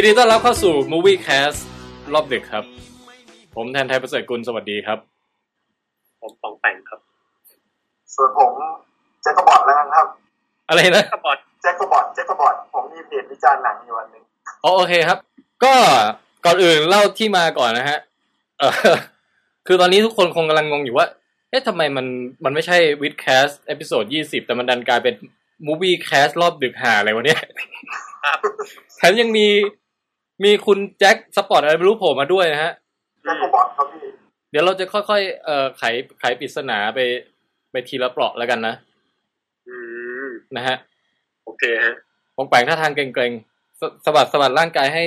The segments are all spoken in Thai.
ยินดีต้อนรับเข้าสู่ Movie Cast รอบดึกครับ ผมแทนไท ประเสริฐกุลสวัสดีครับ ผมป๋องแป๋งครับ ส่วนผมแจ็คกบอดแล้วกันครับ อะไรนะกระบอดแจ็คกบอดแจ็คกบอดผมมีเพจวิจารณ์หนังอยู่อันหนึ่งอ๋อโอเคครับ ก็ก่อนอื่นเล่าที่มาก่อนนะฮะเออคือตอนนี้ทุกคนคงกำลังงงอยู่ว่า เอ๊ะทำไมมันมันไม่ใช่ WiTcast episode ยี่สิบแต่มันดันกลายเป็นMoviecast รอบดึกหาอะไรวะเนี่ยครับแถมยังมี มีคุณแจ็คสปอร์ตอะไรไม่รู้โผล่มาด้วยนะฮะแจ็คกบอดครับพี่เดี๋ยวเราจะค่อยๆ เอ่อไขไขปริศนาไป ไปทีละเปราะแล้วกันนะ อืม นะฮะโอเคฮะป๋องแป๋งท่าทางเกรงๆสสะบัดสะบัดร่างกายให้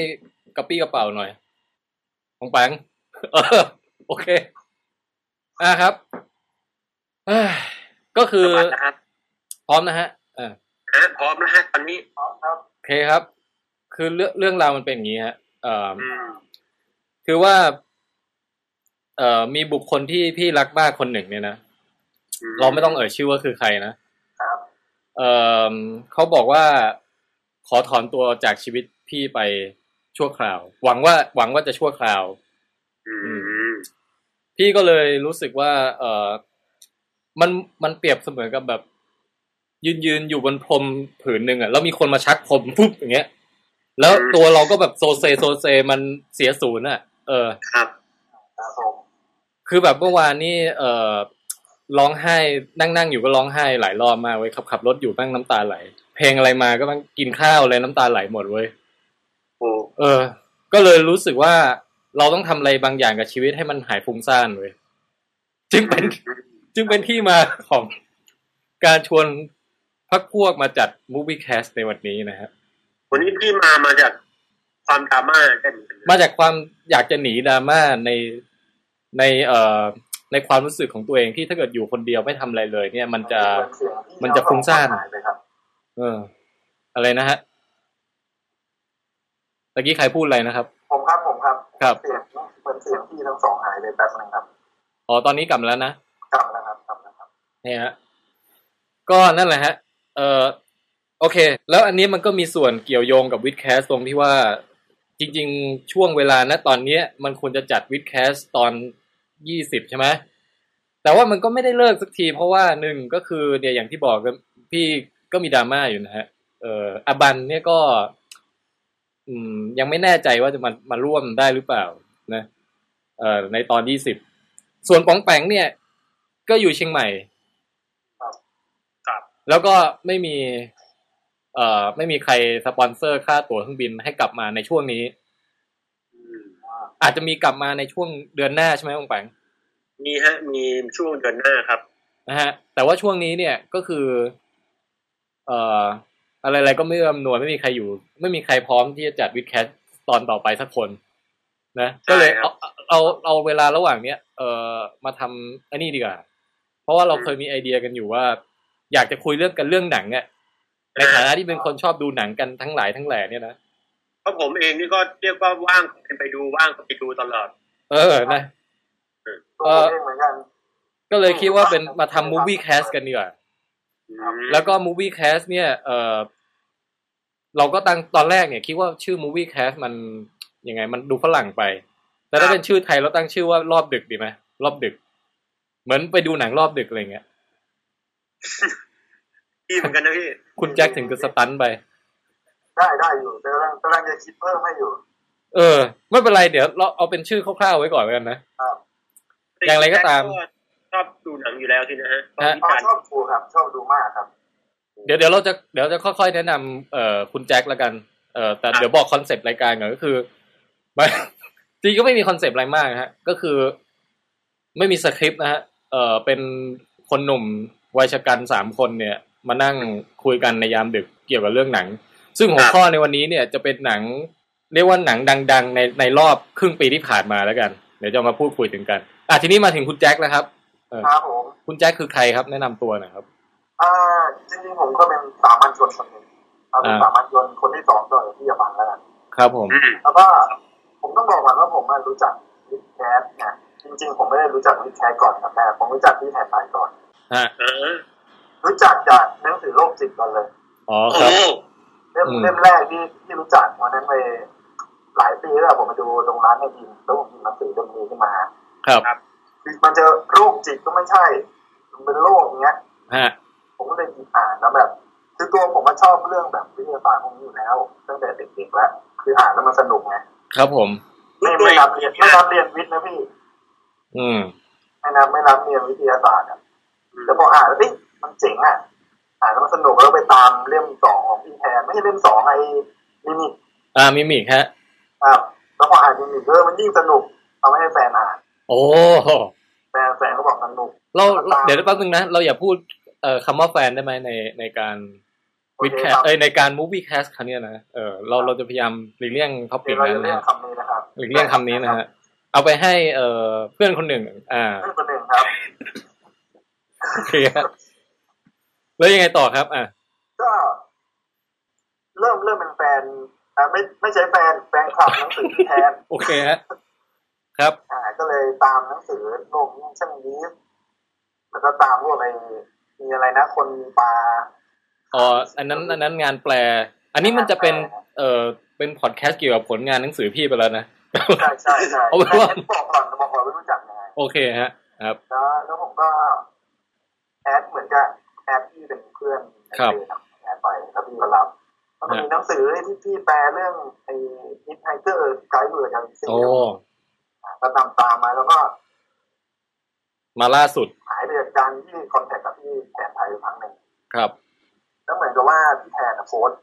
กระปรี้กระเปร่าหน่อยป๋องแป๋งเออโอเค อ่าครับเอ้ยก็คือ สวัสดีครับพร้อมนะฮะเออฮะพร้อมนะฮะตอนนี้พร้อมครับ โอเคครับ คือเรื่องเรื่องราวมันเป็นอย่างนี้ฮะเอ่ออืมคือว่า เอ่อมีบุคคลที่พี่รักมากคนหนึ่งเนี่ยนะเราไม่ต้องเอ่ยชื่อว่าคือใครนะครับเอ่อเขาบอกว่าขอถอนตัวจากชีวิตพี่ไปชั่วคราว หวังว่าหวังว่าจะชั่วคราวอืมพี่ก็เลยรู้สึกว่า เออมันมันเปรียบเสมือนกับแบบ ยืนยืนอยู่บนพรมผืนหนึ่งอะแล้วมีคนมาชักพรมปุ๊บอย่างเงี้ย แล้วตัวเราก็แบบโซเซโซเซมันเสียศูนย์อะ เออครับครับผมคือแบบเมื่อวานนี่เออร้องไห้นั่งนั่งอยู่ก็ร้องไห้หลายรอบมากเว้ยขับขับรถอยู่นั่งน้ำตาไหล เพลงอะไรมาก็ต้องกินข้าวเลยน้ำตาไหลหมดเว้ยโอ้เออ ก็เลยรู้สึกว่าเราต้องทำอะไรบางอย่างกับชีวิตให้มันหายฟุ้งซ่านเว้ยจึงเป็น จึงเป็นที่มาของการชวนพักพวกมาจัด Movie Cast ในวันนี้นะฮะ วันนี้พี่มามาจากความดราม่าใช่ไหมมาจากความอยากจะหนีดราม่าในในเอ่อในความรู้สึกของตัวเองที่ถ้าเกิดอยู่คนเดียวไม่ทำอะไรเลย เนี่ย มันจะเสียงที่มันจะฟุ้งซ่านหายไปครับเออ อะไรนะฮะตะกี้ใครพูดอะไรนะครับ ผมครับผมครับครับเสียงเหมือนเสียงพี่ทั้งสองหายไปแป๊บนึงครับอ๋อตอนนี้กลับมาแล้วนะกลับแล้วครับกลับแล้วครับเนี่ยฮะก็นั่นแหละฮะ เออ โอเค แล้วอันนี้มันก็มีส่วนเกี่ยวโยงกับวิดแคสตรงที่ว่า จริง ๆ ช่วงเวลานะตอนเนี้ย มันควรจะจัดวิดแคสตอนยี่สิบใช่ไหมแต่ว่ามันก็ไม่ได้เลิกสักที เพราะว่าหนึ่งก็คือเนี่ยอย่างที่บอกกันพี่ก็มีดราม่าอยู่นะฮะเอ่ออาบันเนี่ยก็อืมยังไม่แน่ใจว่าจะมามาร่วมได้หรือเปล่านะเอ่อในตอนยี่สิบส่วนป๋องแปงเนี่ย ก็อยู่เชียงใหม่ ครับ แล้วก็ไม่มี เอ่อไม่มีใครสปอนเซอร์ค่าตั๋วเครื่องบินให้กลับมาในช่วงนี้อืมอาจจะมีกลับมาในช่วงเดือนหน้าใช่ไหมป๋องแปงมีฮะ มีช่วงเดือนหน้าครับนะฮะ แต่ว่าช่วงนี้เนี่ยก็คือ เอ่ออะไรๆก็ไม่เอื้ออำนวยไม่มีใครอยู่ ไม่มีใครพร้อมที่จะจัดวิดแคสตอนต่อไปสักคน นะ ก็เลยใช่ครัเอาบเอาเอาเวลาระหว่างเนี้ยเอ่อมาทำอันนี้ดีกว่า เพราะว่าเราเคยมีไอเดียกันอยู่ว่า อยากจะคุยเรื่องกันเรื่องหนังอะ ในฐานะที่เป็นคนชอบดูหนังกันทั้งหลายทั้งแหล่เนี่ยนะเพราะผมเองนี่ก็เรียกว่าว่างก็ไปดูว่างก็ไปดูตลอด เออนะตัวผมเองเหมือนกันก็เลยคิดว่าเป็นมาทำ Moviecast กันดีกว่าอืมแล้วก็ม Moviecast เนี่ย เออเราก็ตั้งตอนแรกเนี่ย คิดว่าชื่อ Moviecast มันยังไง มันดูฝรั่งไป แต่ถ้าเป็นชื่อไทยเราตั้งชื่อว่ารอบดึกดีไหมรอบดึก เหมือนไปดูหนังรอบดึกอะไรเงี้ย พี่เหมือนกันนะพี่ คุณแจ็คถึงกับ stun ไป ได้ได้อยู่แต่กำลังกำลังจะคิดเพิ่มให้อยู่ เออ ไม่เป็นไรเดี๋ยวเราเอาเป็นชื่อคร่าวๆไว้ก่อนแล้วกันนะอย่างไรก็ตาม ชอบดูหนังอยู่แล้วสินะฮะฮะชอบวิจารณ์ชอบดูครับ ชอบดูมากครับ เดี๋ยวเดี๋ยวเราจะเดี๋ยวจะค่อยๆแนะนำเอ่อคุณแจ็คแล้วกันเอ่อแต่เดี๋ยวบอกคอนเซปต์รายการก่อนก็คือมันจริงก็ไม่มีคอนเซปต์อะไรมากนะฮะ ก็คือไม่มีสคริปต์นะฮะ เอ่อ เป็นคนหนุ่มวัยชะกันสามคนเนี่ย มานั่งคุยกันในยามดึกเกี่ยวกับเรื่องหนัง ซึ่งหัวข้อในวันนี้เนี่ยจะเป็นหนังเรียกว่าหนังดัง ๆ ในในรอบครึ่งปีที่ผ่านมาแล้วกัน เดี๋ยวจะมาพูดคุยถึงกันอะทีนี้มาถึงคุณแจ็คแล้วครับครับผมคุณแจ็คคือใครครับแนะนำตัวหน่อยครับอ่าจริงๆผมก็เป็นสามัญชนคนหนึ่งเอาเป็นอ่าสามัญชนคนที่สองก่อนที่จะฟังแล้วกันครับผมอืมแล้วก็ผมต้องบอกก่อนว่าผมอะรู้จักวิดแคสเนี่ยจริง ๆ ผมไม่ได้รู้จักวิดแคสก่อนครับแม่ผมรู้จักที่แทนไลน์ก่อนฮะเออ รู้จักจากหนังสือโลกจิตก่อนเลยอ๋อโอ้ครับเล่มอืมเล่มแรกที่ที่รู้จักวันนั้นไปหลายปีแล้วผมไปดูตรงร้านในดินแล้วผมหยิบหนังสือเล่มนี้ขึ้นมา ครับมันจะโรคจิตก็ไม่ใช่มันเป็นโรคอย่างเงี้ยฮะผมก็เลยหยิบอ่านแล้วแบบ คือตัวผมมาชอบเรื่องแบบวิทยาศาสตร์พวกนี้อยู่แล้ว ตั้งแต่เด็กๆแล้ว คืออ่านแล้วมันสนุกไงครับผม ไม่ไม่รักเรียนไม่รักเรียนวิทย์นะพี่ อืมไม่รักไม่รักเรียนวิทยาศาสตร์อะแล้วพออ่านแล้วเฮ้ย มันเจ๋งอะอ่านแล้วมันสนุกแล้วไปตามเล่มสองของพี่แทนไม่ใช่เล่มสองไอ้ลิมิตอ่า Mimic ฮะอ่าแล้วพออ่านลิมิตเออมันยิ่งสนุกเอาไปให้แฟนอ่านโอ้แฟนแฟนก็บอกสนุกเราเดี๋ยวแป๊บนึงนะ เราอย่าพูดเอ่อคำว่าแฟนได้ไหมในในการโอวิดเคแคคสรับเอ้ยในการมูฟวี่แคสครั้งเนี้ยนะเออเราเราจะพยายามหลีกเลี่ยงท็อปิเดี๋ยกวเรานั้จะนเรีนะยกฮะคำนี้นะครับหลีกเลี่ยงคำนี้นะฮะเอาไปให้เอ่อเพื่อนคนหนึ่ง อ่าเพื่อนคนหนึ่งครับโอเคฮะ แล้วยังไงต่อครับ อะก็เริ่มเริ่มเป็นแฟนอ่าไม่ไม่ใช่แฟนแฟนคลับหนังสือพี่แทนโอเคฮะครับอ่าก็เลยตามหนังสือโลกยิ่งช่างยีฟแล้วก็ตามพวกอะไรมีอะไรนะ คนมีปลาอ๋ออันนั้น อันนั้นงานแปล อันนี้มันจะเป็น เอ่อเป็นพอดแคสต์เกี่ยวกับผลงานหนังสือพี่ไปแล้วนะใช่ใช่ใช่เอาเป็นว่าแต่บอกก่อนบอกก่อนว่ารู้จักยังไงโอเคฮะ ครับ แล้วแล้วผมก็แอดเหมือนกับ แอดที่เป็นเพื่อนในครับเฟซอะแอดไปแล้วพี่ก็รับแล้วมันมีหนังสือที่พี่แปลเรื่องไอ้Hitchhiker's Guide เบอร์กันซีโอ้ก็ตามตามมาแล้วก็ มาล่าสุด หายไปจากการที่ contact กับพี่แทนไทยครั้งหนึ่งครับ แล้วเหมือนกับว่าพี่แทนอะโพสต์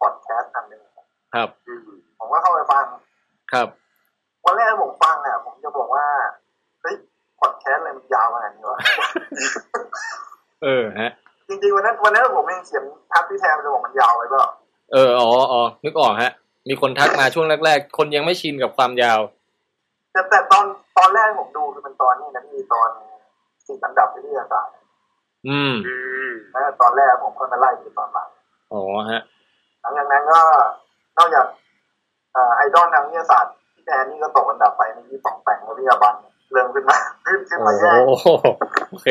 พอดแคสต์อันหนึ่งครับอืมผมก็เข้าไปฟังครับวันแรกผมฟังอะผมจะบอกว่าเฮ้ยพอดแคสต์อะไรมันยาวขนาดนี้วะ เออฮะ จริงๆวันนั้นวันนั้นผมเองเขียนทักพี่แทนไปเลยบอกมันยาวไปเปล่าเอออ๋ออ๋อนึกออกฮะ มีคนทักมาช่วงแรก ๆ คนยังไม่ชินกับความยาว แต่แต่ตอนตอนแรกผมดูคือเป็นตอนนี้นะพี่ตอนสี่อันดับวิทยาศาสตร์อืมอืมแล้วตอนแรกผมค่อยมาไล่ดูตอนหลังอ๋อฮะ หลังจากนั้นก็นอกจากเอ่อไอดอลทางวิทยาศาสตร์พี่แทนนี่ก็ตกอันดับไปในที่สองแต่งและวิทยาบันเริ่มขึ้นมาขึ้นขึ้นโอ้มาแย่งโหโอเค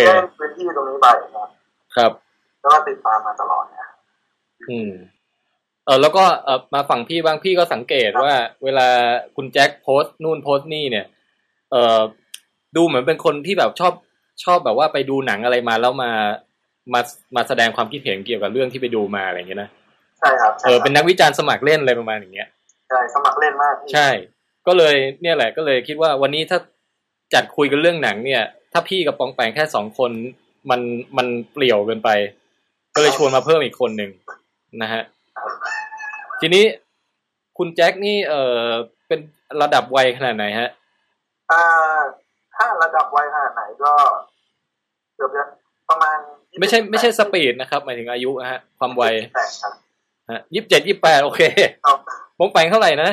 อืมเออแล้วก็เออมาฝั่งพี่บ้างพี่ก็สังเกตว่า เวลาคุณแจ็คโพสต์นู่นโพสต์นี่เนี่ย เออดูเหมือนเป็นคนที่แบบชอบชอบแบบว่าไปดูหนังอะไรมาแล้วมามามาแสดงความคิดเห็นเกี่ยวกับเรื่องที่ไปดูมาอะไรอย่างเงี้ยนะใช่ครับเออเป็นนักวิจารณ์สมัครเล่นอะไรประมาณอย่างเงี้ยใช่สมัครเล่นมากพี่ใช่ ก็เลยเนี่ยแหละก็เลยคิดว่าวันนี้ถ้าจัดคุยกันเรื่องหนังเนี่ย ถ้าพี่กับปองแปงแค่สองคนมันมันเปลี่ยวเกินไป ก็เลยชวนมาเพิ่มอีกคนหนึ่ง นะฮะทีนี้คุณแจ็คนี่เออเป็นระดับวัยขนาดไหนฮะอ่าถ้าระดับวัยขนาดไหนก็เกือบจะประมาณไม่ใช่ไม่ใช่สปีดนะครับหมายถึงอายุนะฮะ ความวัยแต่ครับฮะยี่สิบเจ็ดยี่แปดโอเคครับปองแปงเท่าไหร่นะ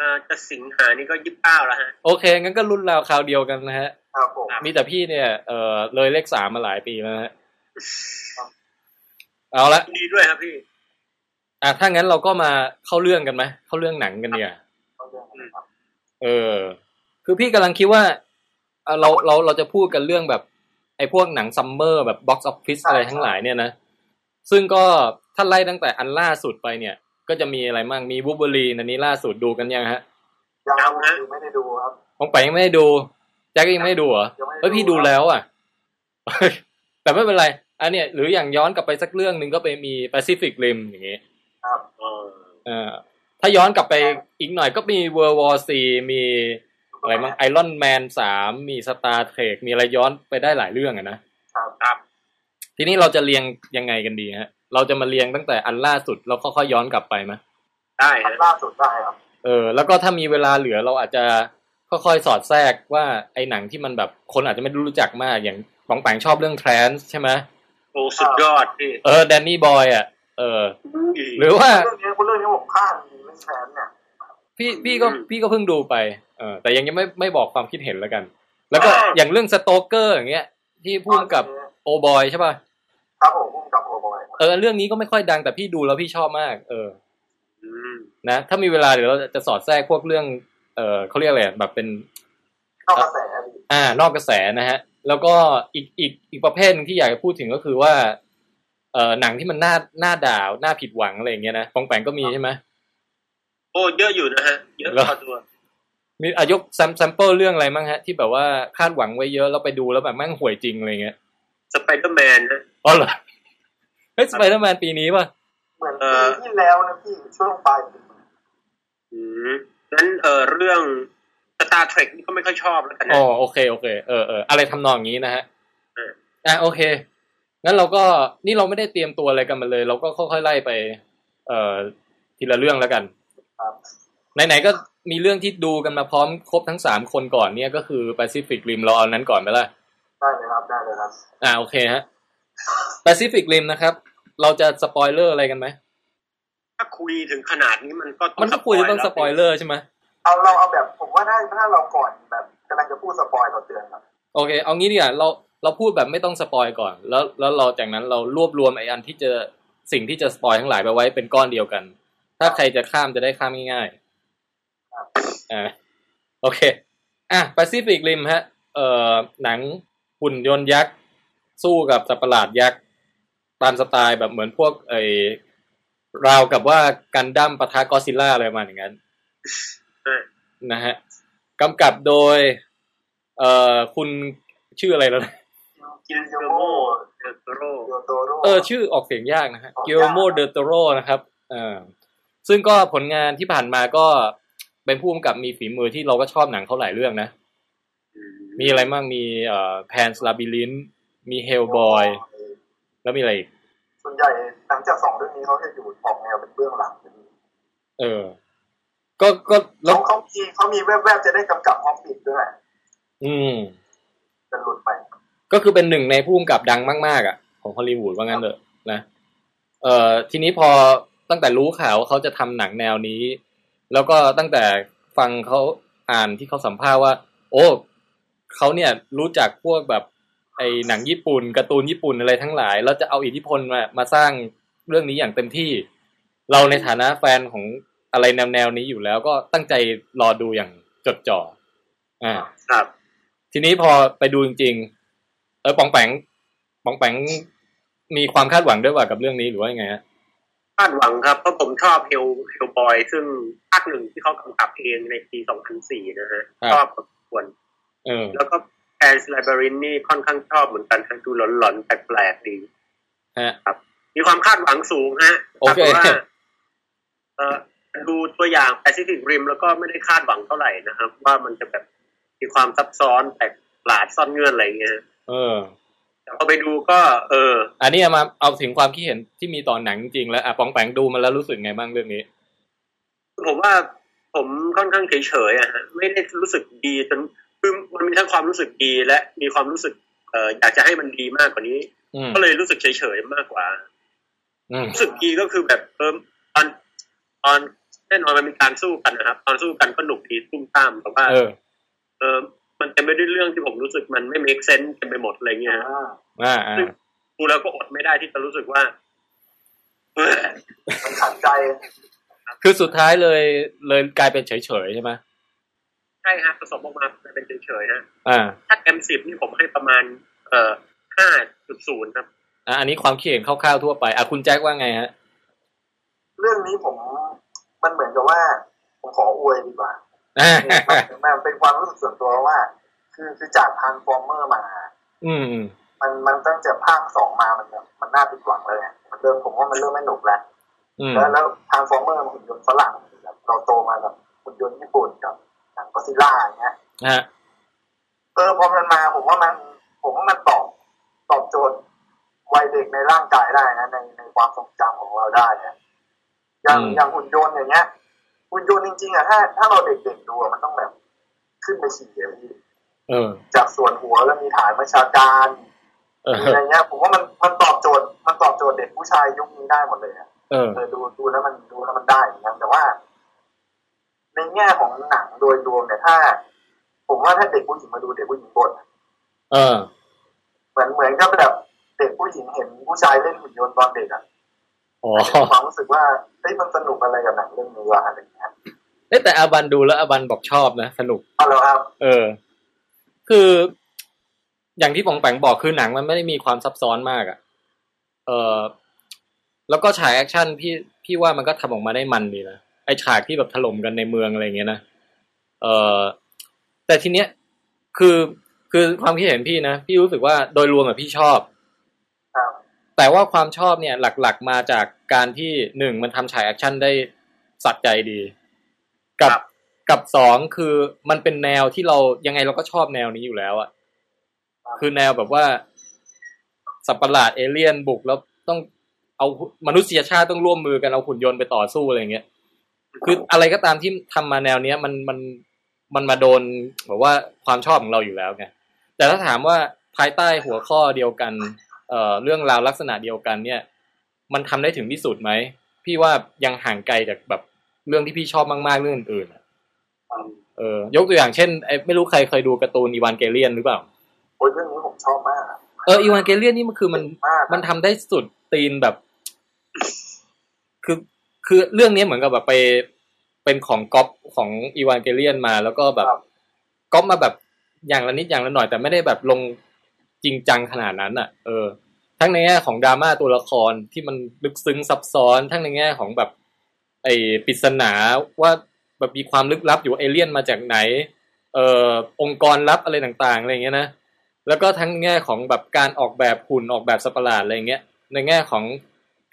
อ่าจะสิงหานี่ก็ยี่สิบเก้าแล้วฮะโอเค งั้นก็รุ่นราวคราวเดียวกันนะฮะครับผมมีแต่พี่เนี่ยเออเลยเลขสามมาหลายปีแล้วนะฮะ เอาละดีด้วยครับพี่ อะถ้างั้นเราก็มาเข้าเรื่องกันไหมเข้าเรื่องหนังกันเนี่ยเอาเรื่องนี้ครับเออคือพี่กำลังคิดว่าเอ่อเราเราเราจะพูดกันเรื่องแบบ ไอ้พวกหนัง summer แบบ box office อะไรทั้งหลายเนี่ยนะซึ่งก็ถ้าไล่ตั้งแต่อันล่าสุดไปเนี่ย ก็จะมีอะไรมั่งมีบูเบอรีอันนี้ล่าสุดดูกันยังฮะยังยังฮะดูไม่ได้ดูครับของไปยังไม่ได้ดูแจ็คก็ยังไม่ได้ดูเหรอยังไม่ได้เฮ้ยพี่ดูแล้วอะ แต่ไม่เป็นไร อันเนี้ยหรืออย่างย้อนกลับไปสักเรื่องหนึ่งก็ไปมี Pacific Rim อย่างงี้ครับเออเอ่าถ้าย้อนกลับไปอีกหน่อยก็มี World War Z มีอะไรมั้ง Iron Man สามมี Star Trek มีอะไรย้อนไปได้หลายเรื่องอะนะครับครับทีนี้เราจะเรียงยังไงกันดีฮะ เราจะมาเรียงตั้งแต่อันล่าสุดแล้วค่อยๆย้อนกลับไปไหมได้อันฮะล่าสุดได้ครับเออ แล้วก็ถ้ามีเวลาเหลือเราอาจจะค่อยๆสอดแทรกว่าไอ้หนังที่มันแบบคนอาจจะไม่รู้จักมากอย่างปองแปงชอบเรื่อง Trans ใช่ไหมโอ้สุดยอดพี่เออแดนนี่บอยอะ เออ หรือว่าเรื่องนี้เรื่องนี้ผมพลาดจริงเรื่องแชมป์เนี่ยพี่พี่ก็พี่ก็เพิ่งดูไปเออแต่ยังยังไม่ไม่บอกความคิดเห็นแล้วกัน แล้วก็อย่างเรื่องสโตเกอร์อย่างเงี้ย ที่พูดกับโอบอยใช่ป่ะครับผมพุ่งกับโอบอยครับเออเรื่องนี้ก็ไม่ค่อยดังแต่พี่ดูแล้วพี่ชอบมาก เอออืมนะถ้ามีเวลาเดี๋ยวเราจะสอดแทรกพวกเรื่อง เออเขาเรียกอะไรอะแบบเป็นนอกกระแสดีอ่านอกกระแสนะฮะ แล้วก็อีกอีกอีกประเภทหนึ่งที่อยากจะพูดถึงก็คือว่า เออหนังที่มันน่าน่าด่าน่าผิดหวังอะไรอย่างเงี้ยนะปองแปงก็มีใช่ไหมโอ้เยอะอยู่นะฮะเยอะเหรอพอตัวมีอายกแซมแซมเปิลเรื่องอะไรมั้งฮะ ที่แบบว่าคาดหวังไว้เยอะแล้วไปดูแล้วแบบแม่งห่วยจริงอะไรเงี้ยสไปเดอร์แมนนะอ๋อเหรอเฮ้ยสไปเดอร์แมนปีนี้ป่ะเหมือนเอปีอที่แล้วนะพี่ช่วงปลายปีอืมงั้นเออเรื่อง Star Trek นี่ก็ไม่ค่อยชอบแล้วกันอ๋นะอโอเคโอเคเออเอออะไรทำนองอย่างนี้นะฮะเอออะโอเคงั้นเราก็นี่เราไม่ได้เตรียมตัวอะไรกันมาเลย เราก็ค่อยๆไล่ไป เอ่อทีละเรื่องแล้วกันครับไหนๆก็มีเรื่องที่ดูกันมาพร้อมครบทั้งสามคนก่อนเนี่ยก็คือ Pacific Rim เราเอานั้นก่อนไหมล่ะได้เลยครับได้เลยครับ อ่าโอเคฮะ Pacific Rim นะครับ เราจะสปอยเลอร์อะไรกันไหมถ้าคุยถึงขนาดนี้มันก็ต้มันก็คุยต้องสปอยเลอร์ใช่ไหม เอาเราเอาแบบผมว่าถ้าถ้าเราก่อนแบบกำลังจะพูด spoil เราเตือนครับโอเค เอางี้ดีกว่าเราเราพูดแบบไม่ต้อง spoil ก่อน แล้วแล้วเราจากนั้นเรารวบรวมไอ้อันที่จะสิ่งที่จะ spoil ทั้งหลายไปไว้เป็นก้อนเดียวกัน ถ้าใครจะข้ามจะได้ข้ามง่ายๆอ่าโอเค อะ Pacific Rim ฮะ เอ่อหนังหุ่นยนต์ยักษ์ สู้กับสัตว์ประหลาดยักษ์ ตามสไตล์แบบเหมือนพวกไอ้ราวกับว่ากันดั้มปะทะกอซิล่าอะไรประมาณอย่างนั้นเออ นะฮะกำกับโดย เอ่อคุณชื่ออะไรแล้วนะ Guillermo del Toroโรเออ ชื่อออกเสียงยากนะฮะออกยาก Guillermo del Toro นะครับเอ่าซึ่งก็ผลงานที่ผ่านมาก็เป็นผู้กำกับมีฝีมือที่เราก็ชอบหนังเขาหลายเรื่องนะ มีอะไรบ้างมีเอ่อ Pan's Labyrinth มี Hellboy แล้วมีอะไรอีก ส่วนใหญ่หลังจากสองเรื่องนี้เขาจะอยู่ออกแนวเป็นเบื้องหลัง เออ ก็ก็แล้แล้ววเขามีเขามีแวบๆจะได้กำกับฮอปปิดด้วยอืมจะหลุดไป ก็คือเป็นหนึ่งในผู้กำกับดังมากๆ อะ ของฮอลลีวูดว่างั้นเถอะนะเอ่อทีนี้พอตั้งแต่รู้ข่าวว่าเขาจะทำหนังแนวนี้ แล้วก็ตั้งแต่ฟังเขาอ่านที่เขาสัมภาษณ์ว่า โอ้เขาเนี่ยรู้จักพวกแบบไอ้หนังญี่ปุ่นการ์ตูนญี่ปุ่นอะไรทั้งหลาย แล้วจะเอาอิทธิพลมามาสร้างเรื่องนี้อย่างเต็มที่ เราในฐานะแฟนของ อะไรแนวแนวๆนี้อยู่แล้วก็ตั้งใจรอดูอย่างจดจ่อ อ่า ครับ ทีนี้พอไปดูจริง ๆ เออปองแปงปองแปงมีความคาดหวังด้วยว่ากับเรื่องนี้หรือว่ายังไงฮะคาดหวังครับเพราะผมชอบเฮลเฮลบอย ซึ่งภาคหนึ่งที่เขากำกับเองในปี2004นะฮะครับชอบพอสมควรเออแล้วก็แอนส์ไลบรินนี่ค่อนข้างชอบเหมือนกันฮะดูหลอนๆแปลกๆดีฮะมีความคาดหวังสูงฮะโอเคแต่ว่าเออ ดูตัวอย่าง Pacific Rim แล้วก็ไม่ได้คาดหวังเท่าไหร่นะครับ ว่ามันจะแบบมีความซับซ้อนแปลกประหลาดซ่อนเงื่อนอะไรเงี้ยเออแต่พอไปดูก็ เออ อันนี้เอามาเอาถึงความคิดเห็นที่มีต่อหนังจริงๆแล้วอะปองแปงดูมาแล้วรู้สึกไงบ้างเรื่องนี้ ผมว่าผมค่อนข้างเฉยๆอะฮะไม่ได้รู้สึกดีจนคือมันมีทั้งความรู้สึกดีและมีความรู้สึกเอ่ออยากจะให้มันดีมากกว่านี้อืมก็เลยรู้สึกเฉยๆมากกว่าอืมรู้สึกดีก็คือแบบเออตอนตอน แน่นอนมันมีการสู้กันนะครับ ตอนสู้กันก็หนุกดีตุ้มตามแต่ว่า เออเออมันเต็มไปด้วยเรื่องที่ผมรู้สึกมันไม่ make sense เต็มไปหมดอะไรเงี้ยฮะอ่าอ่าอ่าดูแล้วก็อดไม่ได้ที่จะรู้สึกว่าเออมันขัดใจ คือสุดท้ายเลยเลยกลายเป็นเฉยๆใช่ไหมใช่ฮะผสมออกมาเป็นเฉยๆฮะอ่า ถ้าเต็มสิบนี่ผมให้ประมาณ เอ่อห้าจุดศูนย์ครับอะอันนี้ความคิดเห็นคร่าวๆทั่วไปอะคุณแจ็คว่าไงฮะ เรื่องนี้ผม มันเหมือนกับว่า ผมขออวยดีกว่าอ่ามันเป็นความรู้สึกส่วนตัวว่า คือคือจากทางฟอร์เมอร์มา อืมอืมมันมันตั้งแต่ภาคสองมามันแบบมันน่าผิดหวังเลยไงมันเริ่มผมว่ามันเริ่มไม่หนุกแล้วอืมแล้วแล้วทางฟอร์เมอร์มันหุ่นยนต์ฝรั่งแบบเราโตมากับหุ่นยนต์ญี่ปุ่นกับหนังก็อดซิลล่าอย่างเงี้ยฮะเออพอมันมาผมว่ามัน ผมว่ามันตอบตอบโจทย์วัยเด็กในร่างกายได้นะในในความทรงจำของเราได้นะ อย่างอย่างหุ่นยนต์อย่างเงี้ยหุ่นยนต์จริงๆอะถ้าถ้าเราเด็กๆดูอะมันต้องแบบขึ้นไปฉี่อะพี่เออจากส่วนหัวแล้วมีฐานประชาการเออมีอะไรเงี้ย ผมว่ามันมันตอบโจทย์ มันตอบโจทย์เด็กผู้ชายยุคนี้ได้หมดเลยอะเออเออดูดูแล้วมันดูแล้วมันได้เหมือนกันแต่ว่า ในแง่ของหนังโดยรวมเนี่ยถ้า ผมว่าถ้าเด็กผู้หญิงมาดูเด็กผู้หญิงบ่นเออ เหมือนเหมือนกับแบบเด็กผู้หญิงเห็นผู้ชายเล่นหุ่นยนต์ตอนเด็กอะ อ๋อมีความรู้สึกว่าเฮ้ยมันสนุกอะไรกับหนังเรื่องนี้วะอะไรอย่างเงี้ยเอ้ยแต่อาบันดูแล้วอาบันบอกชอบนะสนุกเอาแล้วครับ เออ คือ อย่างที่ปองแปงบอกคือหนังมันไม่ได้มีความซับซ้อนมากอะ่ะ เออแล้วก็ฉาก action พี่พี่ว่ามันก็ทำออกมาได้มันดีนะไอ้ฉากที่แบบถล่มกันในเมืองอะไรเงี้ยนะเออแต่ทีเนี้ยคือคือความคิดเห็นพี่นะ พี่รู้สึกว่าโดยรวมอะพี่ชอบครับ แต่ว่าความชอบเนี่ยหลักๆมาจากการที่หนึ่งมันทำฉาก action ได้สะใจดีครับกับสองคือมันเป็นแนวที่เรายังไงเราก็ชอบแนวนี้อยู่แล้วอะคือแนวแบบว่า สัตว์ประหลาดเอเลี่ยนบุกแล้วต้องเอามนุษยชาติต้องร่วมมือกันเอาหุ่นยนต์ไปต่อสู้อะไรเงี้ยคืออะไรก็ตามที่ทำมาแนวเนี้ย มันมันมันมาโดนแบบว่าความชอบของเราอยู่แล้วไงแต่ถ้าถามว่าภายใต้หัวข้อเดียวกัน เอ่อเรื่องราวลักษณะเดียวกันเนี่ย มันทำได้ถึงที่สุดไหม พี่ว่ายังห่างไกลจากแบบเรื่องที่พี่ชอบมากๆเรื่องอื่นๆอะเออยกตัวอย่างเช่นไอ้ไม่รู้ใครเคยดูการ์ตูนอีวานเกเลียนหรือเปล่าโอ้ยเรื่องนี้ผมชอบมาก เอออีวานเกเลียนนี่มันคือมันมากมันทำได้สุดตีนแบบ คือคือเรื่องนี้เหมือนกับแบบไปเป็นของก๊อปของอีวานเกเลียนมา แล้วก็แบบก๊อปมาแบบอย่างละนิดอย่างละหน่อยแต่ไม่ได้แบบลง จริงจังขนาดนั้นอะ เออ ทั้งในแง่ของดราม่าตัวละครที่มันลึกซึ้งซับซ้อน ทั้งในแง่ของแบบ ไอ้ปริศนาว่าแบบมีความลึกลับอยู่เอเลี่ยนมาจากไหน เอ่อองค์กรลับอะไรต่างๆอะไรอย่างเงี้ยนะแล้วก็ทั้งแง่ของแบบการออกแบบหุ่นออกแบบสัตว์ปหลาดอะไรเงี้ย ในแง่ของ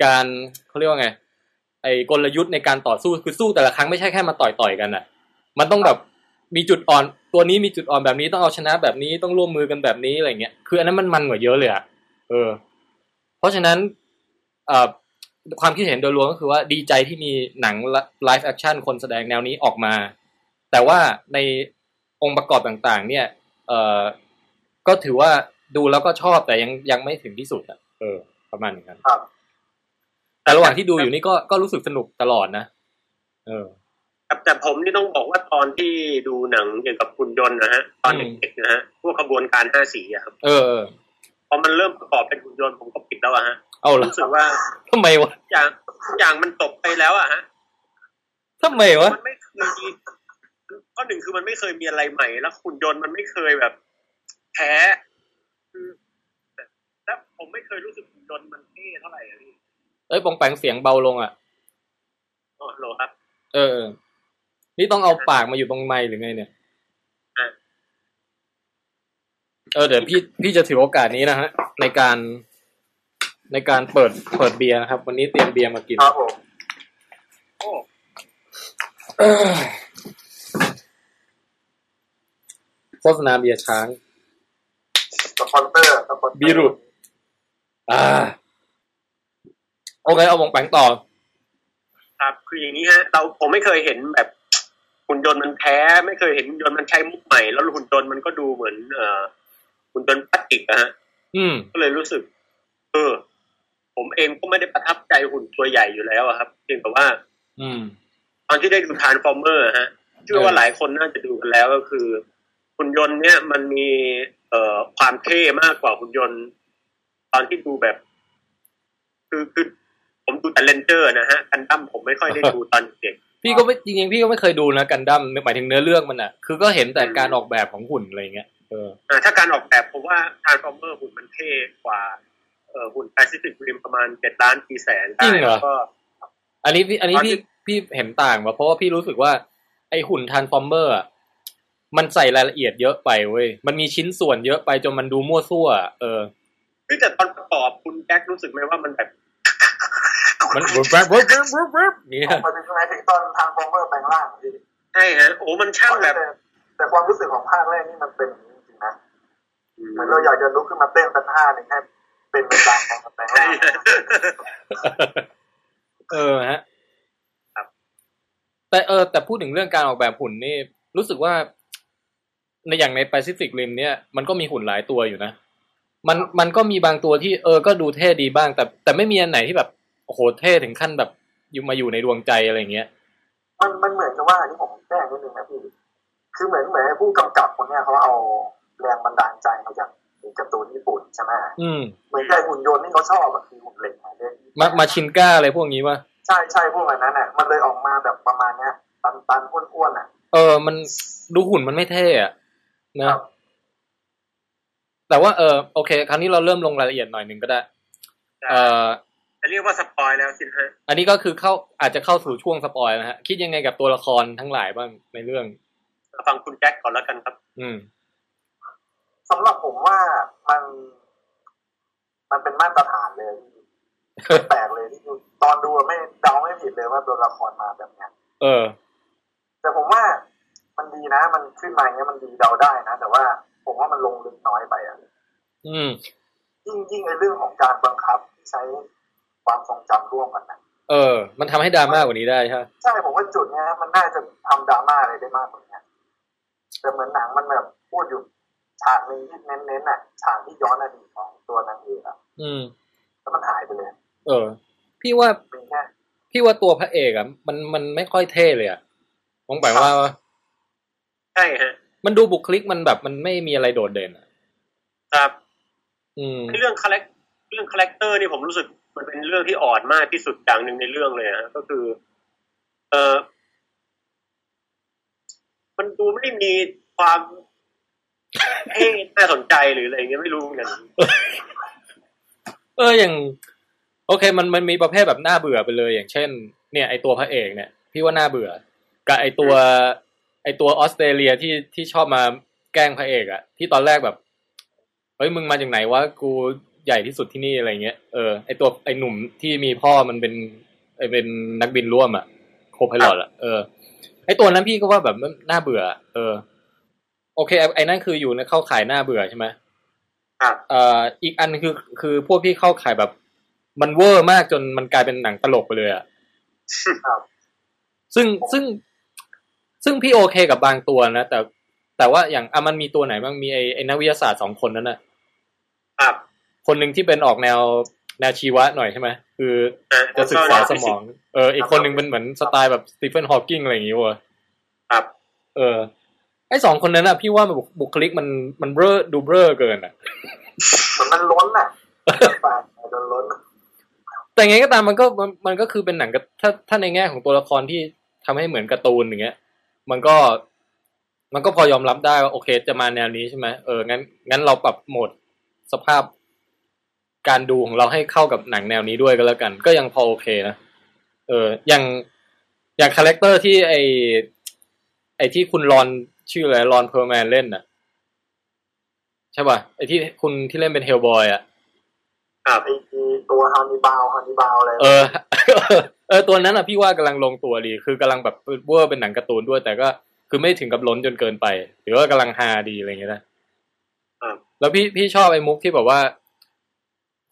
การเขาเรียกว่าไง ไอ้กลยุทธ์ในการต่อสู้คือสู้แต่ละครั้งไม่ใช่แค่มาต่อยต่อยๆกันอะ มันต้องแบบ มีจุดอ่อนตัวนี้มีจุดอ่อนแบบนี้ต้องเอาชนะแบบนี้ต้องร่วมมือกันแบบนี้อะไรเงี้ยคืออันนั้นมันมันกว่าเยอะเลยอะเออ เพราะฉะนั้นเอ่อความคิดเห็นโดยรวมก็คือว่าดีใจที่มีหนัง live action คนแสดงแนวนี้ออกมา แต่ว่าในองค์ประกอบต่างๆ เนี่ยเอ่อก็ถือว่าดูแล้วก็ชอบแต่ยังยังไม่ถึงที่สุดอะเออ ประมาณอย่างนั้นครับ แต่ระหว่างที่ดูอยู่นี่ก็ก็รู้สึกสนุกตลอดนะเออครับ แต่ผมนี่ต้องบอกว่าตอนที่ดูหนังเกี่ยวกับหุ่นยนต์นะฮะ ตอนอืมเด็กๆนะฮะ พวกขบวนการห้าสีอะครับเออเออพอมันเริ่มประกอบเป็นหุ่นยนต์ผมก็ปิดแล้วอะฮะเอาละรู้สึกว่าทำไมวะอย่างอย่างมันตกไปแล้วอะฮะทำไมวะมันไม่เคยมีข้อหนึ่งคือมันไม่เคยมีอะไรใหม่แล้วหุ่นยนต์มันไม่เคยแบบแพ้คือแล้วผมไม่เคยรู้สึกหุ่นยนต์มันเท่เท่าไหร่อะพี่เอ้ยปองแปงเสียงเบาลงอะอ๋อโหลครับ เออเออ นี่ต้องเอาปากมาอยู่ตรงไมค์หรือไงเนี่ยอะเออเดี๋ยวพี่พี่จะถือโอกาสนี้นะฮะ ในการในการเปิดเปิดเบียร์นะครับ วันนี้เตรียมเบียร์มากินครับผมโอ้เออโฆษณาเบียร์ช้างสปอนเซอร์สปอนเซอร์บีรุอ่าโอเคเอาปองแปงต่อครับคืออย่างนี้ฮะเราผมไม่เคยเห็นแบบ หุ่นยนต์มันแพ้ ไม่เคยเห็นหุ่นยนต์มันใช้มุกใหม่ แล้วหุ่นยนต์มันก็ดูเหมือนเอ่อหุ่นยนต์พลาสติกอะฮะอืมก็เลยรู้สึก เออ ผมเองก็ไม่ได้ประทับใจหุ่นตัวใหญ่อยู่แล้วอะครับ เพียงแต่ว่า อืม ตอนที่ได้ดู Transformers ฮะเชื่อว่าหลายคนน่าจะดูกันแล้วก็คือหุ่นยนต์เนี่ยมันมี เอ่อความเท่มากกว่าหุ่นยนต์ ตอนที่ดูแบบ คือคือผมดูแต่ Ranger นะฮะกันดั้มผมไม่ค่อยได้ดูตอนเด็ก พี่ก็ไม่จริงๆพี่ก็ไม่เคยดูนะกันดั้มหมายถึงเนื้อเรื่องมันอะ คือก็เห็นแต่การออกแบบของหุ่นอะไรเงี้ยเอออ่าถ้าการออกแบบผมว่า Transformers หุ่นมันเท่กว่าเอ่อหุ่น Pacific Rim ประมาณเจ็ดล้านกี่แสนได้จริงเหรอแล้วก็อันนี้พี่อันนี้ตอนที่พี่พี่เห็นต่างว่ะเพราะว่าพี่รู้สึกว่าไอหุ่น Transformer อะมันใส่รายละเอียดเยอะไปเว้ยมันมีชิ้นส่วนเยอะไปจนมันดูมั่วซั่วอะเออที่แต่ตอนประกอบคุณแจ็ครู้สึกไหมว่ามันแบบ มันแวบแวบแวบแวบแบบเนี่ยมาถึงไหนถึงตอน Transformer แปลงร่างใช่ฮะโอ้มันช่างแบบ แต่ความรู้สึกของภาคแรกนี่มันเป็นอย่างนี้จริงนะเหมือนเราอยากจะลุกขึ้นมาเต้นสักท่าหนึ่งให้เป็นไปตามของแปลงร่างเออฮะแต่เออแต่พูดถึงเรื่องการออกแบบหุ่นนี่ รู้สึกว่าในอย่างใน Pacific Rim เนี่ยมันก็มีหุ่นหลายตัวอยู่นะมันมันก็มีบางตัวที่เออก็ดูเท่ดีบ้าง แต่แต่ไม่มีอันไหนที่แบบ โอ้โหเท่ถึงขั้นแบบอยู่มาอยู่ในดวงใจอะไรอย่างเงี้ย มันมันเหมือนกับว่าอันนี้ผมแจ้งนิดนึงนะพี่คือเหมือนเหมือนผู้กำกับคนเนี้ยเขาเอาแรงบันดาลใจมาจากการ์ตูนญี่ปุ่นใช่ไหมอืมเหมือนกับหุ่นยนต์ที่เขาชอบอะคือหุ่นเหล็กไงเล่นมามาซินก้าอะไรพวกนี้วะใช่ใช่พวกอันนั้นอะมันเลยออกมาแบบประมาณเนี้ยตันตันๆอ้วนๆอะ เออ มันดูหุ่นมันไม่เท่อะนะครับแต่ว่าเออโอเค คราวนี้เราเริ่มลงรายละเอียดหน่อยหนึ่งก็ได้ เออ จะเรียกว่า spoil แล้วสินะฮะอันนี้ก็คือเข้าอาจจะเข้าสู่ช่วง spoil นะฮะ คิดยังไงกับตัวละครทั้งหลายบ้างในเรื่องฟังคุณแจ็คก่อนแล้วกันครับ อืมสำหรับผมว่ามัน มันเป็นมาตรฐานเลยแปลกเลยที่ดูตอนดูอะไม่เดาไม่ผิดเลยว่าตัวละครมาแบบเนี้ยเออ แต่ผมว่ามันดีนะ มันขึ้นมาอย่างเงี้ยมันดีเดาได้นะแต่ว่าผมว่ามันลงลึกน้อยไปอะ อืม ยิ่งยิ่งในเรื่องของการบังคับที่ใช้ ความทรงจำร่วมกันนะเออ มันทำให้ดราม่ากว่านี้ได้ใช่ไหมใช่ผมว่าจุดเนี้ยมันน่าจะทำดราม่าอะไรได้มากกว่านี้แต่เหมือนหนังมันแบบพูดอยู่ฉากหนึ่งที่เน้นๆน่ะฉากที่ย้อนอดีตของตัวนางเอกอะอืมแล้วมันหายไปเลย เออ พี่ว่าเป็นแค่พี่ว่าตัวพระเอกอะมันมันไม่ค่อยเท่เลยอะมองไปว่าใช่ฮะมันดูบุคลิกมันแบบมันไม่มีอะไรโดดเด่นอะครับ อืมเรื่อง charac เรื่อง character นี่ผมรู้สึก มันเป็นเรื่องที่อ่อนมากที่สุดอย่างหนึ่งในเรื่องเลยนะก็คือ เออมันดูไม่มีความเท่น่าสนใจหรืออะไรเงี้ยไม่รู้เหมือนกันเอออย่าง โอเค มันมันมีประเภทแบบน่าเบื่อไปเลย อย่างเช่น เนี่ยไอตัวพระเอกเนี่ย พี่ว่าน่าเบื่อ กับไอตัว ไอตัวออสเตรเลียที่ที่ชอบมาแกล้งพระเอกอะที่ตอนแรกแบบเฮ้ยมึงมาจากไหนวะกู ใหญ่ที่สุดที่นี่อะไรเงี้ยเออไอตัวไอหนุ่มที่มีพ่อมันเป็นไอเป็นนักบินร่วมอะโคพายลอตอะเออไอตัวนั้นพี่ก็ว่าแบบน่าเบื่อ เออ โอเค ไอ้ไอ้นั่นคืออยู่ในเข้าขายหน้าเบื่อใช่ไหมครับเอ่ออีกอันคือคือพวกที่เข้าขายแบบ มันเวอร์มากจนมันกลายเป็นหนังตลกไปเลยอะครับซึ่งซึ่งซึ่งพี่โอเคกับบางตัวนะแต่แต่ว่าอย่างอะมันมีตัวไหนบ้างมีไอ้ไอ้นักวิทยาศาสตร์สองคนนั้นน่ะครับ คนหนึ่งที่เป็นออกแนวแนวชีวะหน่อยใช่ไหมคืออ่จะศึกษาสมอง เออ อีกคนหนึ่งเป็นเหมือนสไตล์แบบสตีเฟนฮอว์กิงอะไรอย่างงี้วะครับ เออ ไอ้สองคนนั้นอะพี่ว่ามันบุบุคลิกมันมันเบ้อดูเบ้อเกินอะเหมือนมันล้นน่ะแปลกโดนล้นแต่ไงก็ตามมันก็มันมันก็คือเป็นหนังกับถ้าถ้าในแง่ของตัวละครที่ทำให้เหมือนการ์ตูนอย่างเงี้ย มันก็มันก็พอยอมรับได้ว่าโอเคจะมาแนวนี้ใช่ไหมเอองั้นงั้นเราปรับโหมดสภาพ การดูของเราให้เข้ากับหนังแนวนี้ด้วยก็แล้วกัน ก็ยังพอโอเคนะเอออย่างอย่าง character ที่ไอไอที่คุณรอนชื่ออะไร Ron Perlman เล่นน่ะใช่ป่ะไอที่คุณที่เล่นเป็น Hellboy อะครับไอ้ตัว Hannibal Hannibal อะไรเออเออตัวนั้นอะพี่ว่ากำลังลงตัวดี คือกำลังแบบเวอร์เป็นหนังการ์ตูนด้วย แต่ก็คือไม่ถึงกับล้นจนเกินไป หรือว่ากำลังฮาดีอะไรอย่างเงี้ยนะแล้วพี่พี่ชอบไอ้มุกที่แบบว่า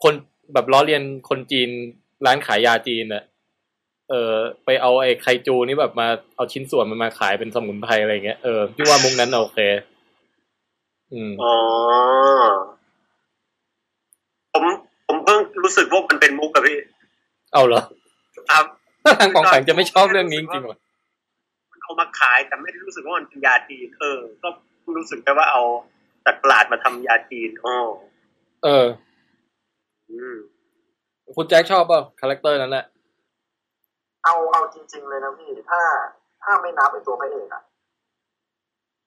คนแบบล้อเลียนคนจีนร้านขายยาจีนอะเออไปเอาไอ้ไคจูนี่แบบมาเอาชิ้นส่วนมันมาขายเป็นสมุนไพรอะไรอย่างเงี้ยเออพี่ว่ามุกนั้นโอเค อืมอ๋อผมผมเพิ่งรู้สึกว่ามันเป็นมุกกับพี่ เอาเหรอครับทางปองแปงจะไม่ชอบเรื่องนี้จริงๆเหรอมันเอามาขายแต่ไม่ได้รู้สึกว่ามันเป็นยาจีน เออ ก็รู้สึกแต่ว่าเอาจากตลาดมาทำยาจีนอ๋อเอออืม คุณแจ็คชอบเปล่า character นั้นแหละเอาเอาจริง ๆ เลยนะพี่ ถ้าถ้าไม่นับไอ้ตัวพระเอกอะ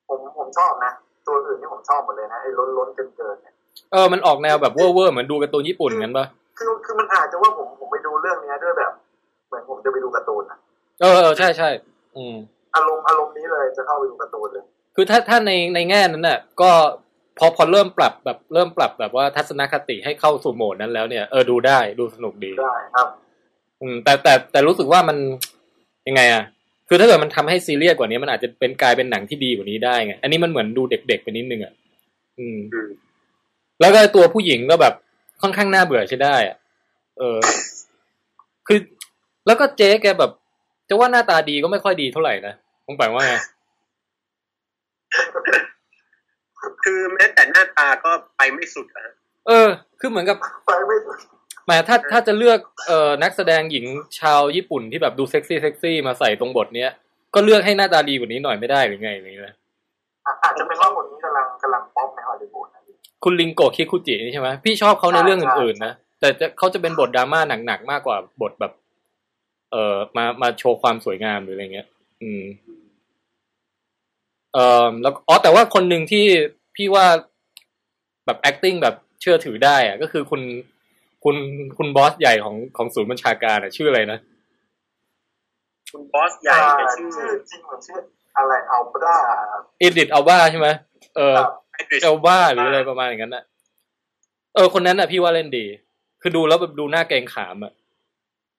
ผมผมชอบนะ ตัวอื่นที่ผมชอบหมดเลยนะไอ้ล้นล้นๆเกินเกินๆเนี่ยเออมันออกแนวแบบเวอร์เวอร์เหมือนดูการ์ตูนญี่ปุ่นงั้นปะคือคือมันอาจจะว่าผมผมไปดูเรื่องเนี้ยด้วยแบบ เหมือนผมจะไปดูการ์ตูนอะเออเออใช่ใช่อืมอารมณ์อารมณ์นี้เลยจะเข้าไปดูการ์ตูนเลย คือถ้าถ้าในในแง่นั้นน่ะ ก็ พอพอเริ่มปรับแบบเริ่มปรับแบบว่าทัศนคติให้เข้าสู่โหมดนั้นแล้วเนี่ยเออดูได้ดูสนุกดีได้ครับ อืมแต่แต่แต่รู้สึกว่ามันยังไงอะคือถ้าเกิดมันทำให้ซีเรียสกว่านี้มันอาจจะเป็นกลายเป็นหนังที่ดีกว่านี้ได้ไงอันนี้มันเหมือนดูเด็กๆไปนิดนึงอะอืมอืมแล้วก็ตัวผู้หญิงก็แบบค่อนข้างน่าเบื่อใช้ได้อะเออ คือ แล้วก็เจ๊แกแบบ จะว่าหน้าตาดีก็ไม่ค่อยดีเท่าไหร่นะผมแปลว่าไง คือแม้แต่หน้าตาก็ไปไม่สุดอะฮะเออ คือเหมือนกับไปไม่แหมถ้าถ้าจะเลือกเอ่อนักแสดงหญิงชาวญี่ปุ่นที่แบบดูเซ็กซี่เซ็กซี่มาใส่ตรงบทเนี้ยก็เลือกให้หน้าตาดีกว่านี้หน่อยไม่ได้หรือไงอย่างนี้นะอะอาจจะเป็นว่าคนนี้กำลังกำลังป๊อปในฮอลลีวูดนะพี่คุณลิงโกะคิคุจินี่ใช่ไหมพี่ชอบเขาในเรื่องอื่นๆนะแต่จะเขาจะเป็นบทดราม่าหนักๆมากกว่าบทแบบ เอ่อมามาโชว์ความสวยงามหรืออะไรเงี้ย อืม เอ่อแล้วอ๋อแต่ว่าคนหนึ่งที่พี่ว่าแบบ acting แบบเชื่อถือได้อะก็คือคุณคุณคุณบอสใหญ่ของของศูนย์บัญชาการอะชื่ออะไรนะ คุณบอสใหญ่อ่าเนี่ยชื่อชื่อจริงเหมือนชื่ออะไร Elba Idris Elba ใช่ไหมเออครับ Idris Elba หรืออะไรประมาณอย่างนั้นน่ะเออคนนั้นน่ะพี่ว่าเล่นดี คือดูแล้วแบบดูหน้าเกรงขามอะ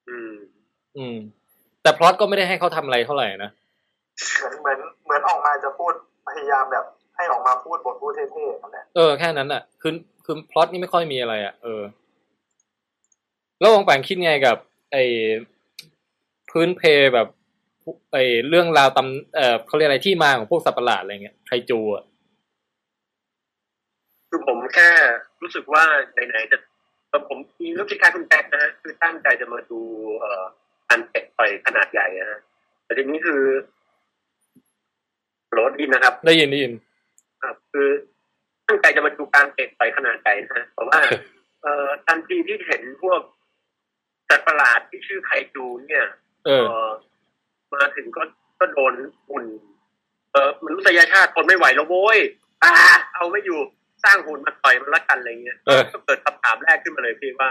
อืม อืม แต่พล็อตก็ไม่ได้ให้เขาทำอะไรเท่าไหร่นะ เหมือนเหมือนเหมือนออกมาจะพูดพยายามแบบ ให้ออกมาพูดบทพูดเท่ๆนั่นแหละเออแค่นั้นอะ คือคือพล็อตนี่ไม่ค่อยมีอะไรอะเออแล้ววงแปงคิดไงกับไอ้พื้นเพแบบไอ้เรื่องราวตำเออเขาเรียกอะไรที่มาของพวกสัตว์ประหลาดอะไรเงี้ยไคจูอะคือผมแค่รู้สึกว่าไหนๆจะผมมีรู้สึกคล้ายคุณแจ็คนะฮะคือตั้งใจจะมาดูเอ่ออันเป็ดต่อยขนาดใหญ่นะฮะแต่ทีนี้คือ โหลดดินนะครับ ได้ยินได้ยินครับคือตั้งใจจะมาดูการเป็ดต่อยขนาดใหญ่นะฮะแต่ว่า เอ่อทันทีที่เห็นพวกสัตว์ประหลาดที่ชื่อไคจูเนี่ยเออเอ่อมาถึงก็ก็โดนหุ่น เออมนุษยชาติทนไม่ไหวแล้วโว้ยอ่าเอาไม่อยู่สร้างหุ่นมาต่อยมันละกันอะไรเงี้ยเออก็เกิดคำถามแรกขึ้นมาเลยพี่ว่า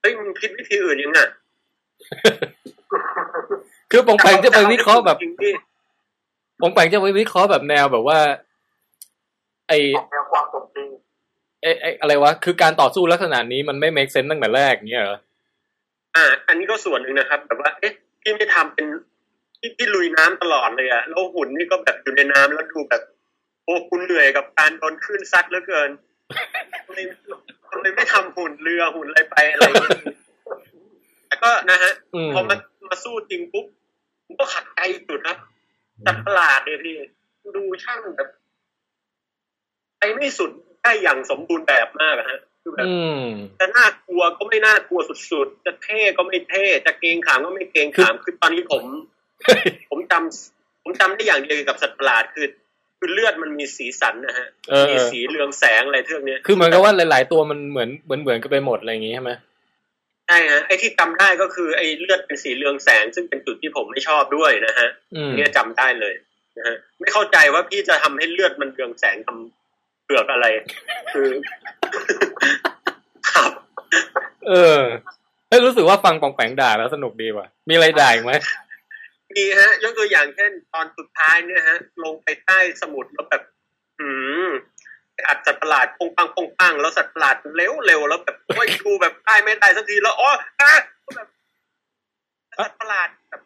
เฮ้ยมึงคิดวิธีอื่นยังไงคือปองแปงจะไปวิเคราะห์แบบ จริงที่ปองแปงจะไปวิเคราะห์แบบแนวแบบว่า ไอออกแนวความสมจริงไอ้ไอ้อะไรวะ คือการต่อสู้ลักษณะนี้มันไม่ make sense ตั้งแต่แรกเงี้ยเหรออ่า อันนี้ก็ส่วนหนึ่งนะครับแบบว่าเอ๊ะพี่ไม่ทำเป็นพี่พี่ลุยน้ำตลอดเลยอะแล้วหุ่นนี่ก็แบบอยู่ในน้ำแล้วดูแบบโอ้คุณเหนื่อยกับการโดนคลื่นซัดเหลือเกินทำไมทำไมไม่ทำหุ่นเรือหุ่นอะไรไปอะไรอย่างเงี้ยแต่ก็นะฮะอืมพอมามาสู้จริงปุ๊บผมก็ขัดใจจุดนะ จัดประหลาดเลยพี่ดูช่างแบบไปไม่สุดได้อย่างสมบูรณ์แบบมากอะฮะคือแบบอืมจะน่ากลัวก็ไม่น่ากลัวสุดๆ จะเท่ก็ไม่เท่ จะเกรงขามก็ไม่เกรงขาม คือตอนนี้ผม ผมจำผมจำได้อย่างเดียวเกี่ยวกับสัตว์ประหลาดคือ คือเลือดมันมีสีสันนะฮะเออมีสีเรืองแสงอะไรเทื่องเนี้ยคือเหมือนกับว่าหลาย ๆ ตัวมันเหมือนเหมือนเหมือนกันไปหมดอะไรอย่างงี้ใช่ไหม ใช่ฮะไอ้ที่จำได้ก็คือไอ้เลือดเป็นสีเรืองแสง ซึ่งเป็นจุดที่ผมไม่ชอบด้วยนะฮะอืมเนี่ยจำได้เลยนะฮะไม่เข้าใจว่าพี่จะทำให้เลือดมันเรืองแสงทำเปลือกอะไร คือครับ เออเฮ้ยรู้สึกว่าฟังปองแปงด่าแล้วสนุกดีว่ะ มีอะไรด่าอีกไหมมีฮะ ยกตัวอย่างเช่นตอนสุดท้ายเนี่ยฮะ ลงไปใต้สมุทรแล้วแบบ อืม อัดสัตว์ประหลาดปงปังปงปังแล้วสัตว์ประหลาดเร็วเร็วแล้วแบบโอ้ยดูแบบได้ไม่ได้สักทีแล้วอ๋ออะก็แบบสัตว์ประหลาดแบบ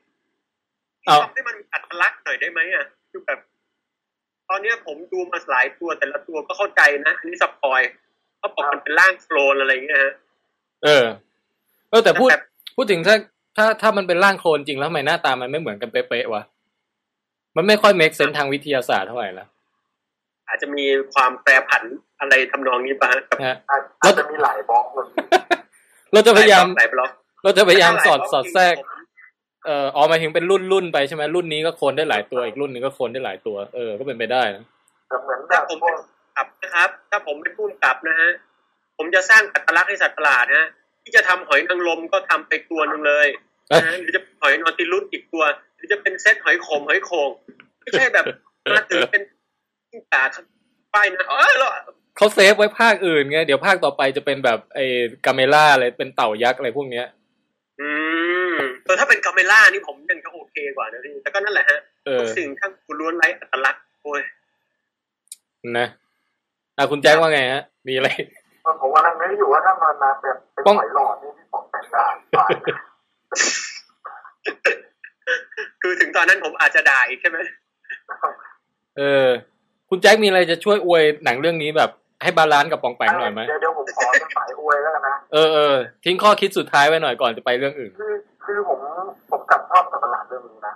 เอาทำให้มันมีอัตลักษณ์หน่อยได้ไหมอะคือแบบ ตอนเนี้ยผมดูมาหลายตัวแต่ละตัวก็เข้าใจนะอันนี้สปอยเขาบอกมันเป็นร่างโคลนอะไรอย่างเงี้ยฮะเออ เออแต่พูดแต่พูดถึงถ้าถ้าถ้ามันเป็นร่างโคลนจริงแล้วทำไมหน้าตามันไม่เหมือนกันเป๊ะๆวะมันไม่ค่อย make sense ทางวิทยาศาสตร์เท่าไหร่ละ อาจจะมีความแปรผันอะไรทำนองนี้ป่ะฮะกับนะฮะอาจอาจจะมีหลายบล็อกเลยเราจะพยายามหลายบล็อกเราจะพยายามสอดหลบล็กสอดแทรกผมเอ่อออกมาถึงเป็นรุ่นรุ่นไปใช่ไหมรุ่นนี้ก็โคลนได้หลายตัวอีกรุ่นหนึงก็โคลนได้หลายตัว เออก็เป็นไปได้นะแต่เหมือนแบถ้าบผมพวเป็กนกับนะครับ ถ้าผมเป็นผู้กำกับนะฮะผมจะสร้างอัตลักษณ์ให้สัตว์ประหลาดนะฮะที่จะทำหอยนางรมก็ทำไปตัวหนึ่งเลยนะฮะหรือจะหอยนอติลุสอีกตัว หรือจะเป็นเซตหอยขมหอยโขงไม่ใช่แบบมาถึงเป็น กิ้งก่าป้ายนะเออแล้วเขาเซฟไว้ภาคอื่นไง เดี๋ยวภาคต่อไปจะเป็นแบบไอ้กาเมล่าอะไรเป็นเต่ายักษ์อะไรพวกเนี้ย อืมเออถ้าเป็นกาเมล่านี่ผมยังจะโอเคกว่านะพี่แต่ก็นั่นแหละฮะเอทุอกสิ่งทั้งคุณล้วนไร้อัตลักษณ์โอ้ยนะอะคุณแจ็คว่าไงฮะ มีอะไรผมว่านั่งนึกอยู่ว่าถ้ามันมาแบบเป็นป้องหอยหลอดนี่ที่ผมแต่งได้ผ่านคือถึงตอนนั้นผมอาจจะด่าอีกใช่ไหมเออ คุณแจ็คมีอะไรจะช่วยอวยหนังเรื่องนี้แบบ ให้ balance กับปองแปงหน่อยไหมเดี๋ยวเดี๋ยวผมขอเป็นสายอวยแล้วกันนะเออเออทิ้งข้อคิดสุดท้ายไว้หน่อยก่อนจะไปเรื่องอื่น คือคือผมผมกลับชอบสัตว์ประหลาดเรื่องนี้นะ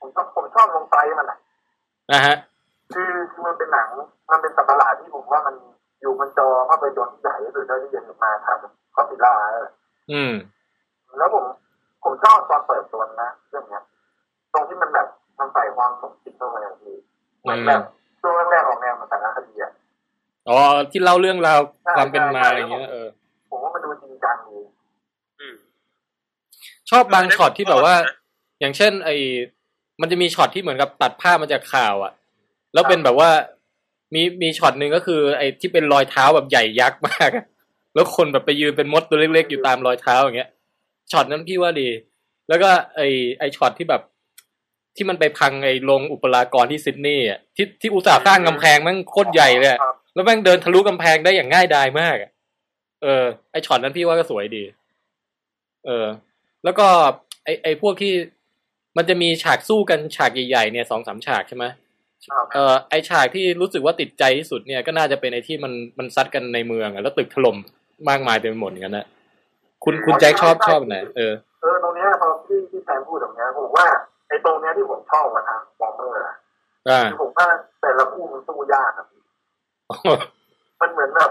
ผมชอบผมชอบตรงไซมันอะนะฮะคือคือมันเป็นหนังมันเป็นสัตว์ประหลาดที่ผมว่ามันอยู่บนจอภาพยนตร์ใหญ่ที่สุดเท่าที่เห็นมาครับคอปิล่าอืม แล้วผมผมชอบตอนเปิดตัวนะเรื่องเนี้ยตรงที่มันแบบมันใส่ความสมจริงเข้าไปอะพี่ เหมือนแบบช่วงแรกๆออกแนวมาสารคดีอะอ๋อที่เล่าเรื่องราวใช่ความเป็นมาใช่อะไรเงี้ยเออผมว่ามันดูจริงจังดีอืมชอบบางช็อตที่แบบว่า อย่างเช่น ไอมันจะมีช็อตที่เหมือนกับตัดภาพมาจากข่าวอะแล้วเป็นแบบว่ามีมีช็อตหนึ่งก็คือ ไอที่เป็นรอยเท้าแบบใหญ่ยักษ์มากอะแล้วคนแบบไปยืนเป็นมดตัวเล็กๆอยู่ตามรอยเท้าอย่างเงี้ยช็อตนั้นพี่ว่าดี แล้วก็ไอไอช็อตที่แบบ ที่มันไปพังไอโรงอุปรากรที่ซิดนีย์อะที่ที่อุตส่าห์สร้างกำแพงแม่งโคตรใหญ่เลยอะครับแล้วแม่งเดินทะลุกำแพงได้อย่างง่ายดายมากอะเออ ไอช็อตนั้นพี่ว่าก็สวยดี เออ แล้วก็ไอไอพวกที่มันจะมีฉากสู้กันฉากใหญ่ๆเนี่ยสองสามฉากใช่ไหมครับเออไอฉากที่รู้สึกว่าติดใจที่สุดเนี่ยก็น่าจะเป็นไอที่มันมันซัดกันในเมืองอะแล้วตึกถล่มมากมายเต็มไปหมดอย่างนั้นนะคุณคุณแจ็คชอบชอบอันไหนเออเออตรงเนี้ยพอที่ที่แซมพูดตรงเนี้ยผมว่าไอ้ตรงเนี้ยที่ผมชอบอะ Transformer อะอ่าคือผมว่าแต่ละคู่มันสู้ยากอะมันเหมือนแบบ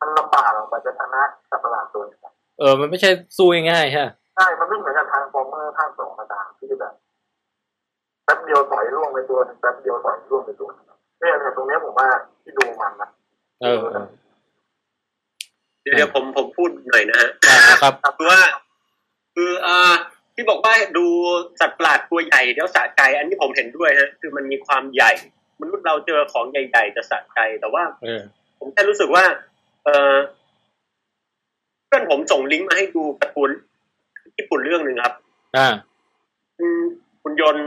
มันลำบากอะกว่าจะชนะสัตว์ประหลาดตัวนี้เออ มันไม่ใช่สู้ง่ายๆฮะใช่ มันไม่เหมือนกับ Transformer ภาคสองมาตามที่แบบแป๊บเดียวต่อยร่วงไปตัวหนึงแป๊บเดียวต่อยร่วงไปตัวหนึงเนี่ยเนี่ยตรงเนี้ยผมว่าที่ดูมันนะเออเออเดี๋ยวเดี๋ยวผมผมพูดหน่อยนะฮะอ่าครับคือว่าคืออ่า ที่บอกว่าดูสัตว์ประหลาดตัวใหญ่เดี๋ยวสะใจ อันนี้ผมเห็นด้วยฮะคือมันมีความใหญ่ มนุษย์เราเจอของใหญ่ๆจะสะใจแต่ว่าเออผมแค่รู้สึกว่า เออเพื่อนผมส่งลิงก์มาให้ดูการ์ตูนญี่ปุ่นเรื่องหนึ่งครับ อ่าอืมหุ่นยนต์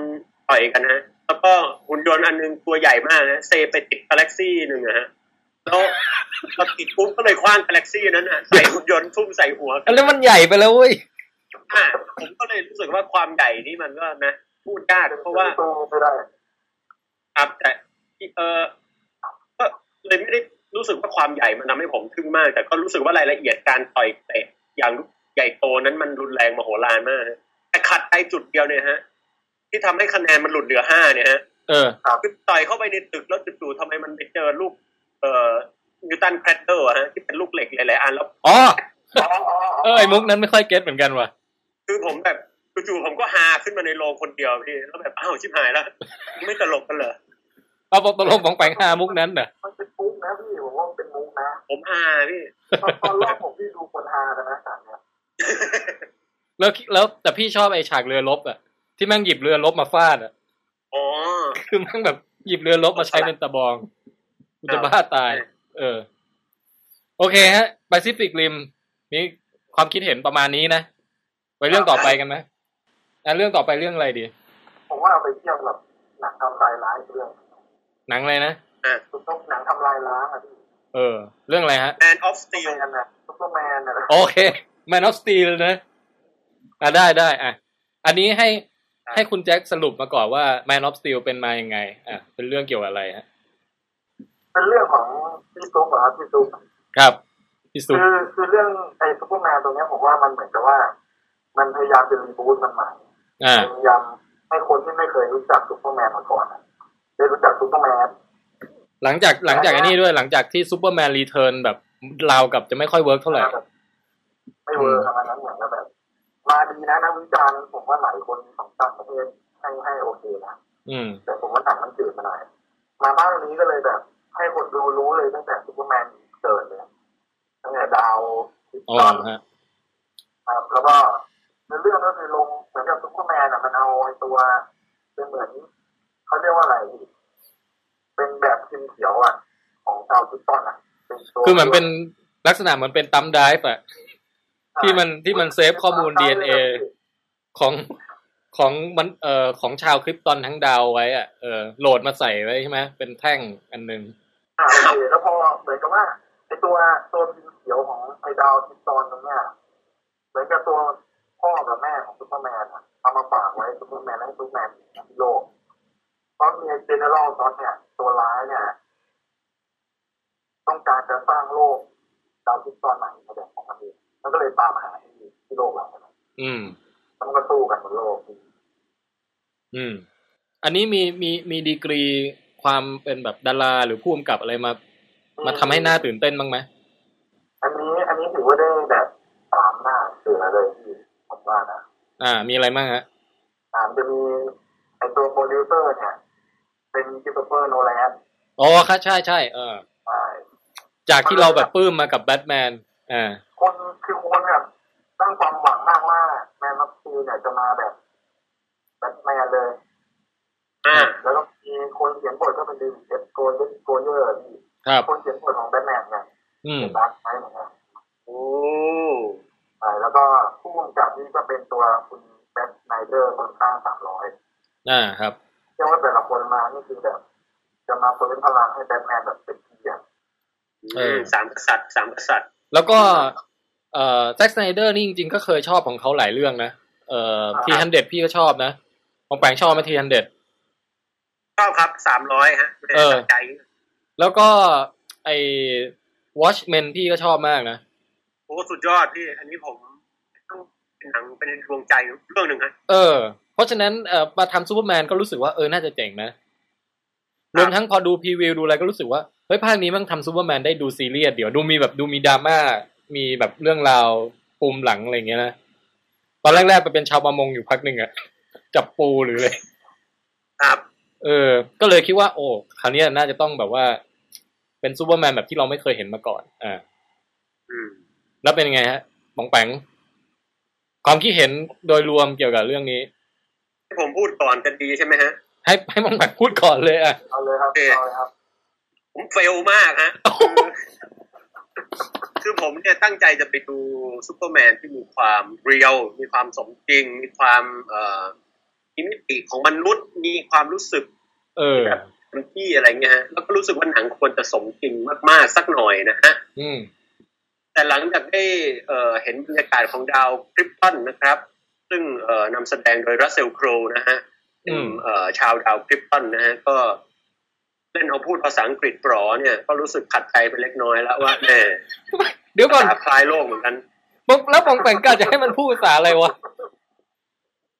ต่อยกันฮะแล้วก็หุ่นยนต์อันหนึงตัวใหญ่มากนะเซไปติดกาแล็กซี่หนึ่งนะฮะแล้วพอติดปุ๊บก็เลยคว้างกาแล็กซี่นั้นน่ะใส่หุ่นยนต์ทุ่มใส่หัวอันนั้นมันใหญ่ไปแล้วเว้ย อะผมก็เลยรู้สึกว่าความใหญ่นี่มันก็นะพูดยากเพราะว่าสู้ไม่ได้ครับแต่เออก็เลยไม่ได้รู้สึกว่าความใหญ่มันทำให้ผมทึ่งมาก แต่ก็รู้สึกว่ารายละเอียดการต่อยเตะอย่างใหญ่โตนั้นมันรุนแรงมโหฬารมากนะแต่ขัดไปจุดเดียวเนี่ยฮะ ที่ทำให้คะแนนมันหลุดเหลือห้าเนี่ยฮะเออคือต่อยเข้าไปในตึกแล้วจู่ๆทำไมมันไปเจอลูก เอ่อ Newton cradle ฮะที่เป็นลูกเหล็กหลายๆอันแล้วอ๋ออ๋ออ๋อเออไอ้มุกนั้นไม่ค่อย get เหมือนกันว่ะ คือผมแบบจู่ๆผมก็ฮาขึ้นมาในโรงคนเดียวพี่แล้วแบบอ้าวชิบหายแล้วไม่ตลกกันเหรอเอาบอกตกลงบองแปงฮามุกนั้นน่ะมันเป็นมุกนะพี่ผมว่ามันเป็นมุกนะผมฮาพี่ตอนตอนแรกผมที่ดูคนฮากันนะฉากเนี้ยแล้วแล้วแต่พี่ชอบไอ้ฉากเรือรบอะที่แม่งหยิบเรือรบมาฟาดอะอ๋อคือแม่งแบบหยิบเรือรบมาใช้เป็นตะบองกูจะบ้าตาย เออ โอเคฮะ Pacific Rim นี่ความคิดเห็นประมาณนี้นะ ไปเรื่องต่อไปกันไหมอะเรื่องต่อไปเรื่องอะไรดี ผมว่าเอาไปเทียบกับหนังทำลายล้างเรื่อง หนังอะไรนะซุปเปอร์หนังทำลายล้างอะพี่ เออ เรื่องอะไรฮะ Man of ซุปเปอ Steel ร์แมนนะซุปเปอร์แมนนะโอเค Man of Steel นะอะได้ได้อะ อันนี้ให้ให้คุณแจ็คสรุปมาก่อนว่า Man of Steel เป็นมายังไง อะ เป็นเรื่องเกี่ยวกับอะไรฮะ เป็นเรื่องของพี่ซุปอะครับพี่ซุปครับ พี่ซุปคือคือเรื่องไอ้ซุปเปอร์แมนตรงเนี้ยผมว่ามันเหมือนกับว่า มันพยายามจะ reboot มันใหม่อ่าพยายามให้คนที่ไม่เคยรู้จักซุปเปอร์แมนมาก่อนอะได้รู้จักซุปเปอร์แมนหลังจากหลังจากอันนี้ด้วยหลังจากที่ Superman Returns แบบราวกับจะไม่ค่อย work เท่าไหร่แบบไม่ work ขนาดนั้นเหมือนกับแบบมาดีนะนักวิจารณ์ผมว่าหลายคนของต่างประเทศให้ให้โอเคนะอืมแต่ผมว่าหนังมันจืดไปหน่อยมาภาคนี้ก็เลยแบบ ให้คนดูรู้เลยตั้งแต่ซูเปอร์แมนเกิดเลยตั้งแต่ดาวคริสอ๋อตัลฮะครับแล้วก็ใน เรื่องก็คือลงเหมือนกับซูเปอร์แมนอะมันเอาไอ้ตัวเป็นเหมือนเขาเรียกว่าอะไร เป็นแบบพิมพ์เขียวอะ ของดาวคริปตันอะเป็นตัวคือเหมือนเป็นลักษณะเหมือนเป็น thumb drive อะที่มันที่มัน save ข้อมูล DNA ของของมันเอ่อของชาวคริปตันทั้งดาวไว้อะเออ load มาใส่ไว้ใช่ไหมเป็นแท่งอันหนึงอ่าโอเคแล้วพอเหมือนกับว่าไอ้ตัวตัวพิมพ์เขียวของไอ้ดาวคริปตันตรงเนี้ยเหมือนกับตัวพ่อกับแม่ของ ซูเปอร์แมนอะเอามาฝากไว้ซูเปอร์แมนให้ซูเปอร์แมนที่โลกเพราะมี General Zod เนี่ยตัวร้ายเนี่ย ต้องการจะสร้างโลกดาวคริปตันใหม่ในแบบของมันเองมันก็เลยตามหาที่ที่โลกเราเนี่ยอืมแล้วมันก็สู้กันบนโลก อืม อันนี้มีมีมีดีกรีความเป็นแบบดาราหรือผู้กำกับอะไรมา มาทำให้หน้าตื่นเต้นบ้างไหมอันนี้ อันนี้ถือว่าได้แบบสามทหารเสือเลยที่ผมว่านะ อ่า มีอะไรบ้างฮะอ่าจะมีไอตัวโปรดิวเซอร์เนี่ย เป็น Christopher Nolanอ๋อค่ะใช่ใช่เออใช่จากที่เราแบบปลื้มมากับแบทแมนอ่าคนคือคนแบบตั้งความหวังมากว่า Man of Steel เนี่ยจะมาแบบแบทแมนเลยอ่าแล้วก็มีคนเขียนบทก็เป็น David S. Goyer Goyer ที่ครับคนเขียนบทของแบทแมนเนี่ยอืมเป็น Dark Knight เหมือนกันโอ้ ใช่แล้วก็ผู้กำกับนี่ก็เป็นตัวคุณ Zack Snyder คนสร้างสามร้อยอ่าครับเรียกว่าแต่ละคนมานี่คือแบบ จะมาเพิ่มพลังให้แบทแมนแบบเต็มที่อะเออสามทหารเสือสามทหารเสือแล้วก็เอ่อ Zack Snyder นี่จริงๆก็เคยชอบของเขาหลายเรื่องนะเอ่อ Three Hundred พี่ก็ชอบนะบองแปงชอบไหม Three Hundredชอบครับสามร้อยฮะไม่ได้เออตั้งใจแล้วก็ไอ้ Watchmen พี่ก็ชอบมากนะโอ้สุดยอดพี่ อันนี้ผมต้องเป็นหนังเป็นดวงใจเรื่องหนึ่งฮะเออ เพราะฉะนั้นเอ่อมาทำซูเปอร์แมนก็รู้สึกว่าเออน่าจะเจ๋งนะรวมทั้งพอดู preview ดูอะไรก็รู้สึกว่าเฮ้ยภาคนี้มันทำซูเปอร์แมนได้ดูซีเรียสเดี๋ยวดูมีแบบดูมีดราม่ามีแบบเรื่องราวปูมหลังอะไรอย่างเงี้ยนะตอนแรกๆไปเป็นชาวประมงอยู่พักหนึ่งอะจับปูหรืออะไรครับ เออ ก็เลยคิดว่า โอ้คราวเนี้ยน่าจะต้องแบบว่า เป็นซูเปอร์แมนแบบที่เราไม่เคยเห็นมาก่อน อ่าอืม แล้วเป็นยังไงฮะบองแปงความคิดเห็นโดยรวมเกี่ยวกับเรื่องนี้ให้ผมพูดก่อนจะดีใช่ไหมฮะ ให้ให้บองแปงพูดก่อนเลยอะเอาเลยครับโอเคเอาเลยครับ ผม fail มากฮะคือคือผมเนี่ยตั้งใจจะไปดูซูเปอร์แมนที่มีความ real มีความสมจริง มีความเอ่อมีมิติของมนุษย์มีความรู้สึก เออแบบเต็มที่อะไรเงี้ยฮะแล้วก็รู้สึกว่าหนังควรจะสมจริงมากๆสักหน่อยนะฮะอืม แต่หลังจากได้เอ่อเห็นบรรยากาศของดาวคริปตันนะครับ ซึ่งเอ่อนำแสดงโดยรัสเซลโครนะฮะเป็นอืมเอ่อชาวดาวคริปตันนะฮะก็เล่นเอาพูดภาษาอังกฤษปลอเนี่ย ก็รู้สึกขัดใจไปเล็กน้อยแล้วว่าแหมเดี๋ยวก่อนภาษาคล้ายโลกเหมือนกันบองแล้วบองแปงกาจะให้มันพูดภาษาอะไรวะ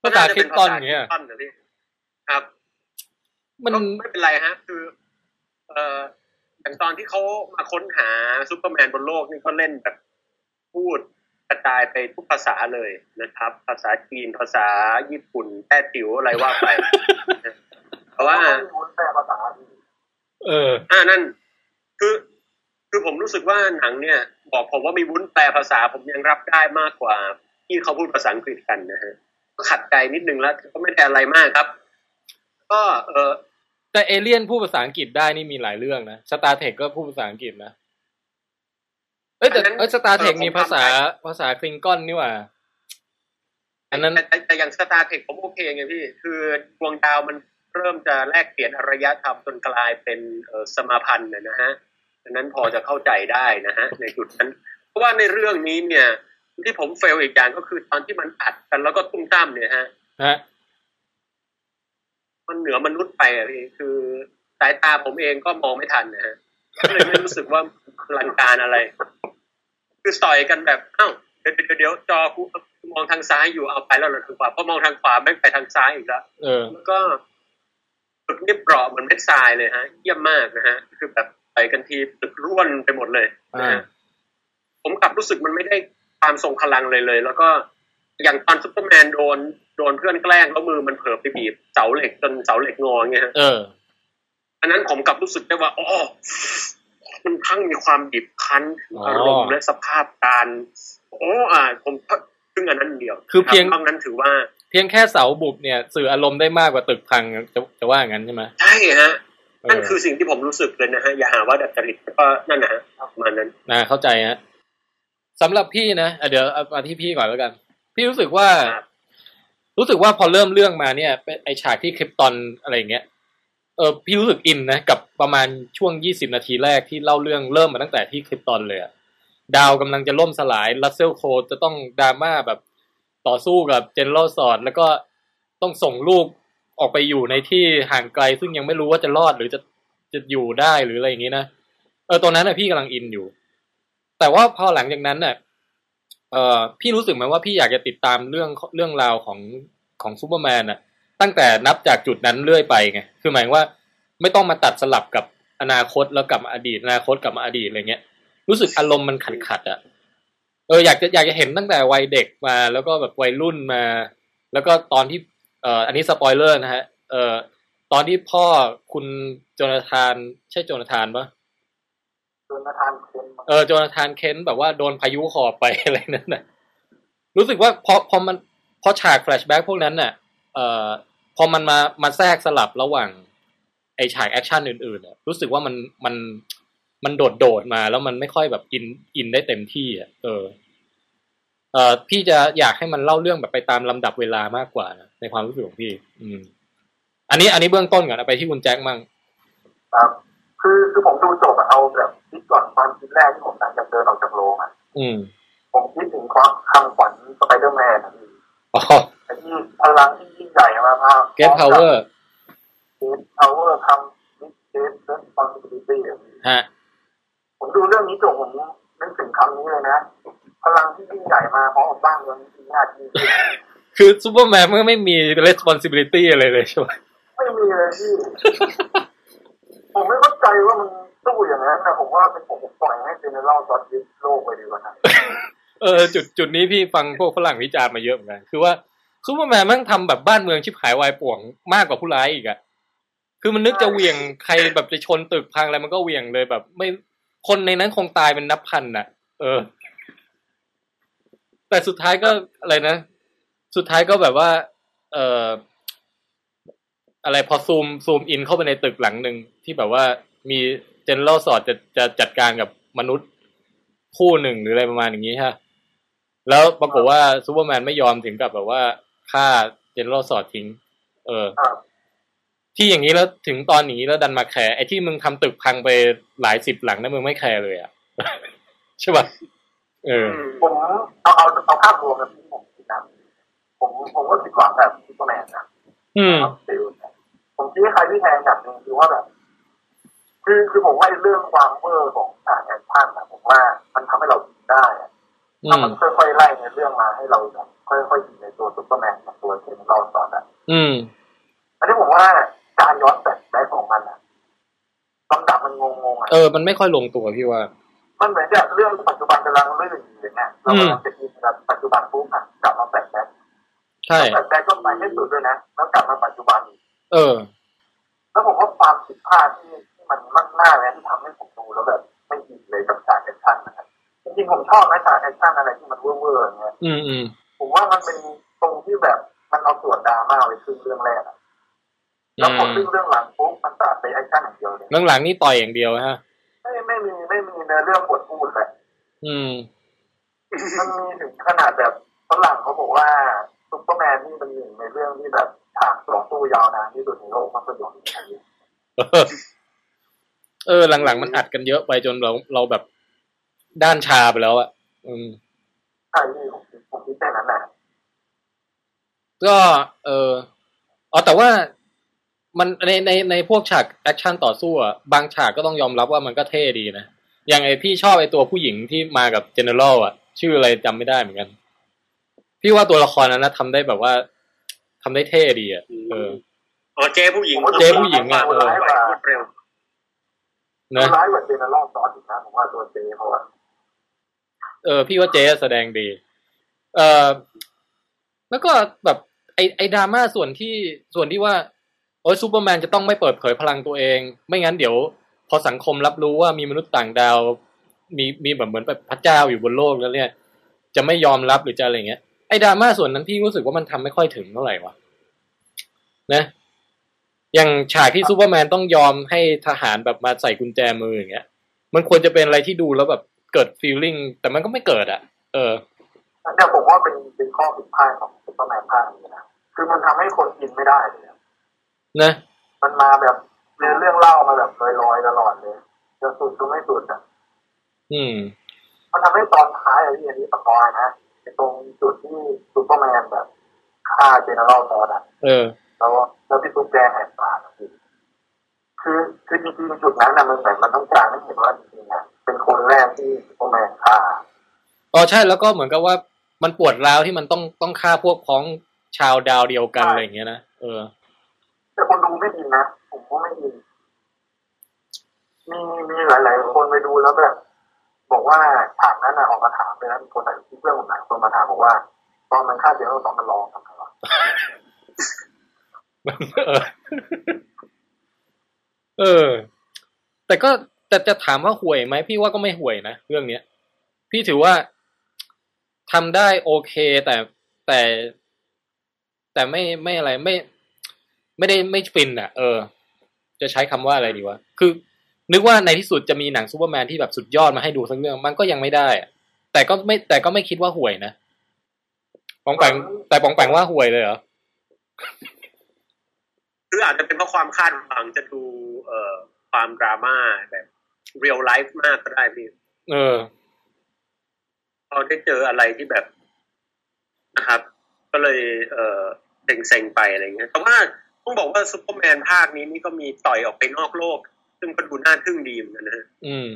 ภาษาคริปตอนอย่างเงี้ยภาษาคริปตันนะพี่ครับ มันก็ไม่เป็นไรฮะ คือ เอ่อ อย่างตอนที่เขามาค้นหาซูเปอร์แมนบนโลกนี่ก็เล่นแบบพูดกระจายไปทุกภาษาเลยนะครับ ภาษาจีนภาษาญี่ปุ่นแต้จิ๋วอะไรว่าไปเพราะว่าเขามีวุ้นแปลภาษาดีเอออ่านั่น คือคือผมรู้สึกว่าหนังเนี่ย บอกผมว่ามีวุ้นแปลภาษาผมยังรับได้มากกว่า ที่เขาพูดภาษาอังกฤษกันนะฮะก็ขัดใจนิดนึงแล้วก็ไม่ได้อะไรมากครับ ก็เออ แต่เอเลี่ยนพูดภาษาอังกฤษได้นี่มีหลายเรื่องนะ Star Trek ก็พูดภาษาอังกฤษนะเอ้ยแต่อันนั้นเอ้ย Star Trek เออผมมีภาษาทำได้ภาษา Klingon นี่หว่า อันนั้นแต่แต่แต่อย่าง Star Trek ผมโอเคไงพี่ คือดวงดาวมันเริ่มจะแลกเปลี่ยนอารยธรรมจนกลายเป็นเอ่อสมาพันธ์นะนะฮะดังนั้นพอจะเข้าใจได้นะฮะ ในจุดนั้น เพราะว่าในเรื่องนี้เนี่ย ที่ผม fail อีกอย่างก็คือตอนที่มันอัดกันแล้วก็ตุ้มตั้มเนี่ยฮะฮะ มันเหนือมนุษย์ไปอะพี่คือสายตาผมเองก็มองไม่ทันนะฮะก็เลยไม่รู้สึกว่าอลังการอะไร คือต่อยกันแบบเอ้าเดี๋ยวเดี๋ยวเดี๋ยวจอกูมองทางซ้ายอยู่เอาไปแล้วเหรอทางขวาพอมองทางขวาแม่งไปทางซ้ายอีกแล้วเออแล้วก็จุดนี่เปราะเหมือนเม็ดทรายเลยฮะเยี่ยมมากนะฮะ คือแบบไปกันทีตึกร่วนไปหมดเลยนะฮะอ่าผมกลับรู้สึกมันไม่ได้ความทรงพลังเลยเลย แล้วก็อย่างตอนซุปเปอร์แมนโดนโดนเพื่อนแกล้งแล้วมือมันเผลอไปบีบเสาเหล็กจนเสาเหล็กงอเงี้ยฮะเออ อันนั้นผมกลับรู้สึกได้ว่าอ๋อมันทั้งมีความบีบคั้นอ๋อออารมณ์และสภาพการโอ้อ่า ผมซึ่งอันนั้นเดียว คือเพียงนอกนั้นถือว่า เพียงแค่เสาบุบเนี่ย สื่ออารมณ์ได้มากกว่าตึกพังจะจะว่างั้นใช่ไหมใช่ฮะเอนั่นอคือสิ่งที่ผมรู้สึกเลยนะฮะ อย่าหาว่าดัดจริตแล้วก็นั่นนะฮะประมาณนั้นนะเข้าใจฮะสำหรับพี่นะอะเดี๋ยวเอามาที่พี่ก่อนแล้วกัน พี่รู้สึกว่าค รู้สึกว่าพอเริ่มเรื่องมาเนี่ยเป็นไอฉากที่คริปตอนอะไรเงี้ยเออพี่รู้สึกอินนะกับประมาณช่วงยี่สิบนาทีแรกที่เล่าเรื่องเริ่มมาตั้งแต่ที่คริปตอนเลยอะดาวกำลังจะล่มสลายลัสเซลโคจะต้องดราม่าแบบต่อสู้กับเจนเรสอดแล้วก็ต้องส่งลูกออกไปอยู่ในที่ห่างไกล ซึ่งยังไม่รู้ว่าจะรอดหรือจะจะอยู่ได้หรืออะไรอย่างงี้นะเออตอนนั้นนะพี่กำลังอินอยู่ แต่ว่าพอหลังจากนั้นน่ะ เออพี่รู้สึกไหมว่าพี่อยากจะติดตามเรื่องเรื่องราวของของซูเปอร์แมนอะตั้งแต่นับจากจุดนั้นเรื่อยไปไงคือหมายว่าไม่ต้องมาตัดสลับกับอนาคตแล้วกลับมาอดีตอนาคตกลับมาอดีตอะไรเงี้ย รู้สึกอารมณ์มันขัดขัดอะเอออยากจะอยากจะเห็นตั้งแต่วัยเด็กมา แล้วก็แบบวัยรุ่นมา แล้วก็ตอนที่เอ่ออันนี้สปอยเลอร์นะฮะเอ่อตอนที่พ่อคุณโจนาธาน ใช่โจนาธานปะ โจนาธานเคนท์าเออโจนาธานเคนท์แบบว่าโดนพายุหอบไปอะไรนั่นน่ะรู้สึกว่าพอพอมันพอฉาก flashback พวกนั้นน่ะเอ่อพอมันมามาแทรกสลับระหว่าง ไอฉากแอคชั่นอื่นๆน่ะรู้สึกว่ามันมันมันโดดโดดมาแล้วมันไม่ค่อยแบบอินอินได้เต็มที่อะเออเอ่อพี่จะอยากให้มันเล่าเรื่องแบบไปตามลำดับเวลามากกว่านะในความรู้สึกของพี่ อืม อันนี้อันนี้เบื้องต้นก่อนเอาไปที่คุณแจ็คมั่งครับ คือคือผมดูจบอะเอาแบบคิดก่อนตอนคิดแรกที่ผมหลังจากเดินออกจากโรงอะอืมผมคิดถึงความคำขวัญสไปเดอร์แมนอะพี่อ๋อไอ้ที่พลังที่ยิ่งใหญ่มาพา great power great power comes great responsibility ฮะผมดูเรื่องนี้จบผมนึกถึงคำนี้เลยนะ พลังที่ยิ่งใหญ่มาพร้อมกับบ้านเมืองที่ยากยิ่งขึ้นคือซูเปอร์แมนมันก็ไม่มี responsibility อะไรเลยใช่ไหมไม่มีเลยพี่ ผมไม่เข้าใจว่ามันสู้อย่างนั้นนะผมว่าเป็นผมปล่อยให้ General Zod ยึดโลกไปดีกว่านะเออจุดจุดนี้พี่ฟังพวกฝรั่งวิจารณ์มาเยอะเหมือนกันคือว่าซูเปอร์แมนมันทำแบบบ้านเมืองชิบหายวายป่วงมากกว่าผู้ร้ายอีกอะคือมันนึกจะเหวี่ยงใครแบบจะชนตึกพังอะไรมันก็เหวี่ยงเลยแบบ ไม่คนในนั้นคงตายเป็นนับพันน่ะ เออ แต่สุดท้ายก็อะไรนะ สุดท้ายก็แบบว่า เออ อะไรพอ zoom zoom in เข้าไปในตึกหลังหนึ่งที่แบบว่ามีเจน e ร a l สอดจะจะจัดการกับมนุษย์คู่หนึ่งหรืออะไรประมาณอย่างนี้ฮะแล้วปรากฏว่าซูเปอร์แมนไม่ยอมถึงกับแบบว่าฆ่าเจน e ร a l สอดทิ้ง เออครับที่อย่างนี้แล้วถึงตอนนี้แล้วดันมาแคร์ไอ้ที่มึงทำตึกพังไปหลายสิบหลังนะมึงไม่แคร์เลยอะใช่ป่ะเออผมเอาเอาเอาภาพรวมนะพี่ผมคิดนะผมผมก็คิดหวังแบบซูเปอร์แมนนะอืม feel เนี่ย ผมคิดว่าใครที่แทนแบบหนึงคือว่าแบบคือคือผมว่าไอ้เรื่องความเวอร์ของฉากแอคชั่นอะผมว่ามันทำให้เราคิดได้อะอืมถ้ามันค่อยๆไล่ในเรื่องมาให้เราแบบค่อยๆอินในตัวซูเปอร์แมนกับตัวเทนเราตอนนั้นอืมอันนี้ผมว่าการย้อนแสงได้ของมันอะลำดับมันงงๆอะเออมันไม่ค่อยลงตัวพี่ว่า มันเหมือนกับเรื่องปัจจุบันกำลังเลื่อนอยู่อย่างเงี้ยเรากำลังจะอินกับปัจจุบันปุ๊บอะกลับมา flashback ใช่ flashback ก็ไปให้สุดด้วยนะแล้วกลับมาปัจจุบันอีก เออ แล้วผมว่าความผิดพลาดที่ที่มันมากมากๆเลยที่ทำให้ผมดูแล้วแบบ ไม่อินเลยกับฉากแอคชั่นนะครับจริงๆผมชอบนะฉากแอคชั่นอะไรที่มันเวอร์ๆอย่างเงี้ยอืมอืมผมว่ามันเป็นตรงที่แบบมันเอาส่วนดราม่าไปขึ้นเรื่องแรกอะแล้วพอขึ้นเรื่องหลังปุ๊บมันตัดไปแอคชั่นอย่างเดียวเลยหลังๆนี่ต่อยอย่างเดียวฮะไม่ไม่มีไม่มีเนื้อเรื่องบทพูดเลยอืมมันมีถึงขนาดแบบฝรั่งเขาบอกว่าซุปเปอร์แมนนี่เป็นหนึ่งในเรื่องที่แบบ ฉากต่อสู้ยาวนานที่สุดในโลกภาพยนตร์ไทยเออ หลังๆมันอัดกันเยอะไปจนเราเราแบบด้านชาไปแล้วอะอืมใช่ที่ผมคิดผมคิดแค่นั้นแหละก็ เอออ๋อแต่ว่ามันในในในพวกฉากแอคชั่นต่อสู้อะบางฉากก็ต้องยอมรับว่ามันก็เท่ดีนะอย่างไอพี่ชอบไอตัวผู้หญิงที่มากับ General อะชื่ออะไรจำไม่ได้เหมือนกัน พี่ว่าตัวละครนั้นนะทำได้แบบว่า ทำได้เท่ดีอะเอออ๋อเจ๊ผู้หญิงเจ๊ผู้หญิงอะตัวร้ายกว่ารวดเร็วนะตัวร้ายกว่า General Zod อีกนะผมว่าตัวเจ๊เขาอะเออ พี่ว่าเจ๊แสดงดี เออแล้วก็แบบไอไอดราม่าส่วนที่ส่วนที่ว่าโอ้ยซูเปอร์แมนจะต้องไม่เปิดเผยพลังตัวเอง ไม่งั้นเดี๋ยว พอสังคมรับรู้ว่ามีมนุษย์ต่างดาว มีมีแบบเหมือนแบบพระเจ้าอยู่บนโลกแล้วเนี่ย จะไม่ยอมรับหรือจะอะไรเงี้ย ไอ้ดราม่าส่วนนั้นพี่รู้สึกว่ามันทำไม่ค่อยถึงเท่าไหร่วะนะอย่างฉากที่ซูเปอร์แมนต้องยอมให้ทหารแบบมาใส่กุญแจมืออย่างเงี้ย มันควรจะเป็นอะไรที่ดูแล้วแบบเกิด feeling แต่มันก็ไม่เกิดอะเออเนี่ยผมว่าเป็นเป็นข้อผิดพลาดของซุปเปอร์แมนภาคนี้นะคือมันทำให้คนอินไม่ได้เลยอะนะมันมาแบบเรื่องเรื่องเล่ามาแบบลอยๆตลอดเลยจะสุดก็ไม่สุดอะอืม มันทำให้ตอนท้ายอะที่อันนี้ spoil นะไอ้ ตรงจุดที่ซูเปอร์แมนแบบฆ่า General Zod อะเออ แล้วแล้วพี่ตุ๊กแกแหกปากอะพี่คือคือจริงๆจุดนั้นนะมันเหมือนมันต้องการให้เห็นว่าจริงๆอะเป็นคนแรกที่ซูเปอร์แมนฆ่าอ๋อใช่แล้วก็เหมือนกับว่ามันปวดร้าวที่มันต้องต้องฆ่าพวกพ้องชาวดาวเดียวกันใช่อะไรอย่างเงี้ยนะเออ แต่คนดูไม่ดีนะผมก็ไม่ดีมีมีหลาย ๆ คนไปดูแล้วแบบ บอกว่าฉากนั้นอะออกมาถามเลยนะมีคนแต่ที่เพื่อนผมหลายคนมาถามบอกว่า ตอนมันฆ่าเจเนอเรลซอสมันร้องทำไมวะเออ แต่ก็แต่จะถามว่าห่วยไหมพี่ว่าก็ไม่ห่วยนะเรื่องเนี้ย พี่ถือว่าทำได้โอเค แต่แต่ แต่ไม่ไม่อะไรไม่ ไม่ได้ไม่ฟินอะ เออ จะใช้คำว่าอะไรดีวะคือ นึกว่าในที่สุดจะมีหนังซูเปอร์แมนที่แบบสุดยอดมาให้ดูสักเรื่องมันก็ยังไม่ได้อะแต่ก็ไม่แต่ก็ไม่คิดว่าห่วยนะปองแปงแต่ปองแปงว่าห่วยเลยเหรอคืออาจจะเป็นเพราะความคาดหวังจะดู เอ่อความดราม่าแบบ real life มากก็ได้พี่เออพอได้เจออะไรที่แบบนะครับ ก็เลย เอ่อเซ็งๆไปอะไรเงี้ยแต่ว่าต้องบอกว่าซูเปอร์แมนภาคนี้นี่ก็มีต่อยออกไปนอกโลก ซึ่งก็ดูน่าทึ่งดีเหมือนกันนะฮะอืม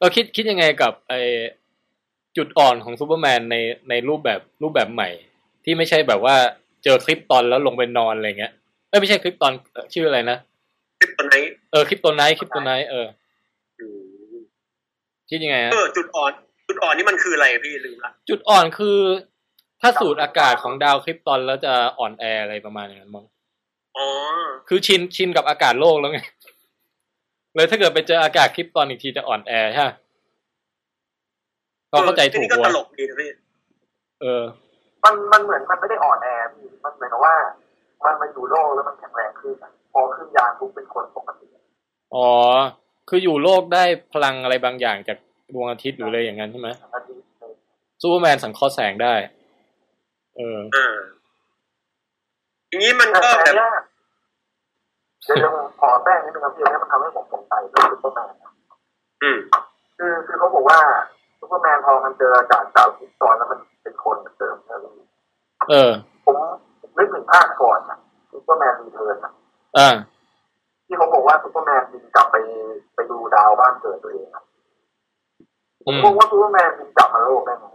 เราคิดคิดยังไงกับไอ้จุดอ่อนของซูเปอร์แมนในในรูปแบบรูปแบบใหม่ ที่ไม่ใช่แบบว่าเจอ Krypton แล้วลงไปนอนอะไรเงี้ยเอ้ยไม่ใช่ Krypton เอ่อชื่ออะไรนะ kryptonite เออ kryptonite kryptonite เอออืมคิดยังไงฮะเออจุดอ่อน จุดอ่อนนี่มันคืออะไรพี่ลืมละจุดอ่อนคือ ถ้าสูดอากาศของดาวคลิปตอนแล้วจะอ่อนแออะไรประมาณอย่างนั้นมั้งอ๋อคือชินชินกับอากาศโลกแล้วไง เลยถ้าเกิดไปเจออากาศคลิปตอนอีกทีจะอ่อนแอใช่ไหมเราเข้าใจถูทีกนี้ก็ตวะลกดีนะพี่เออ มันมันเหมือนมันไม่ได้อ่อนแอพี่มันเหมือนกับว่า มันมาอยู่โลกแล้วมันแข็งแรงขึ้นอะพอขึ้นยานปุ๊บเป็นคนปกติอ๋อ คืออยู่โลกได้พลังอะไรบางอย่างจากดวงอาทิตย์หรืออะไรอย่างนั้นใช่ไหมอาทิตย์หนึ่งซูเปอร์แมนสังเคราะห์แสงได้ เอออ่าอย่างนี้มันแต่ก็แต่แบบ เนี้ยเดี๋ยวผมขอแย้งนิดนึงครับพี่อันนี้มันทำให้ผมสงสัยเรื่องซูเปอร์แมนนะอืมคือคือเขาบอกว่าซูเปอร์แมนพอมันเจออากาศดาว Krypton แล้วมันเป็นคนเหมือนเดิมนะพี่เออ ผมนึกถึงภาคก่อนนะSuperman Return อะอ่าที่เขาบอกว่าซูเปอร์แมนบินกลับไปไปดูดาวบ้านเกิดตัวเองอะผมอืมงงว่าซูเปอร์แมนบินกลับมาโลกได้ไง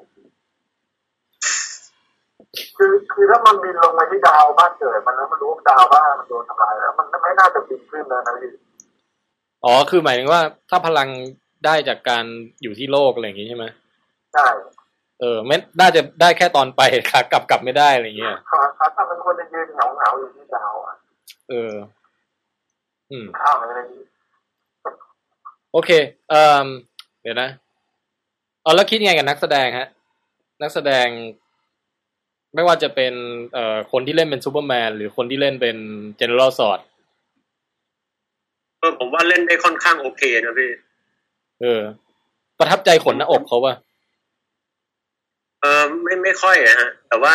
คือคือถ้ามันบินลงมาที่ดาวบ้านเกิดมันแล้วมันรู้ว่าดาวบ้านมันโดนทำลายแล้วมันไม่น่าจะบินขึ้นเลยนะพี่อ๋อคือหมายถึงว่าถ้าพลังได้จากการอยู่ที่โลกอะไรอย่างงี้ใช่ไหมใช่เออไม่น่าจะได้แค่ตอนไปขากลับกลับไม่ได้อะไรอย่างเงี้ยขาขาถ้าเป็นคนจะยืนเหงาเหงาๆอยู่ที่ดาวอะเออ อืมข้าวอะไรนี่โอเคเอ่อเดี๋ยวนะเออแล้วคิดยังไงกับนักแสดงฮะ นักแสดง ไม่ว่าจะเป็นเอ่อคนที่เล่นเป็นซูเปอร์แมนหรือคนที่เล่นเป็น General Zodเออผมว่าเล่นได้ค่อนข้างโอเคนะพี่ เออ ประทับใจขนหน้าอกเขาป่ะเออไม่ไม่ค่อยอะฮะ แต่ว่า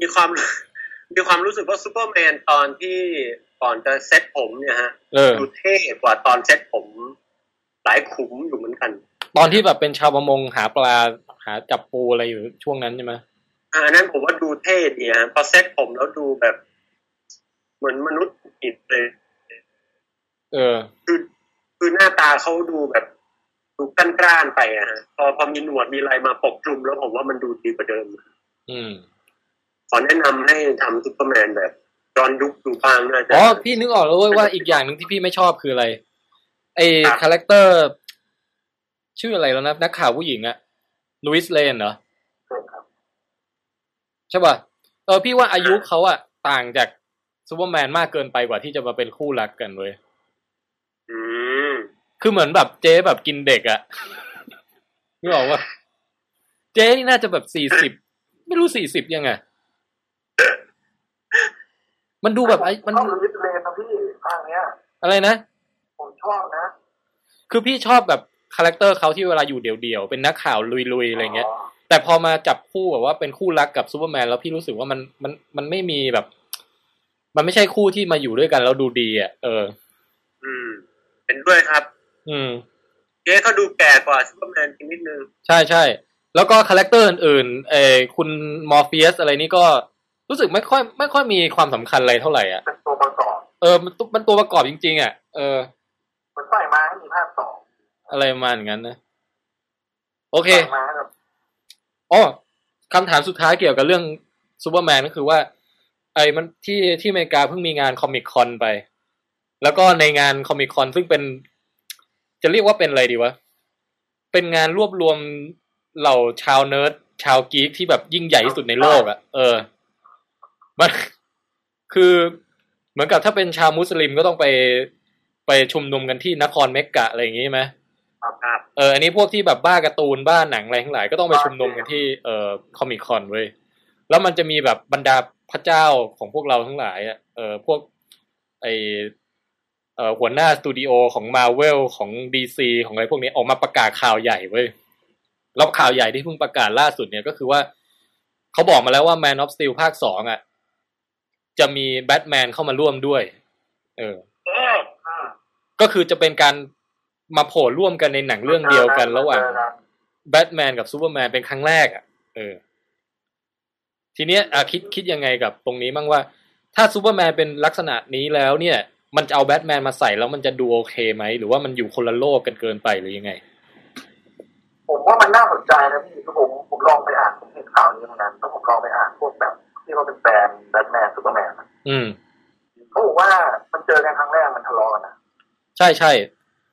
มีความมีความรู้สึกว่าซูเปอร์แมนตอนที่ก่อนจะเซ็ตผมเนี่ยฮะเออดูเท่กว่าตอนเซ็ตผม หลายขุมอยู่เหมือนกัน ตอนที่แบบเป็นชาวประมงหาปลาหาจับปูอะไรอยู่ช่วงนั้นใช่ไหม อะอันนั้นผมว่าดูเท่ดีฮะพอเซ็ตผมแล้วดูแบบ เหมือนมนุษย์อิดเลย เออ คือคือหน้าตาเขาดูแบบ ดูกล้านๆไปอะฮะพอพอมีหนวดมีอะไรมาปกคลุมแล้วผมว่ามันดูดีกว่าเดิม อืม ขอแนะนำให้ทำซูเปอร์แมนแบบย้อนยุคดูบ้างน่าจะ อ๋อพี่นึกออกแล้วเว้ยว่าอีกอย่างหนึ่งที่พี่ไม่ชอบคืออะไร ไอครับ character ชื่ออะไรแล้วนะ นักข่าวผู้หญิงอะ Lois Lane เหรอใช่ครับ ใช่ป่ะเออพี่ว่าอายุเขาอะต่างจากซูเปอร์แมนมากเกินไปกว่าที่จะมาเป็นคู่รักกันเว้ยอืมคือเหมือนแบบเจ๊แบบกินเด็กอะนึกออกว่าเจ๊นี่น่าจะแบบสี่สิบไม่รู้สี่สิบยังไงมันดูแบบไอ้มันชอบ Lois Lane นะพี่ภาคเนี้ย อะไรนะ ผมชอบนะ คือพี่ชอบแบบ character เขาที่เวลาอยู่เดี่ยวๆ เป็นนักข่าวลุยๆ อะไรเงี้ย แต่พอมาจับคู่แบบว่าเป็นคู่รักกับซูเปอร์แมนแล้วพี่รู้สึกว่ามันมันมันไม่มีแบบ มันไม่ใช่คู่ที่มาอยู่ด้วยกันแล้วดูดีอะเออ อืม เป็นด้วยครับ อืมเจ๊เขาดูแก่กว่าซูเปอร์แมนนิดนึงใช่ใช่แล้วก็ character อื่นๆเออคุณ Morpheus อะไรนี่ก็รู้สึกไม่ค่อย ไม่ค่อยมีความสำคัญอะไรเท่าไหร่อะเป็นตัวประกอบเออมันตัวมันตัวประกอบจริง ๆ อะ เออเหมือนใส่มาให้มีภาคสองอะไรประมาณอย่างนั้นนะ โอเคใส่มาแบบ อ๋อคำถามสุดท้ายเกี่ยวกับเรื่องซูเปอร์แมนก็คือว่า ไอ้มันที่ที่อเมริกาเพิ่งมีงาน Comic-Con ไป แล้วก็ในงาน Comic-Con ซึ่งเป็น จะเรียกว่าเป็นอะไรดีวะ เป็นงานรวบรวมเหล่าชาวเนิร์ดชาว geek ที่แบบยิ่งใหญ่ที่สุดในโลกอะ่ะเออมันคือเหมือนกับถ้าเป็นชาวมุสลิมก็ต้องไปไปชุมนุมกันที่นครเมกกะอะไรอย่างงี้ไหมครับ เอออันนี้พวกที่แบบบ้าการ์ตูนบ้าหนังอะไรทั้งหลายก็ต้องไปชุมนุมกันที่เอ่อ Comic-Con เว้ยแล้วมันจะมีแบบบรรดาพระเจ้าของพวกเราทั้งหลายอะเออพวกไอ้เอ่อหัวหน้าสตูดิโอของมาเวลของ DC ของอะไรพวกนี้ออกมาประกาศข่าวใหญ่เว้ยแล้วข่าวใหญ่ที่เพิ่งประกาศล่าสุดเนี่ยก็คือว่าเขาบอกมาแล้วว่า Man of Steel ภาคสองอะ จะมีแบทแมนเข้ามาร่วมด้วย เออเอออืมก็คือจะเป็นการ มาโผล่ร่วมกันในหนังเรื่องเดียวกันระหว่างเจอกันแบทแมนกับซูเปอร์แมนเป็นครั้งแรกอะ เออ ทีเนี้ยอะคิดคิดยังไงกับตรงนี้บ้างว่า ถ้าซูเปอร์แมนเป็นลักษณะนี้แล้วเนี่ย มันจะเอาแบทแมนมาใส่แล้วมันจะดูโอเคไหม หรือว่ามันอยู่คนละโลกกันเกินไปหรือยังไง ผมว่ามันน่าสนใจนะพี่คือผมผมลองไปอ่านผมเห็นข่าวนี้เหมือนกันแล้วผมลองไปอ่านพวกแบบที่เขาเป็นแฟนแบทแมนซูเปอร์แมนอืมเขาบอกว่ามันเจอกันครั้งแรกมันทะเลาะกันนะใช่ใช่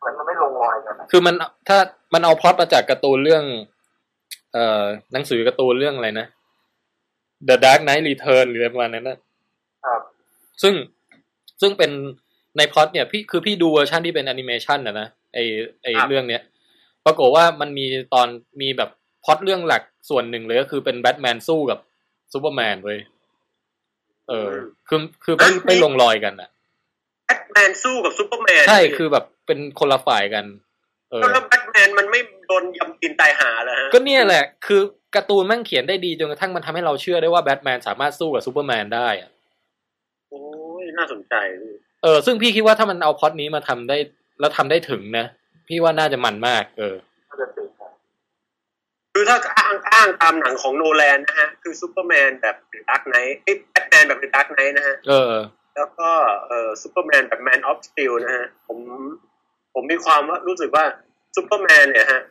เหมือนมันไม่ลงรอยกันนะคือมันถ้ามันเอาพล็อตมาจากการ์ตูนเรื่อง เอ่อหนังสือการ์ตูนเรื่องอะไรนะ The Dark Knight Return หรืออะไรประมาณนั้นนะครับ ซึ่งซึ่งเป็นในพล็อตเนี่ยพี่คือพี่ดูเวอร์ชันที่เป็นแอนิเมชันนะนะไอไอครับเรื่องเนี้ยปรากฏว่ามันมีตอนมีแบบพล็อตเรื่องหลักส่วนหนึ่งเลยก็คือเป็นแบทแมนสู้กับซูเปอร์แมนเว้ยเออ คือคือไม่ไม่ลงรอยกันอะแบทแมนสู้กับซูเปอร์แมนใช่คือแบบ เป็นคนละฝ่ายกัน เออแล้วแบทแมนมันไม่โดนยำกินตายหาแล้วฮะก็เนี่ยแหละ คือการ์ตูนแม่งเขียนได้ดีจนกระทั่งมันทำให้เราเชื่อได้ว่าแบทแมนสามารถสู้กับซูเปอร์แมนได้อะโอ้ยน่าสนใจพี่เออซึ่งพี่คิดว่าถ้ามันเอาพล็อตนี้มาทำได้ แล้วทำได้ถึงนะ พี่ว่าน่าจะมันมาก เออมันจะติดนะคือถ้าอ้างอ้างตามหนังของโนแลนนะฮะ คือซูเปอร์แมนแบบ The Dark Knight ไอ้แบทแมนแบบ The Dark Knight นะฮะ เออ แล้วก็เอ่อซูเปอร์แมนแบบแมนออฟสตีลนะฮะ ผม ผมมีความว่ารู้สึกว่าซูเปอร์แมนเนี่ยฮะ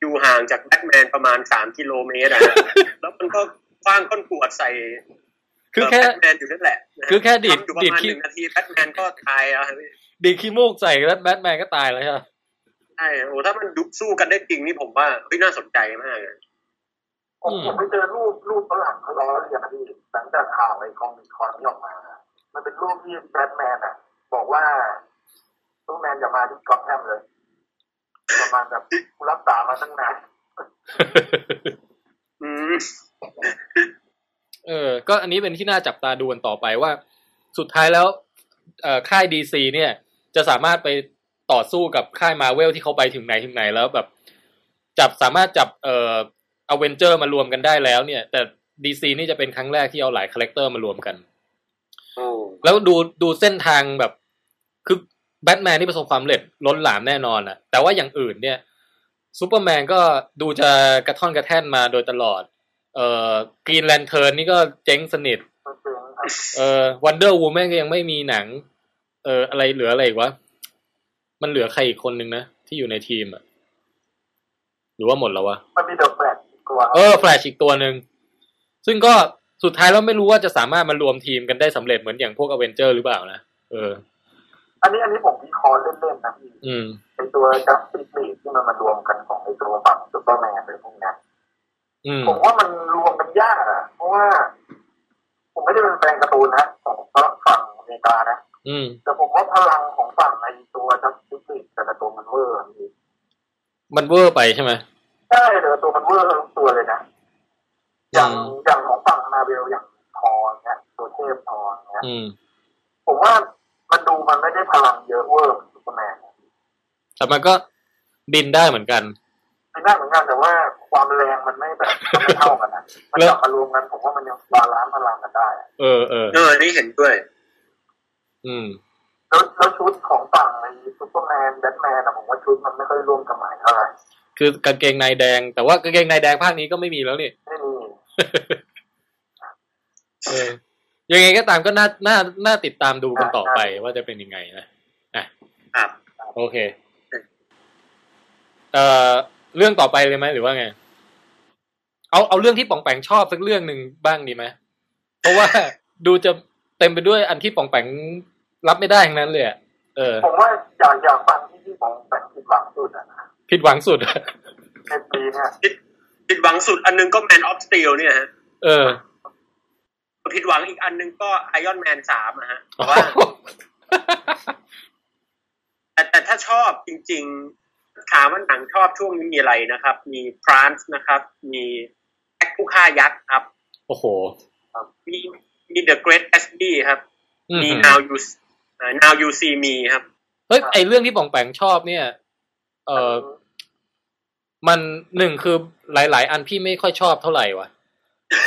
อยู่ห่างจากแบทแมนประมาณสามกิโลเมตรอะฮะแล้วมันก็คว้างก้นขวดใส่คือแค่แบทแมนอยู่นั่นแหละนะฮะคือแค่ดีดทำอยู่ประดีดมาณขี้หนึ่งนาทีแบทแมนก็ตายแล้วฮะพี่ดีดขี้มูกใส่แล้วแบทแมนก็ตายแล้วใช่ไหมใช่โอ้ถ้ามันยุบสู้กันได้จริงนี่ผมว่าเฮ้ยน่าสนใจมากอะผมผมไปเจอรูปรูปฝรั่งเขาล้อเลียนนะพี่หลังจากข่าวไอ้ Comic-Con ที่ออกมา มันเป็นรูปที่แบทแมนอะ บอกว่า ซูเปอร์แมนอย่ามาที่กอตแทมเลยประมาณแบบกูรักษามาตั้งนานอืมเออ ก็อันนี้เป็นที่น่าจับตาดูกันต่อไปว่า สุดท้ายแล้วเอ่อค่ายดีซีเนี่ย จะสามารถไปต่อสู้กับค่ายมาเวลที่เขาไปถึงไหนถึงไหนแล้วแบบ จับสามารถจับเอ่ออเวนเจอร์มารวมกันได้แล้วเนี่ย แต่ดีซีนี่จะเป็นครั้งแรกที่เอาหลาย character มารวมกันโอ้แล้วดูดูเส้นทางแบบ คือ แบทแมนที่ประสบความสำเร็จล้นหลามแน่นอนอะแต่ว่าอย่างอื่นเนี่ยซูเปอร์แมนก็ดูจะกระท่อนกระแท่นมาโดยตลอด เอ่อ Green Lantern นี่ก็เจ๊งสนิทมันเป็นครับเอ่อ Wonder Woman ก็ยังไม่มีหนัง เอ่ออะไรเหลืออะไรอีกวะ มันเหลือใครอีกคนนึงนะ ที่อยู่ในทีมอะหรือว่าหมดแล้ววะ มันมี The Flash ตัว เออแฟลชอีกตัวหนึ่งซึ่งก็สุดท้ายแล้วไม่รู้ว่าจะสามารถมารวมทีมกันได้สำเร็จเหมือนอย่างพวกอเวนเจอร์หรือเปล่านะ เออ อันนี้อันนี้ผมวิเคราะห์เล่นๆนะพี่อืมไอตัว Justice League ที่มันมารวมกันของไอตัวฝั่งซูเปอร์แมนอะไรพวกเนี้ยอืมผมว่ามันรวมกันยากอะเพราะว่า ผมไม่ได้เป็นแฟนการ์ตูนนะของฝั่งอเมริกานะอืมแต่ผมว่าพลังของฝั่งไอตัว Justice League กับการ์ตูนมันเวอร์พี่มันเวอร์ไปใช่ไหมใช่เดี๋ยวตัวมันเวอร์ทั้งตัวเลยนะอย่างอืมอย่างของฝั่งมาเวลอย่างทอเนี่ยตัวเทพทอเนี่ยอืมผมว่า มันดูมันไม่ได้พลังเยอะเวอร์ซูเปอร์แมนแต่มันก็บินได้เหมือนกันไม่น่าเหมือนกันแต่ว่าความแรงมันไม่แบบมันไม่เท่ากันนะมันแล้วจับมารวมกันผมว่ามันยัง balance พลังกันได้อะเออเออเออนี่เห็นด้วย อืมแล้วแล้วชุดของฝั่งในซูเปอร์แมนแบทแมนอะผมว่าชุดมันไม่ค่อยร่วมกับหมายเท่าไหร่คือกางเกงในแดง แต่ว่ากางเกงในแดงภาคนี้ก็ไม่มีแล้วนี่ไม่มีเออ ยังไงก็ตามก็น่าน่าน่าติดตามดูกันต่อไปว่าจะเป็นยังไงนะอะครับโอเค เอ่อเรื่องต่อไปเลยไหมหรือว่าไง เอาเอาเรื่องที่ป๋องแปงชอบสักเรื่องหนึ่งบ้างดีไหมเพราะว่าดูจะเต็มไปด้วยอันที่ป๋องแปงรับไม่ได้ทั้งนั้นเลยอะเออผมว่าอยากอยากฟังที่ที่ของแบทผิดหวังสุดอะนะผิดหวังสุดอะในปีเนี่ยผิดหวังสุดอันนึงก็แมนออฟสตีลเนี่ยฮะเออ ผิดหวังอีกอันนึงก็ไอออนแมนสามอะฮะแต่ว่าแต่แต่ถ้าชอบจริง ๆ ถามว่าหนังชอบช่วงนี้มีอะไรนะครับ มีพรานส์นะครับ มีแอคผู้ฆ่ายักษ์ครับ โอ้โห มีมี The Great Gatsby ครับอืมมี Now You เอ่อ Now You See Me ครับ เฮ้ย ไอเรื่องที่ป่องแปงชอบเนี่ย เออมันหนึ่งคือหลาย ๆ อันพี่ไม่ค่อยชอบเท่าไหร่วะ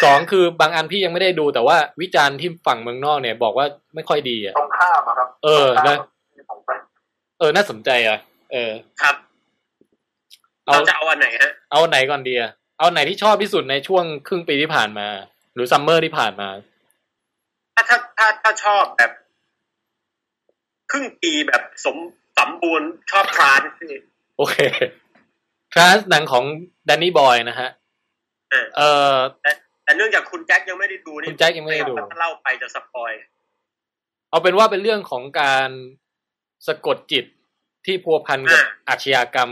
สองคือบางอันพี่ยังไม่ได้ดูแต่ว่าวิจารณ์ที่ฝั่งเมืองนอกเนี่ย บอกว่าไม่ค่อยดีอะตรงข้ามอะครับ เออนะตรงข้ามเออน่าสนใจอะ เออครับเอาเราจะเอาอันไหนฮะ เอาไหนก่อนดีอะเอาไหนที่ชอบที่สุดในช่วงครึ่งปีที่ผ่านมา หรือซัมเมอร์ที่ผ่านมา ถ้าถ้าถ้าถ้าชอบแบบ ครึ่งปีแบบสมสมบูรณ์ชอบคลานสิโอเคคลาสหนังของแดนนี่บอยนะฮะเออเออ แต่เนื่องจากคุณแจ็คยังไม่ได้ดูนี่คุณแจ็คยังไม่ได้ดูถ้าเล่าไปจะสปอย เอาเป็นว่าเป็นเรื่องของการสะกดจิตที่พัวพันกับอาชญากรรม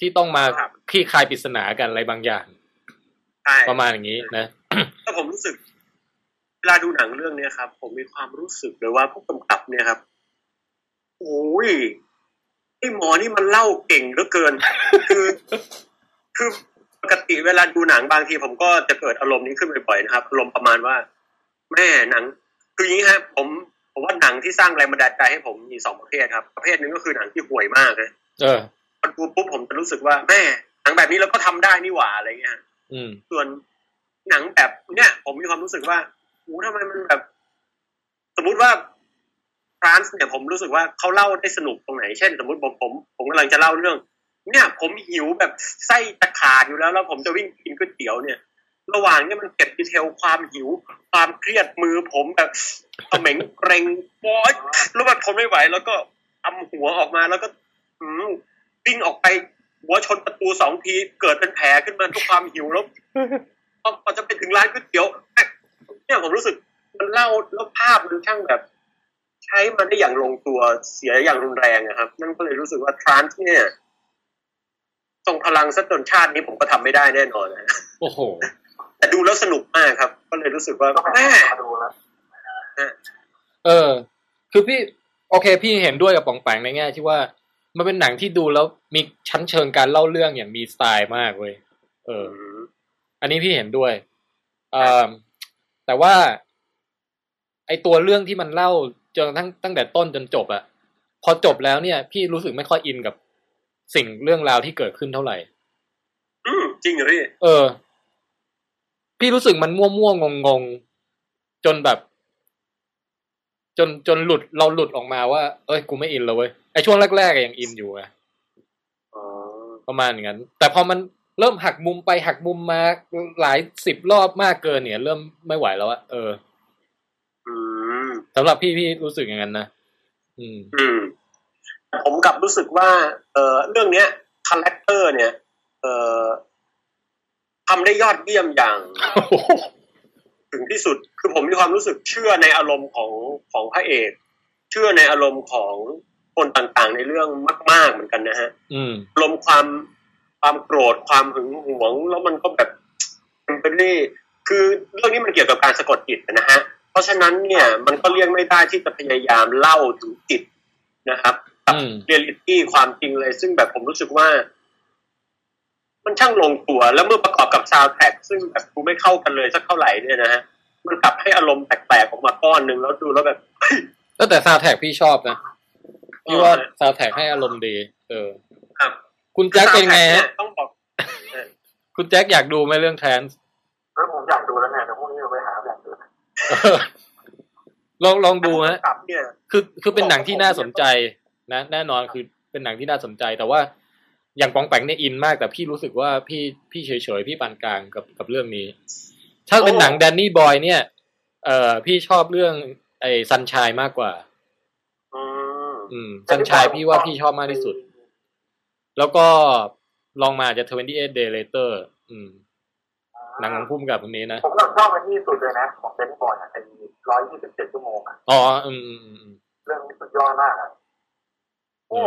ที่ต้องมาคลี่คลายปริศนากันอะไรบางอย่างใช่ประมาณอย่างนี้นะถ้าผมรู้สึกเวลาดูหนังเรื่องเนี้ยครับ ผมมีความรู้สึกเลยว่าผู้กำกับเนี่ยครับโอ้ยไอ้หมอนี่มันเล่าเก่งเหลือเกิน คือ คือ ปกติเวลาดูหนังบางทีผมก็จะเกิดอารมณ์นี้ขึ้นบ่อยๆนะครับอารมณ์ประมาณว่า แม่หนัง คืออย่างนี้ครับผมผมว่าหนังที่สร้างแรงบันดาลใจให้ผมมีสองประเภทครับ ประเภทหนึ่งก็คือหนังที่ห่วยมากนะเออพอดูปุ๊บผมจะรู้สึกว่าแม่หนังแบบนี้เราก็ทำได้นี่หว่าอะไรเงี้ยอืมส่วนหนังแบบเนี้ยผมมีความรู้สึกว่าโอ้ทำไมมันแบบ สมมุติว่าฟรานซ์เนี่ยผมรู้สึกว่าเขาเล่าได้สนุกตรงไหน เช่น สมมติผมผมผมกำลังจะเล่าเรื่อง เนี่ย ผมหิวแบบไส้ตะขาดอยู่แล้ว แล้วผมจะวิ่งกินก๋วยเตี๋ยวเนี่ย ระหว่างเนี่ยมันเก็บ detail ความหิว ความเครียดมือผมแบบเขม็งเกร็งโอ๊ยแล้วแบบทนไม่ไหว แล้วก็ทำหัวออกมาแล้วก็วิ่งออกไปหัวชนประตูสองทีเกิดเป็นแผลขึ้นมาทุกความหิวแล้วพอพอจะไปถึงร้านก๋วยเตี๋ยวเนี่ยผมรู้สึกมันเล่าแล้วภาพมันช่างแบบ ใช้มันได้อย่างลงตัวเสียอย่างรุนแรงนะครับนั่นก็เลยรู้สึกว่าทรานส์เนี่ย ทรงพลังสักจนชาตินี้ผมก็ทำไม่ได้แน่นอนนะโอ้โห แต่ดูแล้วสนุกมากครับ ก็เลยรู้สึกว่าก็ไปแม่หาดูแล้วเออ คือพี่ โอเค พี่เห็นด้วยกับป๋องแปงในแง่ที่ว่า มันเป็นหนังที่ดูแล้วมีชั้นเชิงการเล่าเรื่องอย่างมีสไตล์มากเว้ยเออ อันนี้พี่เห็นด้วยเอ่อแต่ว่า ไอตัวเรื่องที่มันเล่าจนทั้งตั้งแต่ต้นจนจบอะพอจบแล้วเนี่ย พี่รู้สึกไม่ค่อยอินกับ สิ่งเรื่องราวที่เกิดขึ้นเท่าไหร่ อืมจริงเหรอพี่เออ พี่รู้สึกมันมั่วมั่วงงงๆ จนแบบ จนจนหลุดเราหลุดออกมาว่า เอ้ยกูไม่อินแล้วเว้ยไอช่วงแรกๆอะยังอินอยู่ไงอ๋อประมาณอย่างนั้นแต่พอมันเริ่มหักมุมไปหักมุมมาหลายสิบรอบมากเกินเนี่ย เริ่มไม่ไหวแล้วอะเอออืมสำหรับพี่พี่รู้สึกอย่างนั้นนะอืมอืม ผมกลับรู้สึกว่า เออเรื่องเนี้ย character เนี่ย เออทำได้ยอดเยี่ยมอย่าง ถึงที่สุดคือผมมีความรู้สึกเชื่อในอารมณ์ของของพระเอก เชื่อในอารมณ์ของคนต่างๆ ในเรื่องมาก ๆเหมือนกันนะฮะอืมอารมณ์ความความโกรธความหึงหวง แล้วมันก็แบบเป็นไปได้คือเรื่องนี้มันเกี่ยวกับการสะกดจิตนะฮะเพราะฉะนั้นเนี่ยมันก็เลี่ยงไม่ได้ที่จะพยายามเล่าถึงจิตนะครับ กับอืมเรียลิตี้ความจริงเลย ซึ่งแบบผมรู้สึกว่า มันช่างลงตัวแล้วเมื่อประกอบกับซาวด์แทร็กซึ่งแบบดูไม่เข้ากันเลยสักเท่าไหร่เนี่ยนะฮะมันกลับให้อารมณ์แปลกๆออกมาก้อนหนึ่งแล้วดูแล้วแบบก็แต่ซาวแท็กพี่ชอบนะพี่ว่าซาวแท็กให้อารมณ์ดี เออครับคุณแจ็คเป็นไงซาวด์แทร็กฮะยต้องบอกคุณแจ็คอยากดูไหมเรื่อง Tranceแล้วผมอยากดูแล้วเนี่ยเดี๋ยวพรุ่งนี้เราไปหาอยากดูลองลองดูฮะกลับเนี่ยคือคือเป็นหนังที่น่าสนใจ นะแน่นอนคือเป็นหนังที่น่าสนใจ แต่ว่าอย่างปองแปงเนี่ยอินมากแต่พี่รู้สึกว่าพี่พี่เฉยๆพี่ปานกลางกับกับเรื่องนี้ ถ้าเป็นหนังแดนนี่บอยเนี่ยเอ่อพี่ชอบเรื่อง ไอ้ซันชายมากกว่าอืมอืมซันชายพี่ว่าพี่ชอบมากที่สุด แล้วก็ลองมาจะ28 day later อืมหนังของพุ่มกับคนนี้นะ ผมก็ชอบอันที่สุดเลยนะ ของเบนบอยอะไอ้ร้อยยี่สิบเจ็ดชั่วโมงอะอ๋ออืมอืมอืมอืมเรื่องนี้สุดยอดมากอะ โอ้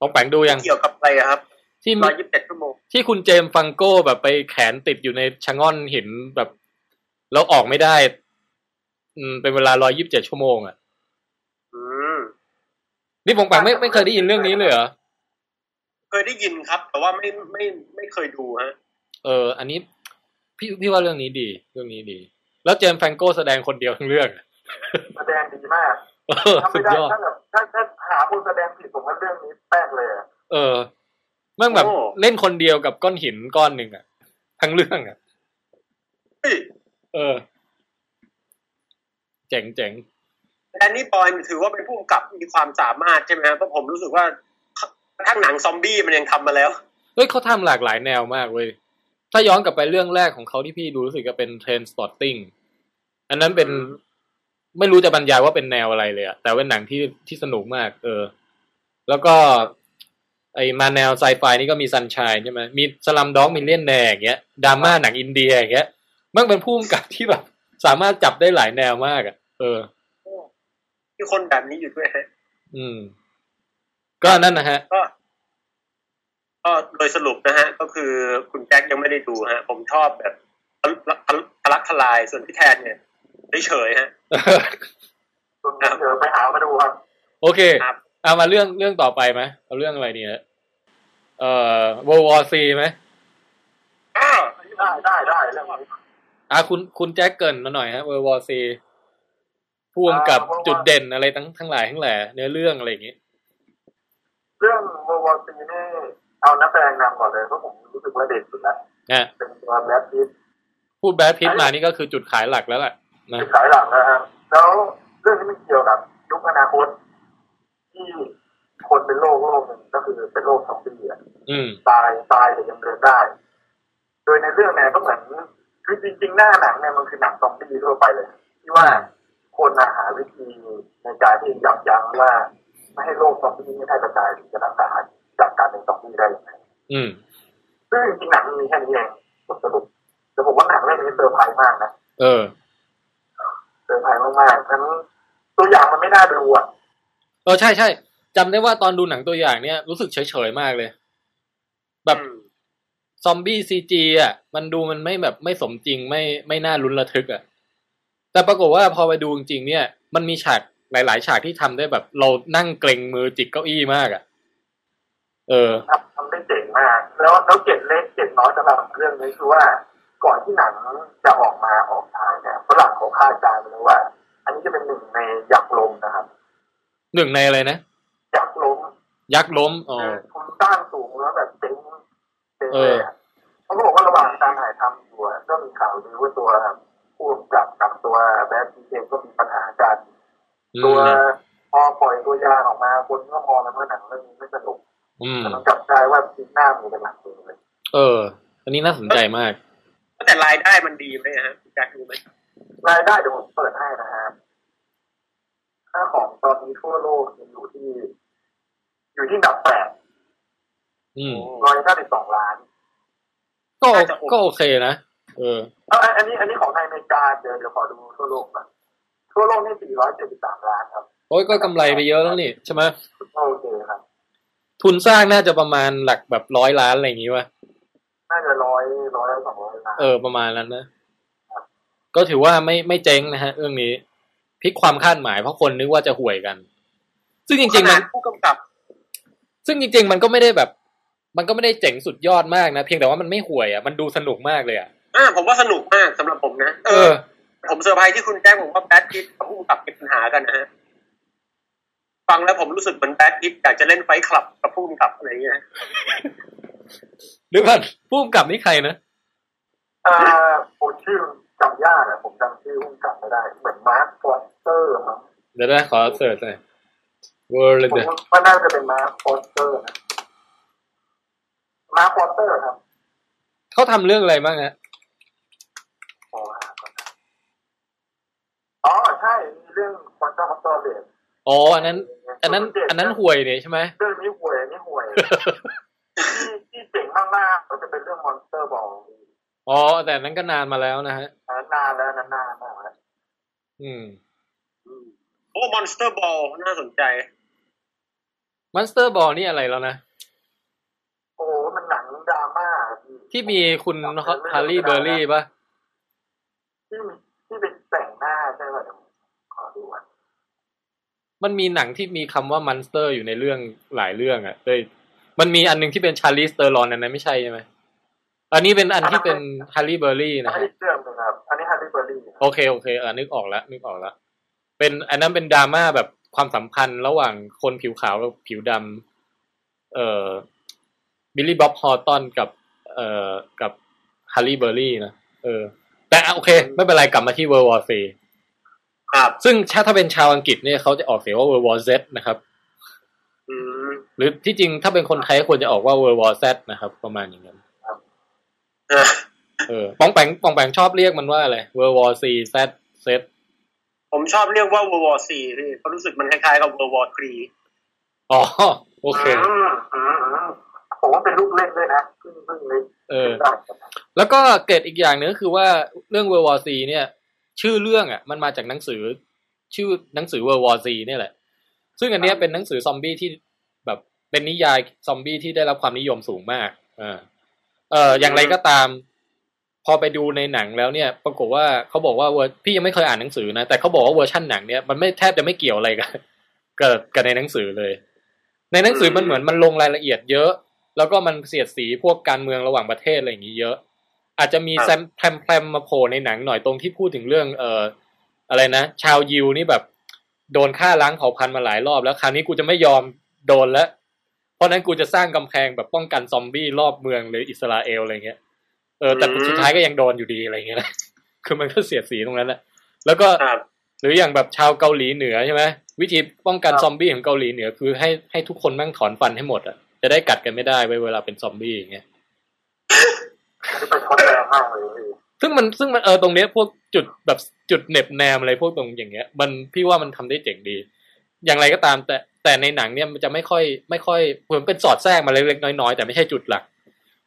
ปองแปงดูยังเกี่ยวกับอะไรอะครับ ที่ร้อยยี่สิบเจ็ดชั่วโมงที่คุณเจมส์ฟังโก้แบบไปแขนติดอยู่ในชะง่อนหินแบบแล้วออกไม่ได้ อืมเป็นเวลาร้อยยิบเจ็ดชั่วโมงอะอืมนี่ปองแปงไม่ไม่เคยได้ยินเรื่องนี้เลยเหรอเคยได้ยินครับ แต่ว่าไม่ไม่ไม่เคยดูฮะ เออ อันนี้ พี่พี่ว่าเรื่องนี้ดี เรื่องนี้ดี แล้วเจมส์แฟรงโก้แสดงคนเดียวทั้งเรื่องอะแสดงดีมากเออ ถ้าสุไม่ดได้ยอดถ้าแบบถ้าถ้าหาคนแสดงผิดผมว่าเรื่องนี้แป้กเลยอะเออแม่งแบบโอ้เล่นคนเดียวกับก้อนหินก้อนหนึ่งอะทั้งเรื่องอะเฮ้ยเออ เจ๋งเจ๋ง Danny Boyle มันถือว่าเป็นผู้กำกับที่มีความสามารถใช่ไหมครับเพราะผมรู้สึกว่ากระทั่งหนังซอมบี้มันยังทำมาแล้ว เฮ้ยเขาทำหลากหลายแนวมากเว้ย ถ้าย้อนกลับไปเรื่องแรกของเขาที่พี่ดูรู้สึกจะเป็น Trainspotting อันนั้นเป็น ไม่รู้จะบรรยายว่าเป็นแนวอะไรเลยอะแต่เป็นหนังที่ที่สนุกมาก เออ แล้วก็ ไอมาแนวไซไฟนี่ก็มีซันช n ยใช่ไหมมีสลัมด็อกมิเลียนแนร์อย่างเงี้ยดราม่าหนังอินเดียอย่างเงี้ยมันเป็นผู้กำกับที่แบบ สามารถจับได้หลายแนวมากอะเออมีคนแบบนี้อยู่ด้วยฮะอืม ก็นั่นนะฮะก็ก็โดยสรุปนะฮะ ก็คือคุณแจ็คยังไม่ได้ดูฮะ ผมชอบแบบทะลักทะลักทลายส่วนพี่แทนเนี่ย เฉยๆฮะส่วนผมเดี๋ยวไปหามาดูครับ โอเคครับเอามาเรื่องเรื่องต่อไปไหมเอาเรื่องอะไรดีฮะเอ่อ World War C ไหมอ้าวได้ได้ได้เรื่องนี้อะคุณคุณแจ็คเกินมาหน่อยฮะ World War C พ่วงกับอ่า World War จุดเด่นอะไรทั้งทั้งหลายทั้งแหล่เนื้อเรื่องอะไรอย่างงี้ เรื่อง World War Z นี่เอานักแสดงนำก่อนเลยเพราะผมรู้สึกว่าเด็ดสุดแล้วนะเป็นตัว Brad Pittพูด Brad Pitt มานี่ก็คือจุดขายหลักแล้วแหละ นะเป็นสายหลังนะครับแล้วเรื่องนี้มันเกี่ยวกับยุคอนาคต ที่คนเป็นโรคโรคหนึ่งก็คือเป็นโรคซอมบี้อะอืมตายตายแต่ยังเดินได้ โดยในเรื่องเนี่ยก็เหมือนคือจริงๆหน้าหนังเนี่ยมันคือหนังซอมบี้ทั่วไปเลย ที่ว่าคนน่ะหาวิธีในการที่ยับยั้งว่าไม่ให้โรคซอมบี้ไม่แพร่กระจายหรือจะรักษาจากการเป็นซอมบี้ได้ยังไงอืมซึ่งจริงๆหนังมันมีแค่นี้เองบทสรุปแต่ผมว่าหนังเรื่องนี้เซอร์ไพรส์มากนะเออ เซอร์ไพรส์มากๆทั้งตัวอย่างมันไม่น่าดูอะเออใช่ใช่จำได้ว่าตอนดูหนังตัวอย่างเนี่ยรู้สึกเฉยๆมากเลย แบบอืมซอมบี้ CG อะ มันดูมันไม่แบบไม่สมจริงไม่ไม่น่าลุ้นระทึกอะ แต่ปรากฏว่าพอไปดูจริงๆเนี่ย มันมีฉากหลาย ๆ ฉากที่ทำได้แบบเรานั่งเกรงมือจิกเก้าอี้มากอะ เออทำทำได้เจ๋งมาก แล้วแล้วเก็ดเล็กเก็ดน้อยสำหรับเรื่องนี้คือว่า ก่อนที่หนังจะออกมาออกฉายเนี่ยฝรั่งเขาคาดการณ์ไว้เลยว่า อันนี้จะเป็นหนึ่งในยักษ์ลมนะครับหนึ่งในอะไรนะยักษ์ลมยักษ์ล้มอ๋อคือทุนสร้างสูงแล้วแบบเจ๋งเจ๋งเอเลอยอะเขาก็บอกว่าระหว่างการถ่ายทำอยู่อะก็มีข่าวดีว่าตัวผู้กำกับกับตัวแบทพีเองก็มีปัญหากันอืตัวมพอปล่อยตัวอย่างออกมาคนก็มองกันว่าหนังเรื่องนี้ไม่สนุกอืมแต่มันกลับกลายว่าพีหน้ามีเป็นหลักเลยเออ อันนี้น่าสนใจมาก แต่รายได้มันดีไหมฮะคุณแจ็ครู้ไหมรายได้เดี๋ยวผมเปิดให้นะฮะค่าของตอนนี้ทั่วโลกยังอยู่ที่ อยู่ที่อันดับแปดอืมร้อยเก้าสิบสองล้าน ก็ก็โอเคนะเออเอาอันอันนี้ อันนี้ของในอเมริกาเดี๋ยวเดี๋ยวขอดูทั่วโลกก่อนทั่วโลกนี่สี่ร้อยเจ็ดสิบสามล้านครับโอ้ยก็กำไรไปเยอะแล้วนี่ใช่ไหมโอเคครับ ทุนสร้างน่าจะประมาณหลักแบบร้อยล้านอะไรอย่างงี้วะน่าจะร้อยร้อยสองร้อยล้าน เออประมาณนั้นนะ ก็ถือว่าไม่ไม่เจ๊งนะฮะเรื่องนี้พลิกความคาดหมายเพราะคนนึกว่าจะห่วยกัน ซึ่งจริงๆขมันานดผู้กำกับ ซึ่งจริง ๆ มันก็ไม่ได้แบบ มันก็ไม่ได้เจ๋งสุดยอดมากนะเพียงแต่ว่ามันไม่ห่วยอะมันดูสนุกมากเลยอะอ่าผมว่าสนุกมากสำหรับผมนะเออเออ ผมเซอร์ไพรส์ที่คุณแจ้งผมว่า Brad Pitt กับผู้กำกับมีปัญหากันนะฮะฟังแล้วผมรู้สึกเหมือน Brad Pitt อยากจะเล่น Fight Club กับผู้กำกับอะไรอย่างเงี้ยหรือว่าผู้กำกับนี่ใครนะ อ่าผมชื่อจำยากอะผมจำชื่อผู้กำกับไม่ได้ เหมือน Marc Forster มั้งเดี๋ยวนะขอ search หน่อยเวอร์เลยผมเดี๋ยวว่าน่าจะเป็น Marc Forster นะ Marc Forster ครับเขาทำเรื่องอะไรบ้างฮะขอหาก่อนนะอ๋อใช่มีเรื่อง Quantum of Solaceอ๋ออันนั้น อันนั้น อันนั้นห่วยเนี่ยใช่ไหมเรื่องนี้ห่วยอันนี้ห่วยที่ที่เจ๋งมากๆก็จะเป็นเรื่อง Monster's Ball อ๋อ แต่อันนั้นก็นานมาแล้วนะฮะอันนั้นนานแล้วอันนั้นนานมากแล้วอืมโอ้ Monster's Ball น่าสนใจ Monster's Ball นี่อะไรแล้วนะ โอ้โหมันหนังดราม่าพี่ที่มีคุณ Halle Berry ปะที่มีที่เป็นแต่งหน้าใช่ไหมเดี๋ยวผมขอดูอะมันมีหนังที่มีคำว่า Monster อยู่ในเรื่องหลายเรื่องอะ่ะเลยมันมีอันหนึ่งที่เป็น Charlize Theron อันนั้นไม่ใช่ใช่ไหม อันนี้เป็นอันที่เป็น Halle Berry อันนะฮะนี้เรื่องหนึ่งครับ อันนี้ Halle Berryโอเคโอเคเออนึกออกแล้วนึกออกแล้วไปเป็นอันนั้นเป็นดราม่าแบบความสัมพันธ์ระหว่างคนผิวขาวกับผิวดำเอ่อ Billy Bob Thornton กับ เอ่อกับ Halle Berry นะเออ แต่อะโอเค ไม่เป็นไรกลับมาที่ World War Z ครับ ซึ่งถ้าถ้าเป็นชาวอังกฤษเนี่ยเขาจะออกเสียงว่า World War Z นะครับอืมหรือที่จริงถ้าเป็นคนไทยควรจะออกว่า World War Z นะครับ ประมาณอย่างนั้นอะ เออปองแปงปองแปงชอบเรียกมันว่าอะไร World War C Z Z ผมชอบเรียกว่า World War 4พี่เพราะรู้สึกมันคล้ายๆกับ World War 3อ๋อโอเคอืมอืมอืมผมว่าเป็นลูกเล่นด้วยนะเพิ่งเพิ่งเลยเออได้แล้วก็เกร็ดอีกอย่างหนึ่งก็คือว่าเรื่อง World War Z เนี่ย ชื่อเรื่องอะ มันมาจากหนังสือ ชื่อหนังสือ World War Z เนี่ยแหละ ซึ่งอันเนี้ยเป็นหนังสือซอมบี้ที่แบบเป็นนิยายซอมบี้ที่ได้รับความนิยมสูงมากเออ เอออย่างไรก็ตาม พอไปดูในหนังแล้วเนี่ย ปรากฏว่าเขาบอกว่าเวอร์พี่ยังไม่เคยอ่านหนังสือนะแต่เขาบอกว่าเวอร์ชั่นหนังเนี่ยมันไม่แทบจะไม่เกี่ยวอะไรกับกับกับในหนังสือเลย ในหนังสือมันเหมือนมันลงรายละเอียดเยอะ แล้วก็มันเสียดสีพวกการเมืองระหว่างประเทศอะไรอย่างนี้เยอะ อาจจะมีแซมแพรมแพรมมาโผล่ในหนังหน่อยตรงที่พูดถึงเรื่อง เอ่ออะไรนะชาวยิวนี่แบบ โดนฆ่าล้างเผ่าพันธุ์มาหลายรอบแล้วคราวนี้กูจะไม่ยอมโดนแล้วเพ ราะฉะนั้นกูจะสร้างกำแพงแบบป้องกันซอมบี้รอบเมืองเลยอิสราเอลอะไรเงี้ยเออแต่อืมสุดท้ายก็ยังโดนอยู่ดีอะไรเงี้ยนะคือมันก็เสียดสีตรงนั้นแหละแล้วก็ครับหรืออย่างแบบชาวเกาหลีเหนือใช่ไหมวิธีป้องกันซอมบี้ของเกาหลีเหนือคือให้ให้ทุกคนแม่งถอนฟันให้หมดอะจะได้กัดกันไม่ได้ไว้เวลาเป็นซอมบี้อย่างเงี้ยที่ประชดแรงมากเลยพี่ซึ่งมันซึ่งมันเออตรงเนี้ยพวกจุดแบบจุดเหน็บแนมอะไรพวกตรงอย่างเงี้ย มันพี่ว่ามันทำได้เจ๋งดี อย่างไรก็ตามแต่ แต่ในหนังเนี่ยมันจะไม่ค่อยไม่ค่อยเหมือนเป็นสอดแทรกมาเล็กๆน้อยๆแต่ไม่ใช่จุดหลัก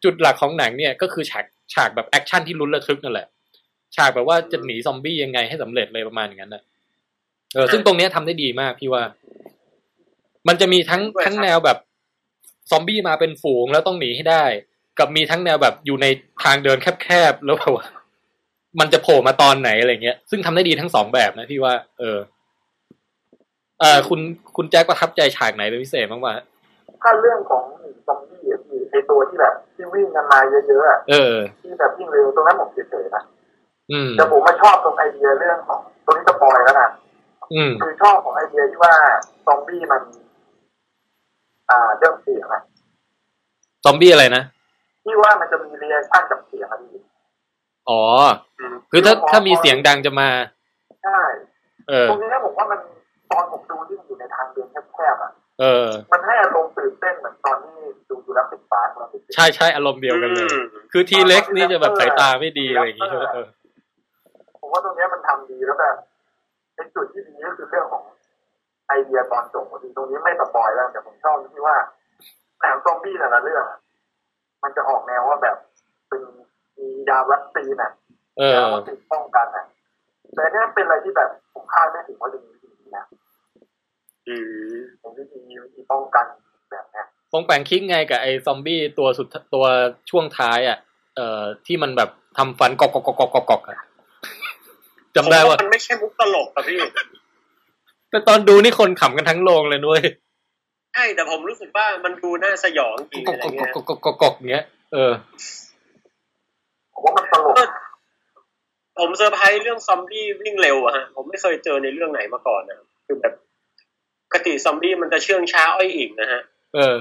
จุดหลักของหนังเนี่ยก็คือฉากฉากแบบ action ที่ลุ้นระทึกนั่นแหละฉากแบบว่าจะหนีซอมบี้ยังไงให้สำเร็จเลยประมาณอย่างนั้นนะเออซึ่งตรงเนี้ยทำได้ดีมากพี่ว่า มันจะมีทั้งทั้งแนวแบบซอมบี้มาเป็นฝูงแล้วต้องหนีให้ได้ กับมีทั้งแนวแบบอยู่ในทางเดินแคบๆแล้วแบบว่ามันจะโผล่มาตอนไหนอะไรเงี้ย ซึ่งทำได้ดีทั้งสองแบบนะพี่ว่า เออ เออคุณคุณแจ็คประทับใจฉากไหนเป็นพิเศษบ้างวะถ้าเรื่องของหนีซอมบี้อะพี่ไอตัวที่แบบที่วิ่งกันมาเยอะๆอะเออ ที่แบบวิ่งเร็วตรงนั้นผมเฉยๆนะอืมแต่ผมมาชอบตรงไอเดียเรื่องของตรงนี้ spoil แล้วนะอืมคือชอบของไอเดียที่ว่าซอมบี้มัน อ่าเรื่องเสียงอะซอมบี้อะไรนะที่ว่ามันจะมีเรียชั่นกับเสียงอะพี่อ๋อ คือถ้าถ้ามีเสียงดังจะมา ใช่ เออตรงนี้ผมว่ามัน ตอนผมดูที่มันอยู่ในทางเดินแคบๆอะเออ มันให้อารมณ์ตื่นเต้นเหมือนตอนที่ดู Jurassic Park เราใช่ใช่อารมณ์เดียวกันเลยอืมคือ T-Rex นี่จะแบบสายตาไม่ดีอะไรอย่างงี้ใช่ไหมเออผมว่าตรงเนี้ยมันทำดีแล้วแบบเป็นจุดที่ดีก็คือเรื่องของไอเดียตอนจบพอดีตรงนี้ไม่ spoil แล้วแต่ผมชอบที่ว่าหนังซอมบี้แต่ละเรื่องอะมันจะออกแนวว่าแบบเป็นมียาวัคซีนอะเออยาวัคซีนป้องกันอะ แต่เนี่ยเป็นอะไรที่แบบผมคาดไม่ถึงว่าจะมีวิธี นี้นะอืมเป็นวิธีวิธีป้องกันแบบเนี้ยฟงแปงคิดไงกับไอ้ซอมบี้ตัวสุดตัวช่วงท้ายอะ เอ่อที่มันแบบทำฟันกอกกอกกอกกอกกอกอะจำได้ว่ามันไม่ใช่มุกตลกอะพี่ แต่ตอนดูนี่คนขำกันทั้งโรงเลยด้วยใช่แต่ผมรู้สึกว่ามันดูน่าสยองจริงกอะไรอกกเงี้ยอกกอกกอกกอกเงี้ยเออผมว่ามันตลก ผมเซอร์ไพรส์เรื่องซอมบี้วิ่งเร็วอะฮะผมไม่เคยเจอในเรื่องไหนมาก่อนนะคือแบบปกติซอมบี้มันจะเชื่องช้าอ้อยอิงนะฮะ เออ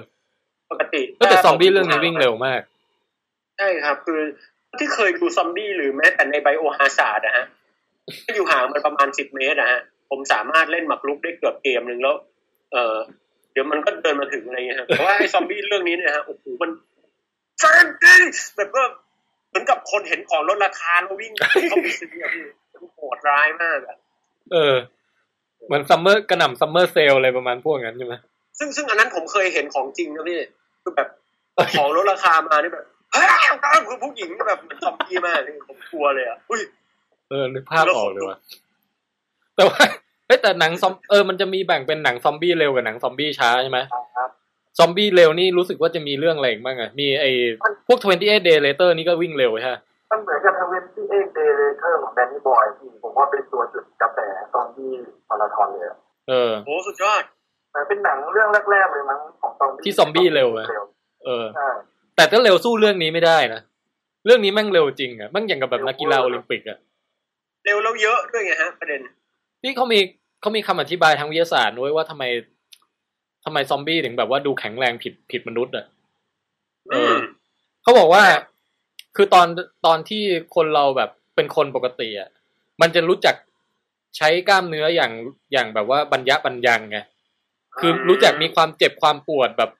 ปกติก็แต่ซอมบี้เรื่องนี้วิ่งเร็วมาก ใช่ครับ คือที่เคยดูซอมบี้หรือแม้แต่ใน Biohazard นะฮะถ้าอยู่ห่างมันประมาณสิบเมตรนะฮะ ผมสามารถเล่นหมากรุกได้เกือบเกมหนึ่งแล้ว เออเดี๋ยวมันก็เดินมาถึงอะไรเงี้ยฮะแต่ว่าไอ้ซอมบี้เรื่องนี้เนี่ยฮะโอ้โหมันแม่งวิ่งแบบว่าเห มือนกับคนเห็นของลดราคาแล้ววิ่งเข้าไปซื้ออะพี่มันโหดร้ายมากอะเออเหมือน summer กระหน่ำ summer sale อะไรประมาณพวกนั้นใช่ไหมซึ่งซึ่งอันนั้นผมเคยเห็นของจริงนะพี่คือแบบของลดราคามานี่แบบเฮ้ยคือผู้หญิงนี่แบบเหมือนซอมบี้มากนี่ผมกลัวเลยอะอุ้ยเออนึกภาพออกเลยว่ะแต่ว่าเฮ้ยแต่หนังซอมเออมันจะมีแบ่งเป็นหนังซอมบี้เร็วกับหนังซอมบี้ช้าใช่ไหมครับ ซอมบี้เร็วนี่รู้สึกว่าจะมีเรื่องอะไรอีกบ้างอะมีไอ้พวก 28 day later นี่ก็วิ่งเร็วใช่ไหมมันเหมือนกับ Twenty Eight Days Later ของ Danny Boyle ที่ผมว่าเป็นตัวจุดกระแสตอนที่มาราธอนเลยอะเออโหสุดยอดมันเป็นหนังเรื่องแรกๆเลยมั้งของซอมบี้ที่ซอมบี้เร็วอะเออใช่แต่ก็เร็วสู้เรื่องนี้ไม่ได้นะ เรื่องนี้แม่งเร็วจริงอะแม่งอย่างกับแบบนักกีฬาโอลิมปิกอะเร็วแล้วเยอะด้วยไงฮะประเด็น นี่เขามีเขามีคำอธิบายทางวิทยาศาสตร์ด้วยว่าทำไม ทำไมซอมบี้ถึงแบบว่าดูแข็งแรงผิดผิดมนุษย์อะเออือมเขาบอกว่า คือตอนตอนที่คนเราแบบเป็นคนปกติอะมันจะรู้จักใช้กล้ามเนื้ออย่างอย่างแบบว่าบรรยะบรรยังไงคือรู้จักมีความเจ็บความปวดแบบ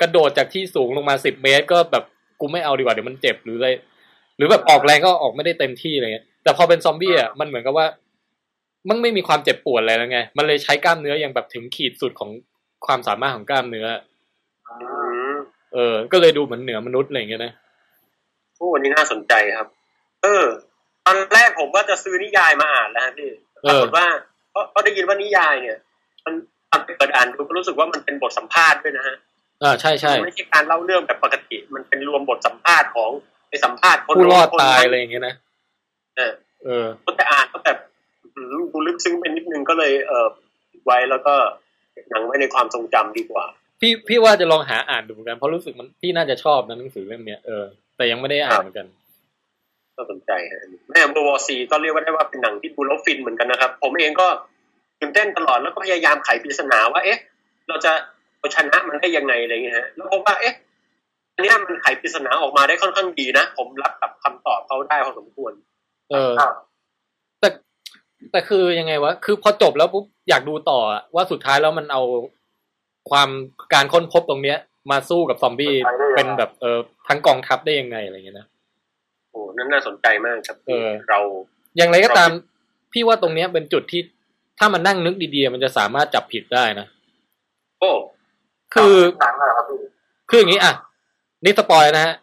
กระโดดจากที่สูงลงมาสิบเมตร ก็แบบกูไม่เอาดีกว่าเดี๋ยวมันเจ็บหรืออะไรหรือแบบออกแรงก็ออกไม่ได้เต็มที่อะไรเงี้ยแต่พอเป็นซอมบี้อะมันเหมือนกับว่า มันไม่มีความเจ็บปวดอะไรแล้วไง มันเลยใช้กล้ามเนื้ออย่างแบบถึงขีดสุดของ ความสามารถของกล้ามเนื้ออืมเออ ก็เลยดูเหมือนเหนือมนุษย์อะไรอย่างเงี้ยนะโอ้วันนี้น่าสนใจครับ เออ ตอนแรกผมว่าจะซื้อนิยายมาอ่านแล้วฮะพี่เอปราอกฏว่าก็ก็ได้ยินว่านิยายเนี่ย มันตอนไปเปิดอ่านดูก็รู้สึกว่ามันเป็นบทสัมภาษณ์ด้วยนะฮะอ่าใช่ใช่ไม่ใช่การเล่าเรื่องแบบปกติ มันเป็นรวมบทสัมภาษณ์ของไปสัมภาษณ์คนผู้รอดคนตายนั้นอะไรอย่างเงี้ยนะเออเออก็แต่อ่านก็แบบอื้อหือดูลึกซึ้งไปนิดนึงก็เลย เออไว้แล้วก็เก็บ หนังไว้ในความทรงจำดีกว่า พี่พี่ว่าจะลองหาอ่านดูเหมือนกันเพราะรู้สึกมันพี่น่าจะชอบนะหนังสือเล่มเนี้ยเออแต่ยังไม่ได้อ่านเหมือนกันก็สนใจฮะแม่เบอร์วอซีก็เรียกว่าได้ว่าเป็นหนังที่ดูแล้วฟินเหมือนกันนะครับ ผมเองก็ตื่นเต้นตลอดแล้วก็พยายามไขปริศนาว่า เอ๊ะ เราจะเอาชนะมันได้ยังไงอะไรเงี้ยฮะแล้วพบว่าเอ๊ะอันเนี้ยมันไขปริศนาออกมาได้ค่อนข้างดีนะ ผมรับกับคำตอบเขาได้พอสมควร เออครับแต่แต่คือยังไงวะ คือพอจบแล้วปุ๊บ อยากดูต่ออะว่าสุดท้ายแล้วมันเอาความการค้นพบตรงเนี้ย มาสู้กับซอมบี้เป็นแบบเออทั้งกองทัพได้ยังไงอะไรเงี้ยนะโอ้นั่นน่าสนใจมากครับเออเรา อย่างไรก็ตาม พี่ว่าตรงเนี้ยเป็นจุดที่ถ้ามันนั่งนึกดีๆ มันจะสามารถจับผิดได้นะโอ้คือหนังเหรอครับพี่คืออย่างนี้อะนี่ spoil นะฮะ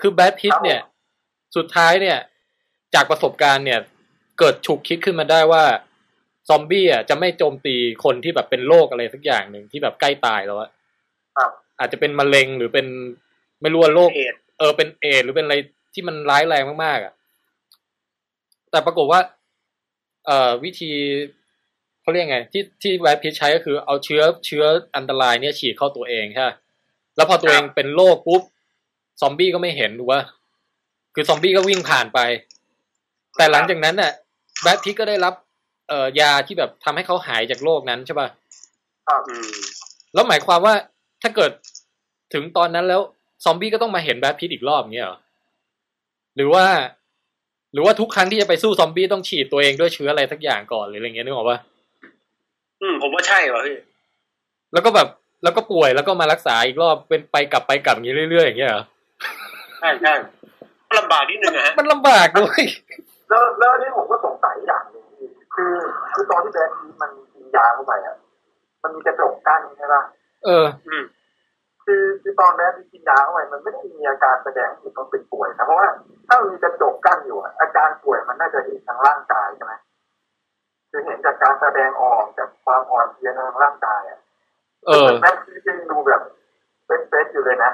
คือ Brad Pitt ครับผมเนี่ย สุดท้ายเนี่ย จากประสบการณ์เนี่ย เกิดฉุกคิดขึ้นมาได้ว่า ซอมบี้อะจะไม่โจมตีคนที่แบบเป็นโรคอะไรสักอย่างหนึ่งที่แบบใกล้ตายแล้วอะครับอาจจะเป็นมะเร็งหรือเป็นไม่รู้ว่าโรคเอดส์เออเป็นเอดส์หรือเป็นอะไรที่มันร้ายแรงมากๆอะ แต่ปรากฏว่า เอ่อวิธีเขาเรียกไง ที่ที่แวดพิชใช้ก็คือเอาเชื้อเชื้ออันตรายเนี่ยฉีดเข้าตัวเองใช่ปะแล้วพอตัวเองเป็นโรคปุ๊บซอมบี้ก็ไม่เห็นถูกป่ะคือซอมบี้ก็วิ่งผ่านไป แต่หลังจากนั้นน่ะแบทพิทก็ได้รับ เอ่อยาที่แบบทำให้เขาหายจากโรคนั้นใช่ป่ะครับอืมแล้วหมายความว่าถ้าเกิดถึงตอนนั้นแล้วซอมบี้ก็ต้องมาเห็นแบทพิทอีกรอบอย่างเงี้ยเหรอหรือว่า หรือว่าทุกครั้งที่จะไปสู้ซอมบี้ต้องฉีดตัวเองด้วยเชื้ออะไรสักอย่างก่อนหรืออะไรเงี้ยนึกออกปะอืม ผมว่าใช่ว่ะพี่แล้วก็แบบแล้วก็ป่วยแล้วก็มารักษาอีกรอบเป็นไปกลับไปกลับอย่างนี้เรื่อยๆอย่างเงี้ยเหรอใช่ใช่ลำบากนิดนึงอะฮะมันลำบากด้วยแล้วแล้วอันนี้ผมก็สงสัยอย่างหนึงพี่ คือคือตอนที่แบรนด์นี้มันกินยาเข้าไปอะมันมีกระจกกั้นใช่ปะเออ อืมคือคือตอนแรกที่กินยาเข้าไปมันไม่ได้มีอาการแสดงให้เห็นว่าเป็นป่วยนะเพราะว่าถ้ามันมีกระจกกั้นอยู่อะอาการป่วยมันน่าจะเห็นทางร่างกายใช่ไหมคือเห็นจากการแสดงออกจากความอ่อนเพลียทางร่างกายอะเออแม่งที่ยังดูแบบเป็นเฟซอยู่เลยนะ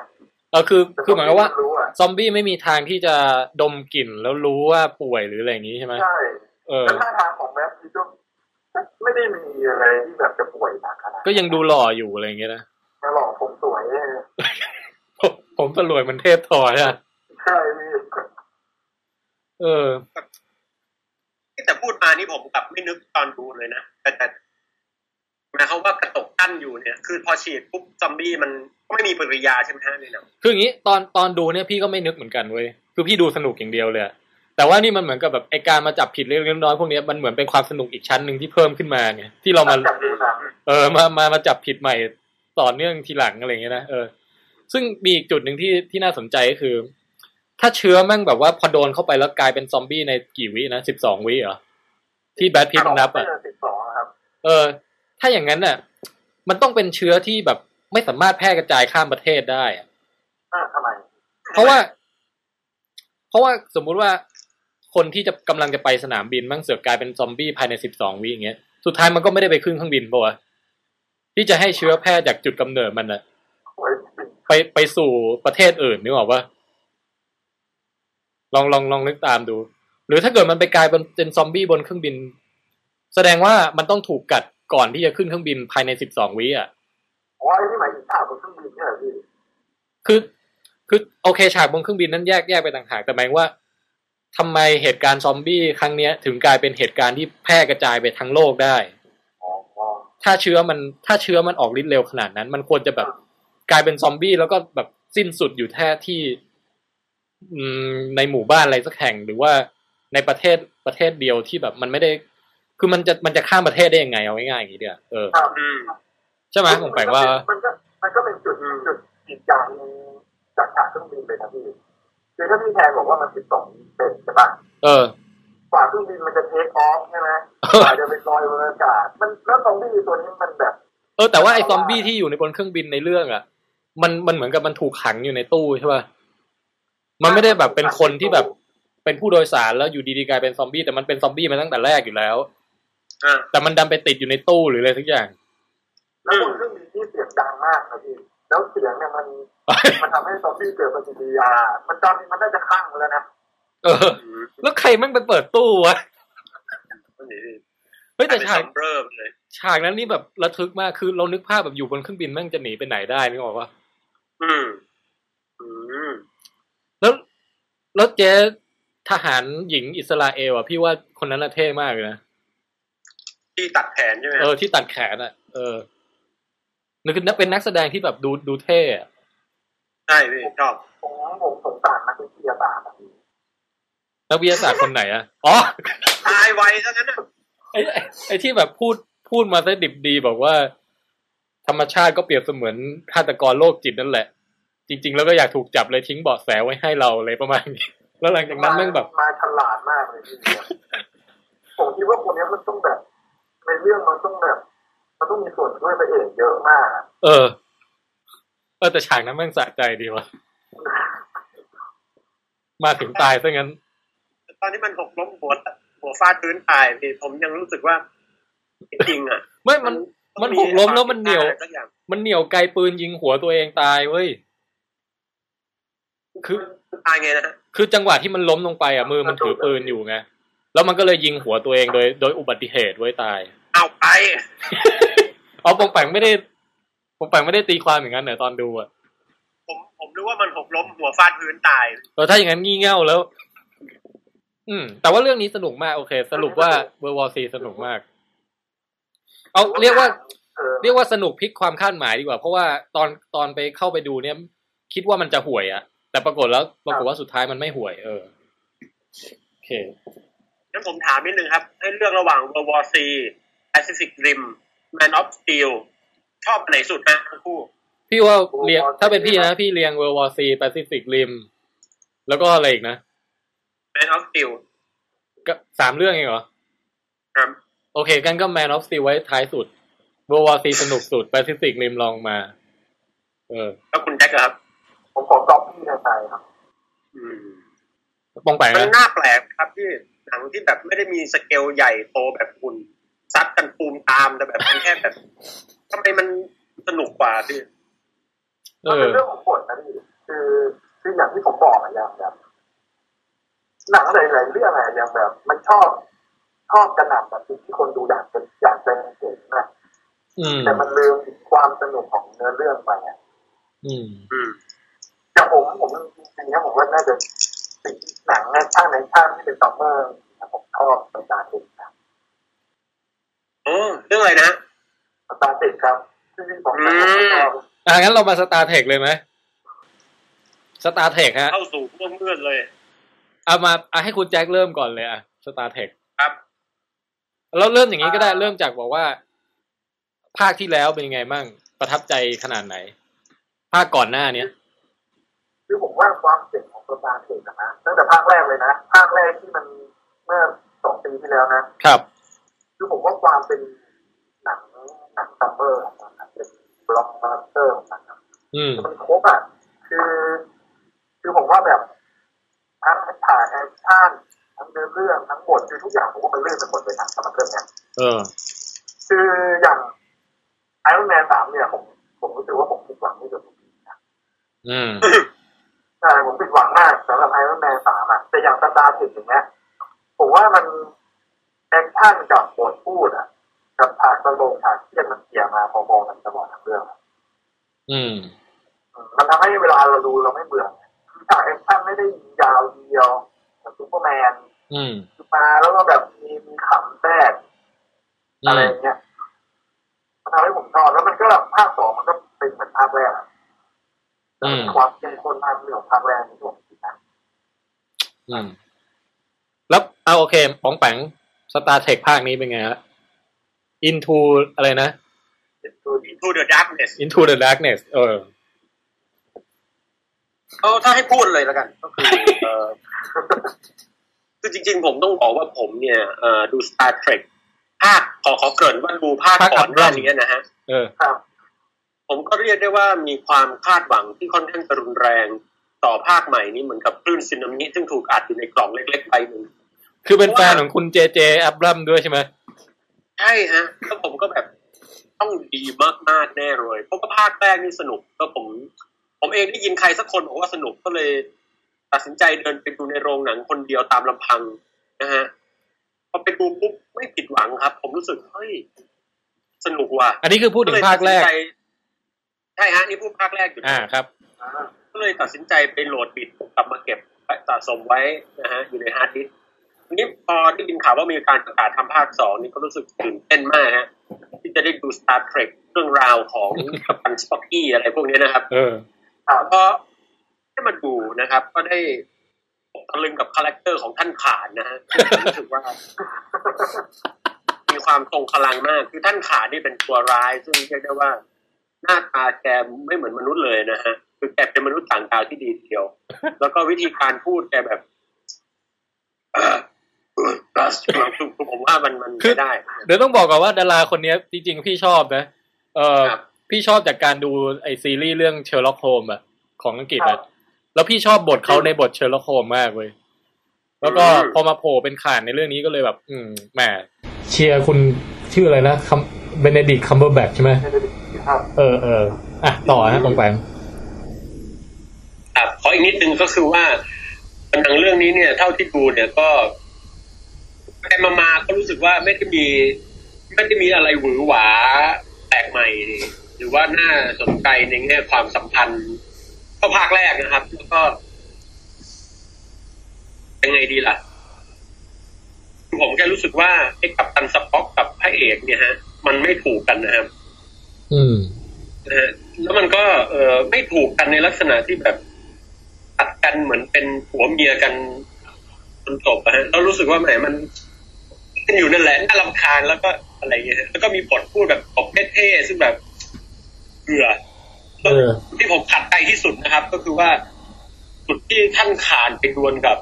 เออคือคือหมายความว่ารู้อะซอมบี้ไม่มีทางที่จะดมกลิ่นแล้วรู้ว่าป่วยหรืออะไรอย่างนี้ใช่ไหมใช่ เออแล้วท่าทางของแม็กซ์ก็ไม่ได้มีอะไรที่แบบจะป่วยหนักขนาดก็ยังดูหล่ออยู่อะไรอย่างเงี้ยนะแค่หล่อผมสวยเออผมผมตรวยเหมันเทพทอยอะใช่พี่เออแต่พูดมานี่ผมกลับไม่นึกตอนดูเลยนะแต่แต่หมายความว่ากระตกกั้นอยู่เนี่ย คือพอฉีดปุ๊บซอมบี้มันก็ไม่มีปฏิกิริยาใช่ไหมฮะในหนังคืออย่างนี้ตอนตอนดูเนี่ยพี่ก็ไม่นึกเหมือนกันเว้ยคือพี่ดูสนุกอย่างเดียวเลยอะ แต่ว่านี่มันเหมือนกับแบบไอการมาจับผิดเล็กๆน้อยๆพวกเนี้ยมันเหมือนเป็นความสนุกอีกชั้นหนึ่งที่เพิ่มขึ้นมาไงที่เรามาจากดูหนังเออมามามาจับผิดใหม่ต่อเนื่องทีหลังอะไรอย่างเงี้ยนะเออ ซึ่งมีอีกจุดหนึ่งที่ที่น่าสนใจก็คือ ถ้าเชื้อแมั่งแบบว่าพอโดนเข้าไปแล้วกลายเป็นซอมบี้ในกี่วินะสิบสองวิเหรอที่แบทพิทมันนับอะสิบสองครับเออ ถ้าอย่างนั้นน่ะ มันต้องเป็นเชื้อที่แบบไม่สามารถแพร่กระจายข้ามประเทศได้อะอ่าทำไมเพราะว่า เพราะว่าสมมุติว่า คนที่จะกำลังจะไปสนามบินมั่งเสือกกลายเป็นซอมบี้ภายในสิบสองวิอย่างเงี้ย สุดท้ายมันก็ไม่ได้ไปขึ้นเครื่องบินปะวะที่จะให้เชื้อแพร่จากจุดกำเนิดมันน่ะโอ้ยไปไปสู่ประเทศอื่นนึกออกปะลองลองลองนึกตามดู หรือถ้าเกิดมันไปกลายเป็นเป็นซอมบี้บนเครื่องบิน แสดงว่ามันต้องถูกกัดก่อนที่จะขึ้นเครื่องบินภายในสิบสองวิอะอ๋อไอ้ที่หมายถึงฉากบนเครื่องบินเนี่ยเหรอพี่คือคือโอเคฉากบนเครื่องบินนั้นแยกแยกไปต่างหากแต่หมายว่า ทำไมเหตุการณ์ซอมบี้ครั้งเนี้ย ถึงกลายเป็นเหตุการณ์ที่แพร่กระจายไปทั้งโลกได้อ๋อถ้าเชื้อมันถ้าเชื้อมันออกฤทธิ์เร็วขนาดนั้น มันควรจะแบบกลายเป็นซอมบี้แล้วก็แบบสิ้นสุดอยู่แค่ที่อืมในหมู่บ้านอะไรสักแห่ง หรือว่าในประเทศประเทศเดียวที่แบบมันไม่ได้ คือมันจะมันจะข้ามประเทศได้ยังไงเอาง่ายๆอย่างนี้เดียวเออครับอืมใช่ไหมผมแปลว่า มันก็มันก็เป็นจุดจุดอีกอย่างหนึงจากฉากเครื่องบินเลยนะพี่ คือถ้าพี่แทนบอกว่ามันสิบสองเป็นใช่ปะเออกว่าเครื่องบินมันจะเทคออฟใช่ไหมกว่าจะไปลอยบนอากาศ มันแล้วซอมบี้ตัวนี้มันแบบ เออ แต่ว่าไอ้ซอมบี้ที่อยู่ในบนเครื่องบินในเรื่องอะ มันมันเหมือนกับมันถูกขังอยู่ในตู้ใช่ป่ะมันไม่ได้แบบเป็นคนที่แบบเป็นผู้โดยสารแล้วอยู่ดีๆกลายเป็นซอมบี้แต่มันเป็นซอมบี้มาตั้งแต่แรกอยู่แล้วอ่าแต่มันดันไปติดอยู่ในตู้หรืออะไรสักอย่างแล้วบนเครื่องบินที่เสียงดังมากนะพี่แล้วเสียงเนี่ยมัน มันทำให้ซอมบี้เกิดปฏิกิริยา มันตอนนี้มันน่าจะคลั่งแล้วนะเอออืมแล้วใครแม่งไปเปิดตู้วะอันนี้เฮ้ยแต่เป็นฉากซัมเบอร์เลยฉากนั้นนี่แบบระทึกมากคือเรานึกภาพแบบอยู่บนเครื่องบินแม่งจะหนีไปไหนได้นึกออกปะอืมอืมแล้วแล้วเจ๊ทหารหญิงอิสราเอลอะพี่ว่าคนนั้นน่ะเท่มากเลยนะที่ตัดแขนใช่ไหมเออที่ตัดแขนอะ เออนึกคือเป็นนักแสดงที่แบบดูดูเท่อะ ใช่พี่ชอบผมผมสงสารนักวิทยาศาสตร์อะพี่นักวิทยาศาสตร์คนไหนอะอ๋อตายไวซะงั้นนะไอ้ไอ้ไอ้ที่แบบพูดพูดมาซะดิบดีบอกว่า ธรรมชาติก็เปรียบเสมือนฆาตกรโรคจิตนั่นแหละ จริง ๆ แล้วก็อยากถูกจับเลยทิ้งเบาะแสไว้ให้เราเลยประมาณนี้แล้วหลังจากนั้นแม่งแบบมาฉลาดมากเลยพี่ผมคิดว่าคนนี้มันต้องแบบในเรื่องมันต้องแบบ มันต้องมีส่วนช่วยพระเอกเยอะมากอะเออ เออแต่ฉากนั้นแม่งสะใจดีว่ะมาถึงตายซะงั้น ตอนที่มันหกล้มหัวหัวฟาดพื้นตายพี่ผมยังรู้สึกว่าจริงๆอะ ไม่มันมันหกล้มแล้วมันเหนียวสักอย่างมันเหนียวไกลปืนยิงหัวตัวเองตายเว้ยคือตายไงนะฮะคือจังหวะที่มันล้มลงไปอะมือมันถือปืนอยู่ไงแล้วมันก็เลยยิงหัวตัวเองโดย โดยอุบัติเหตุไว้ตาย เอาไปเอาปองแปงไม่ได้ ปองแปงไม่ได้ตีความอย่างนั้นเหรอตอนดูอะผมผมรู้ว่ามันหกล้มหัวฟาดพื้นตายเออถ้าอย่างนั้นงี่เง่าแล้ว อืม แต่ว่าเรื่องนี้สนุกมากโอเค สรุปว่า World War Z สนุกมาก เอาเรียกว่าเออเรียกว่าสนุกพลิกความคาดหมายดีกว่า เพราะว่าตอนตอนไปเข้าไปดูเนี่ย คิดว่ามันจะห่วยอะแต่ปรากฏแล้วปรากฏว่าสุดท้ายมันไม่ห่วย เออโอเคงั้นผมถามนิดนึงครับ ให้เลือกระหว่าง World War Z Pacific Rim Man of Steel ชอบอันไหนสุดนะทั้งคู่ พี่ว่าเรียงถ้าเป็นพี่นะพี่เรียง World War Z Pacific Rim แล้วก็อะไรอีกนะ Man of Steel ก็สามเรื่องเองเหรอครับโอเคกันก็ Man of Steel ไว้ท้ายสุดWorld War Z สนุกสุด Pacific Rim ลองมา เออแล้วคุณแจ็คเหรอครับ ผมขอก๊อปปี้ในใจครับอืมปองแปงมันนะน่าแปลกครับที่หนังที่แบบไม่ได้มีสเกลใหญ่โตแบบหุ่นซัดกันตูมตามแต่แบบเป็นแค่แบบ ทำไมมันสนุกกว่าพี่เอมันอเป็นเรื่องของบทนะพี่คือคืออย่างที่ผมบอกอะอย่างแบบหนังหลายๆเรื่องอะอย่างแบบ มันชอบชอบกระหน่ำแบบที่คนดูอยากจะอยากจะเห็นนะอืมแต่มันลืมถึงความสนุกของเนื้อเรื่องไปอะอืมอืมอย่างผมผมจริงๆนะผมว่าน่าจะสิ่งหนังในช่างในช่างที่เป็น summer ผมชอบ Star Trek ครับโอ้เรื่องอะไรนะ Star Trek ครับซึ่งผมผมชอบอะงั้นเรามา Star Trek เลยไหม Star Trek ฮะเข้าสู่พวกเมื่อนเลยเอามาเอาให้คุณแจ็คเริ่มก่อนเลยอะ Star Trek ครับเราเริ่มอย่างนี้ก็ได้เริ่มจากบอกว่า ภาคที่แล้วเป็นยังไงบ้างประทับใจขนาดไหน ภาคก่อนหน้าเนี้ยคือผมว่าความเจ๋งของ Star Trek นะตั้งแต่ภาคแรกเลยนะภาคแรกที่มันเมื่อสองปีที่แล้วนะครับ คือผมว่าความเป็นห นังหนัง summer ของมันเป็นบล็อกบัสเตอร์ของมันมันครบอะคือ คือผมว่าแบบทั้งถ่ายแอคชั่นทั้งเนื้อเรื่องทั้งบทคือทุกอย่างผมว่ามันเลื่อนไปหมดเลยนะสำหรับเรื่องเนี้ยเออ คืออย่าง Iron Man สามเนี่ยผมผมรู้สึกว่าผมผิดหวังที่สุดอืมใช่ผมผิดหวังมากสำหรับ Iron Man สามอะแต่อย่าง Star Trek อย่างเงี้ยผมว่ามันแอคชั่นกับบทพูดอะ กับฉากตลกฉากเครียดมันเกลี่ยมาพอๆกันตลอดทั้งเรื่องอะอืม มันทำให้เวลาเราดูเราไม่เบื่อคือฉากแอคชั่นไม่ได้ยิงยาวเดียวเหมือนซูเปอร์แมน อืมมาแล้วก็แบบมีมีขำแทรกอือะไรมอย่างเงี้ยอแล้วมันก็ภาคสองมันก็เป็นเหมือนภาคแรกอะอืมความเข้มข้นมากเรื่องของภาคแรกนี่ผมคิดนะอืม แล้วเอาโอเคปองแปง Star Trek ภาคนี้เป็นไงฮะ Into อะไรนะคือ Into the Darkness Into the Darkness เออเอาถ้าให้พูดเลยแล้วกัน ก็คือเออคือจริง ๆ ผมต้องบอกว่าผมเนี่ยเอ่อดู Star Trek ภาคขอขอเกริ่นว่าดูภาคภาคก่อนหน้าอัลบั้มนี้นะฮะเออครับ ผมก็เรียกได้ว่ามีความคาดหวังที่ค่อนข้างจะรุนแรงต่อภาคใหม่นี้เหมือนกับคลื่นสึนามิซึ่งถูกอัดอยู่ในกล่องเล็กๆใบหนึ่งคือเป็นแฟนของคุณเจเจอับรัมด้วยใช่ไหม ใช่ฮะแล้วผมก็แบบต้องดีมากๆแน่เลยเพราะว่าภาคแรกนี่สนุกก็ผม ผมเองได้ยินใครสักคนบอกว่าสนุกก็เลย ตัดสินใจเดินไปดูในโรงหนังคนเดียวตามลำพังนะฮะพอไปดูปุ๊บไม่ผิดหวังครับ ผมรู้สึกเฮ้ยสนุกว่ะอันนี้คือพูดถึงภาคแรกเลยตัดสินใจใช่ฮะนี่พูดภาคแรกอยู่อ่าครับอ่าก็เลยตัดสินใจไปโหลด bit กลับมาเก็บสะสมไว้นะฮะอยู่ในฮาร์ดดิสก์ที นี้พอได้ยินข่าวว่ามีการประกาศทำภาคสองนี่ก็รู้สึกตื่นเต้นมากฮะที่จะได้ดู Star Trek เรื่องราวของกัปตันสป็อกกี้อะไรพวกนี้นะครับ เออแล้วก็ได้มาดูนะครับ ก็ได้ตะลึงกับ character ของท่านข่านนะฮะรู้สึกว่ามีความทรงพลังมาก คือท่านข่านนี่เป็นตัวร้าย ซึ่งเรียกได้ว่า หน้าตาแกไม่เหมือนมนุษย์เลยนะฮะ คือแกเป็นมนุษย์ต่างดาวที่ดีทีเดียว แล้วก็วิธีการพูดแกแบบเอ่อคือ ผมว่ามันมันคือไม่ได้เดี๋ยวต้องบอกก่อนว่าดาราคนเนี้ยจริงๆพี่ชอบนะ เออครับพี่ชอบจากการดูไอซีรีส์เรื่อง Sherlock Holmes อะของอังกฤษอะแล้วพี่ชอบบทเขาในบท Sherlock Holmes มากเว้ยแล้วก็พอมาโผล่เป็นข่านในเรื่องนี้ก็เลยแบบ อืมแหมเชียร์คุณชื่ออะไรนะคัม Benedict Cumberbatch ใช่ไหมไม่ได้ครับเออเอออะต่อฮะปองแปงครับขออีกนิดนึงก็คือว่าหนังเรื่องนี้เนี่ย เท่าที่ดูเนี่ยก็ ไปมามาก็รู้สึกว่าไม่ได้มีไม่ได้มีอะไรหวือหวาแปลกใหม่ หรือว่าน่าสนใจในแง่ความสัมพันธ์ก็ภาคแรกนะครับ แล้วก็ยังไงดีล่ะ ผมแค่รู้สึกว่าไอ้กัปตันสป็อกกับพระเอกเนี่ยฮะ มันไม่ถูกกันนะครับ อืมนะฮะแล้วมันก็เออไม่ถูกกันในลักษณะที่แบบตัดกันเหมือนเป็นผัวเมียกันจนจบอะฮะแล้วรู้สึกว่าแหมมันกั นอยู่นั่นแหละน่ารำคาญแล้วก็อะไรเงี้ยฮะแล้วก็มีบทพูดแบบตบเท่ๆซึ่งแบบเบื่อเออที่ผมขัดใจที่สุดนะครับ ก็คือว่าจุดที่ท่านขานไปดวลกับ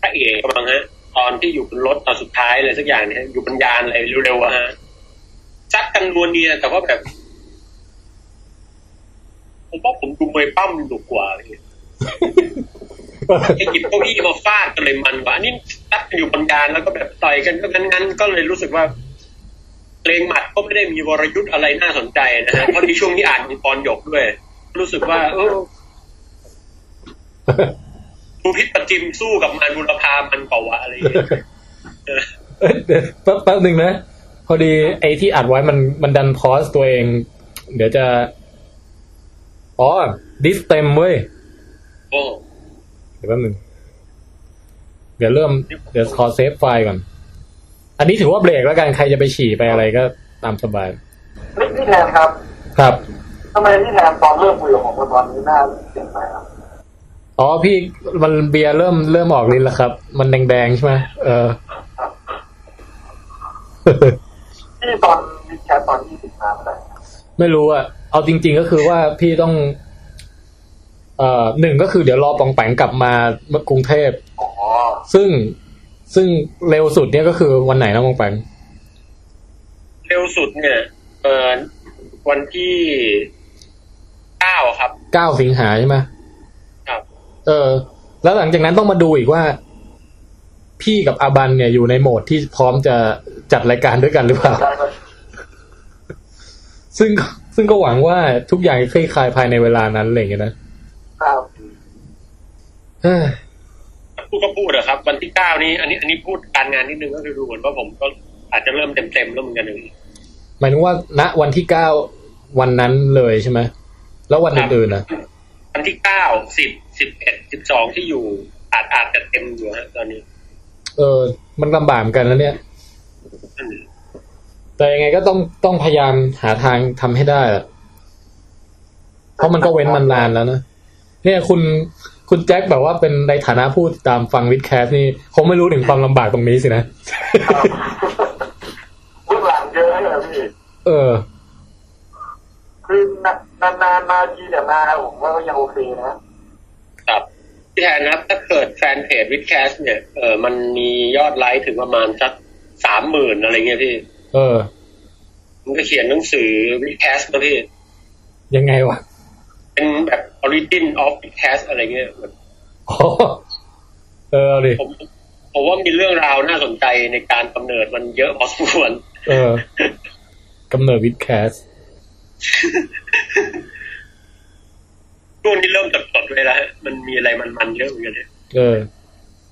พระเอกกำลังฮะตอนที่อยู่บนรถตอนสุดท้ายเลยสักอย่างเนี่ยฮะอยู่บนยานอะไรเร็วๆอะฮะซัดกันนวลเนียแต่ว่าแบบผมว่าผมดูมวยปั้มดุกว่าอะไรเงี้ยไอ้หยิบเก้าอี้มาฟาดกันเลยมันกว่าอันนี่ ตัดกันอยู่บนยานแล้วก็แบบต่อยกันก็งั้นๆก็เลยรู้สึกว่าเพลงหมัดก็ไม่ได้มีวรยุทธ์อะไรน่าสนใจนะฮะเพราะที่ช่วงนี้อ่านมังกรหยกด้วย รู้สึกว่า เออดูพิษประจิมสู้กับมารบุรพามันเปล่าวะอะไรอย่างเงี้ยเออเอ้ยเดี๋ยวแป๊บแป๊บหนึ่งนะ พอดีไอ้ที่อัดไว้มันมันดันพอสตัวเอง เดี๋ยวจะ อ๋อ ดิสเต็มเว้ยโอ้เดี๋ยวแป๊บหนึ่ง เดี๋ยวเริ่มเดี๋ยวขอ save file ก่อน อันนี้ถือว่าเบรกแล้วกันใครจะไปฉี่ไปอะไรก็ตามสบายนี่พี่แทนครับ ครับทำไมพี่แทนตอนเริ่มคุยกับผมตอนนี้หน้าเปลี่ยนไปครับอ๋อพี่มันเบียร์เริ่มเริ่มออกฤทธิ์แล้วครับ มันแดงๆใช่ไหมเออพี่ตอน vidcast ตอนยี่สิบมาเมื่อไหร่ครับไม่รู้อะเอาจริง ๆ ก็คือว่าพี่ต้อง เอ่อหนึ่งก็คือเดี๋ยวรอปองแปงกลับมากรุงเทพอ๋อ ซึ่งซึ่งเร็วสุดเนี่ยก็คือวันไหนนะปองแปงเร็วสุดเนี่ยเออวันที่เก้าครับเก้าสิงหาใช่ไหมครับ เออ แล้วหลังจากนั้นต้องมาดูอีกว่า พี่กับอาบันเนี่ยอยู่ในโหมดที่พร้อมจะจัดรายการด้วยกันหรือเปล่าได้ครับซึ่งซึ่งก็หวังว่าทุกอย่างจะคลี่คลายภายในเวลานั้นอะไรอย่างเงี้ยนะครับเอ้ย พูดก็พูดอะครับ วันที่เก้านี้ อันนี้อันนี้พูดการงานนิดนึงก็คือดูเหมือนว่าผมก็อาจจะเริ่มเต็มเต็มๆแล้วเหมือนกันเลยหมายถึงว่าณวันที่เก้าวันนั้นเลยใช่ไหมแล้ววันอื่นๆนะวันที่เก้าสิบสิบเอ็ดสิบสองที่อยู่อาจอาจจะเต็มอยู่ฮะตอนนี้ เออ มันลำบากเหมือนกันแล้วเนี่ยอืมแต่ยังไงก็ต้องต้องพยายามหาทางทำให้ได้แหละเพราะมันก็เว้นมันนานแล้วนะเนี่ยคุณ คุณแจ็คแบบว่าเป็นในฐานะผู้ติดตามฟังวิดแคสนี่คงไม่รู้ถึงความลำบากตรงนี้สินะครับเบื้องหลังเยอะเลยพี่เออ คือนานๆมาทีแต่มาผมว่าก็ยังโอเคนะครับพี่แทนครับถ้าเกิดแฟนเพจวิดแคสเนี่ยเออมันมียอดไลค์ถึงประมาณสักสามหมื่นอะไรเงี้ยพี่ เออ มันก็เขียนหนังสือวิดแคสนะพี่ ยังไงวะ เป็นแบบ origin of podcast อะไรเงี้ยแบบอ๋อเออเอาดิผมผมว่ามีเรื่องราวน่าสนใจในการกำเนิดมันเยอะพอสมควรเออกำเนิดวิดแคสช่วงนี้เริ่มสดๆเลยแล้วฮะมันมีอะไรมันๆเยอะเหมือนกันเนี่ยเออ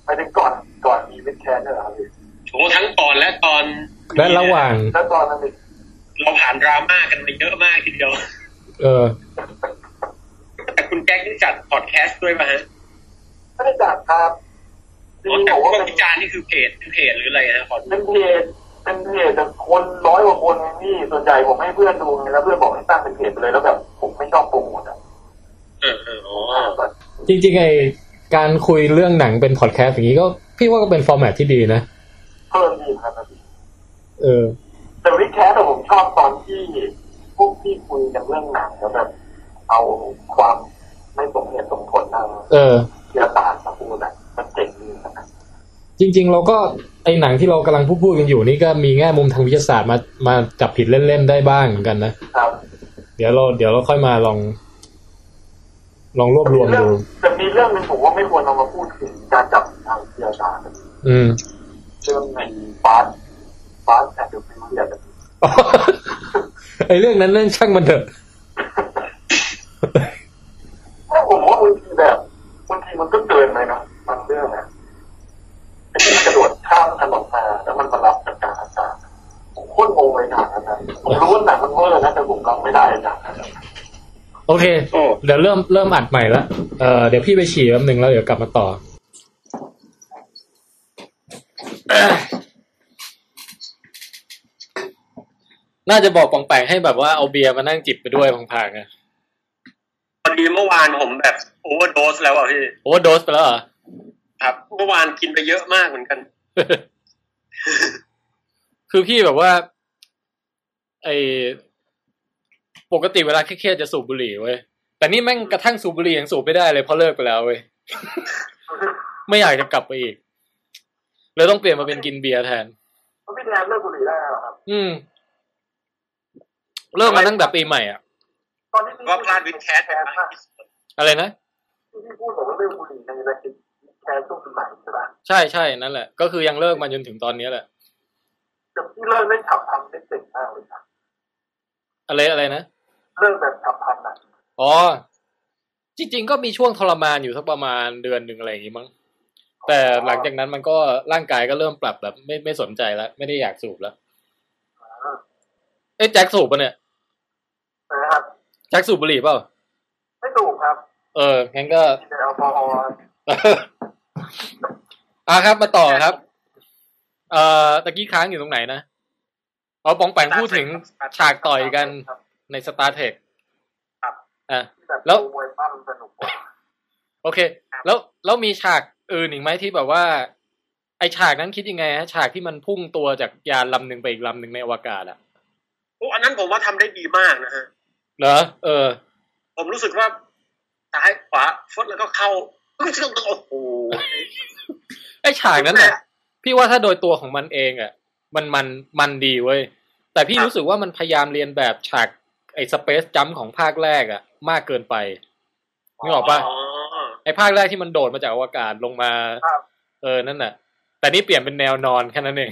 ไปถึงก่อนก่อนมีวิดแคสเนี่ยเหรอครับพี่โอ้ทั้งก่อนและตอนและระหว่างแล้วตอนนั้นอีกเราผ่านดราม่ากันมาเยอะมากทีเดียว เออแต่ คุณแจ็คที่จัดพอดแคสต์ด้วยป่ะฮะไม่ได้จัดครับจริอ๋องแต่ๆผมว่าว่าเป็นวิจารณ์นี่คือเพจเป็นเพจหรืออะไรฮะขอดูเป็นเพจเป็นเพจแต่คนร้อยกว่าคนไงพี่ส่วนใหญ่ผมให้เพื่อนดูไงแล้วเพื่อนบอกให้ตั้งเป็นเพจไปเลยแล้วแบบผมไม่ชอบโปรโมทอะเออเอออ๋อจริงๆไอการคุยเรื่องหนังเป็นพอดแคสต์อย่างนี้ก็ พี่ว่าก็เป็น format ที่ดีนะเพลินดีครับพี่เออแต่ vidcast แต่ผมชอบตอนที่พวกที่คุยกันเรื่องหนังแล้วแบบเอาความ ไม่สมเหตุสมผลทางเออวิทยาศาสตร์มาพูดอะมันเจ๋งดีนะจริง ๆ เราก็ไอหนังที่เรากำลังพูดพูดกันอยู่นี่ก็มีแง่มุมทางวิทยาศาสตร์มามาจับผิดเล่นๆได้บ้างเหมือนกันนะครับเดี๋ยวเราเดี๋ยวเราค่อยมาลอง ลองรวบรวมเรื่องดูแต่มีเรื่องหนึงผมว่าไม่ควรเอามาพูดถึงการจับทางวิทยาศาสตร์อืมเรื่องใน Fast Fast and Furious ไอเรื่องนั้นเรื่องช่างมันเถอะ ก็ผมว่าบางทีแบบบางทีมันก็เกินไปนะบางเรื่องนะที่กระโดดข้ามถนนมาแล้วมันมารับจากกลางอากาศผมโคตรงงเลยนั้นนะผมรู้ว่าหนังมันเวอร์นะแต่ผมรับไม่ได้ฉากนั้นนะโอเค เดี๋ยวเริ่มเริ่มอัดใหม่ละเออเดี๋ยวพี่ไปฉี่แป๊บหนึ่งแล้วเดี๋ยวกลับมาต่อน่าจะบอกปองแปงให้แบบว่าเอาเบียร์มานั่งจิบไปด้วยพลางๆอะ ดีเมื่อวานผมแบบ overdose แล้วอะพี่โอ้โดสไปแล้วเหรอครับเมื่อวานกินไปเยอะมากเหมือนกัน คือพี่แบบว่า ไอปกติเวลาเครียดๆจะสูบบุหรี่เว้ยแต่นี่แม่งกระทั่งสูบบุหรี่ยังสูบไม่ได้เลยเพราะเลิกไปแล้วเว้ยไม่อยากจะกลับไปอีกเลยต้องเปลี่ยนมาเป็นกินเบียร์แทนแล้วพี่แดนเลิกบุหรี่ได้แล้วเหรอครับ อืม เลิกมาตั้งแต่ปีใหม่อะ ตอนนี้พี่ว่าพลาดวิดแคสไปมากที่สุดอะไรนะที่พี่พูดบอกว่าเลิกบุหรี่ในรายการแคสช่วงปีใหม่ใช่ปะใช่ใช่นั่นแหละ ก็คือยังเลิกมาจนถึงตอนนี้แหละแต่พี่เลิกได้ฉับพลันได้เก่งมากเลยนะอะไรอะไรนะเลิกแบบฉับพลันอะอ๋อจริงๆก็มีช่วงทรมานอยู่สักประมาณเดือนหนึ่งอะไรอย่างงี้มั้งแต่หลังจากนั้นมันก็ร่างกายก็เริ่มปรับแบบ ไม่ไม่สนใจแล้ว ไม่ได้อยากสูบแล้วเอ๊ะแจ็คสูบปะเนี่ยนะครับ แจ็คสูบบุหรี่เปล่า ไม่ถูกครับ เออ งั้นก็มีแต่แอลกอฮอล์อะครับ มาต่อครับ เอ่อ ตะกี้ค้างอยู่ตรงไหนนะเอาปองแปงพูดถึงฉากต่อยกันในสตาร์เทคครับอะแบบแล้วมวยปั้มสนุกกว่าโอเค แล้วแล้วมีฉากอื่นอีกไหมที่แบบว่า ไอฉากนั้นคิดยังไงฮะฉากที่มันพุ่งตัวจากยานลำหนึ่งไปอีกลำหนึ่งในอวกาศอะโอ้อันนั้นผมว่าทำได้ดีมากนะฮะ เหรอเออ ผมรู้สึกว่าซ้ายขวาฟดแล้วก็เข้าโอ้โหไอฉากนั้นอะพี่ว่าถ้าโดยตัวของมันเองอะมันมันมันดีเว้ยแต่พี่รู้สึกว่ามันพยายามเรียนแบบฉากไอสเปซจัมของภาคแรกอะมากเกินไปนึกออกปะอ๋อไอภาคแรกที่มันโดดมาจากอวกาศลงมาครับเออนั่นน่ะ แต่นี่เปลี่ยนเป็นแนวนอนแค่นั้นเอง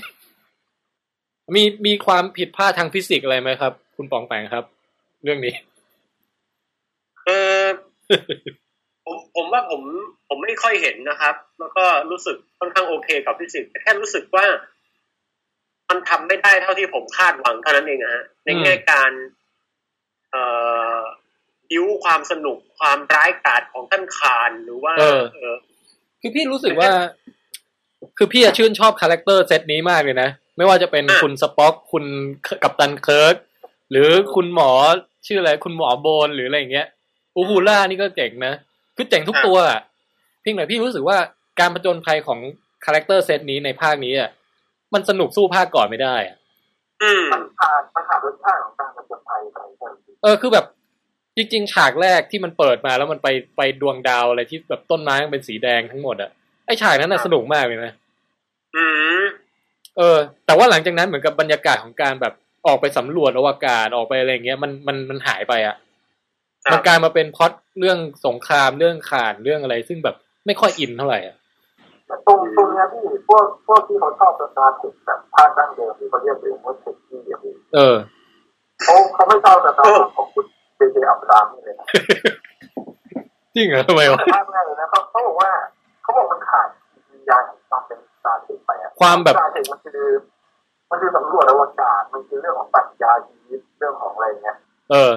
มีมีความผิดพลาดทางฟิสิกส์อะไรไหมครับ คุณปองแปงครับ เรื่องนี้ เออผมผมว่าผมผมไม่ค่อยเห็นนะครับ แล้วก็รู้สึกค่อนข้างโอเคกับฟิสิกส์แต่แค่รู้สึกว่า มันทำไม่ได้เท่าที่ผมคาดหวังเท่านั้นเองอะฮะในแง่การ เอ่อยิ้วความสนุกความร้ายกาจของท่านคานหรือว่าเออเออ คือพี่รู้สึกว่า คือพี่อะชื่นชอบ character set นี้มากเลยนะ ไม่ว่าจะเป็นอะคุณสป็อก คุณกัปตันเคิร์กหรือคุณหมอ ชื่ออะไรคุณหมอโบนหรืออะไรอย่างเงี้ยอูฮูล่านี่ก็เจ๋งนะคือเจ๋งทุกตัวอะเพียงแต่พี่รู้สึกว่าการผจญภัยของ character set นี้ในภาคนี้อะมันสนุกสู้ภาคก่อนไม่ได้อะอืมมันขาดมันขาดรสชาติของการผจญภัยไปใช่ไหมเออคือแบบจริงๆฉากแรกที่มันเปิดมาแล้วมันไปไปดวงดาวอะไรที่แบบต้นไม้มันเป็นสีแดงทั้งหมดอะไอฉากนั้นน่ะสนุกมากเลยนะอืมเออ แต่ว่าหลังจากนั้นเหมือนกับบรรยากาศของการแบบ ออกไปสำรวจอวกาศออกไปอะไรอย่างเงี้ยมันมันมันหายไปอะครับมันกลายมาเป็นพล็อดเรื่องสงครามเรื่องข่านเรื่องอะไร ซึ่งแบบไม่ค่อยอินเท่าไหร่อะแต่ตรงตรงเนี้ยพี่พวกพวกที่เขาชอบสตาร์ทแบบภาคดั้งเดิมที่เขาเรียกเป็นว่าเทคที่อย่างนี้เออเขาเขาไม่ชอบ Star Trek ของคุณ J.J. Abrams นี่เลยนะจริงเหรอทำไมวะภาคแรกเลยนะเขาเขาบอกว่าเขาบอกมันขาดวิญญาณของความเป็น Star Trek ไปอะความแบบ Star Trek มันคือ มันคือสำรวจอวกาศมันคือเรื่องของปรัชญาชีวิตเรื่องของอะไรเงี้ยเออ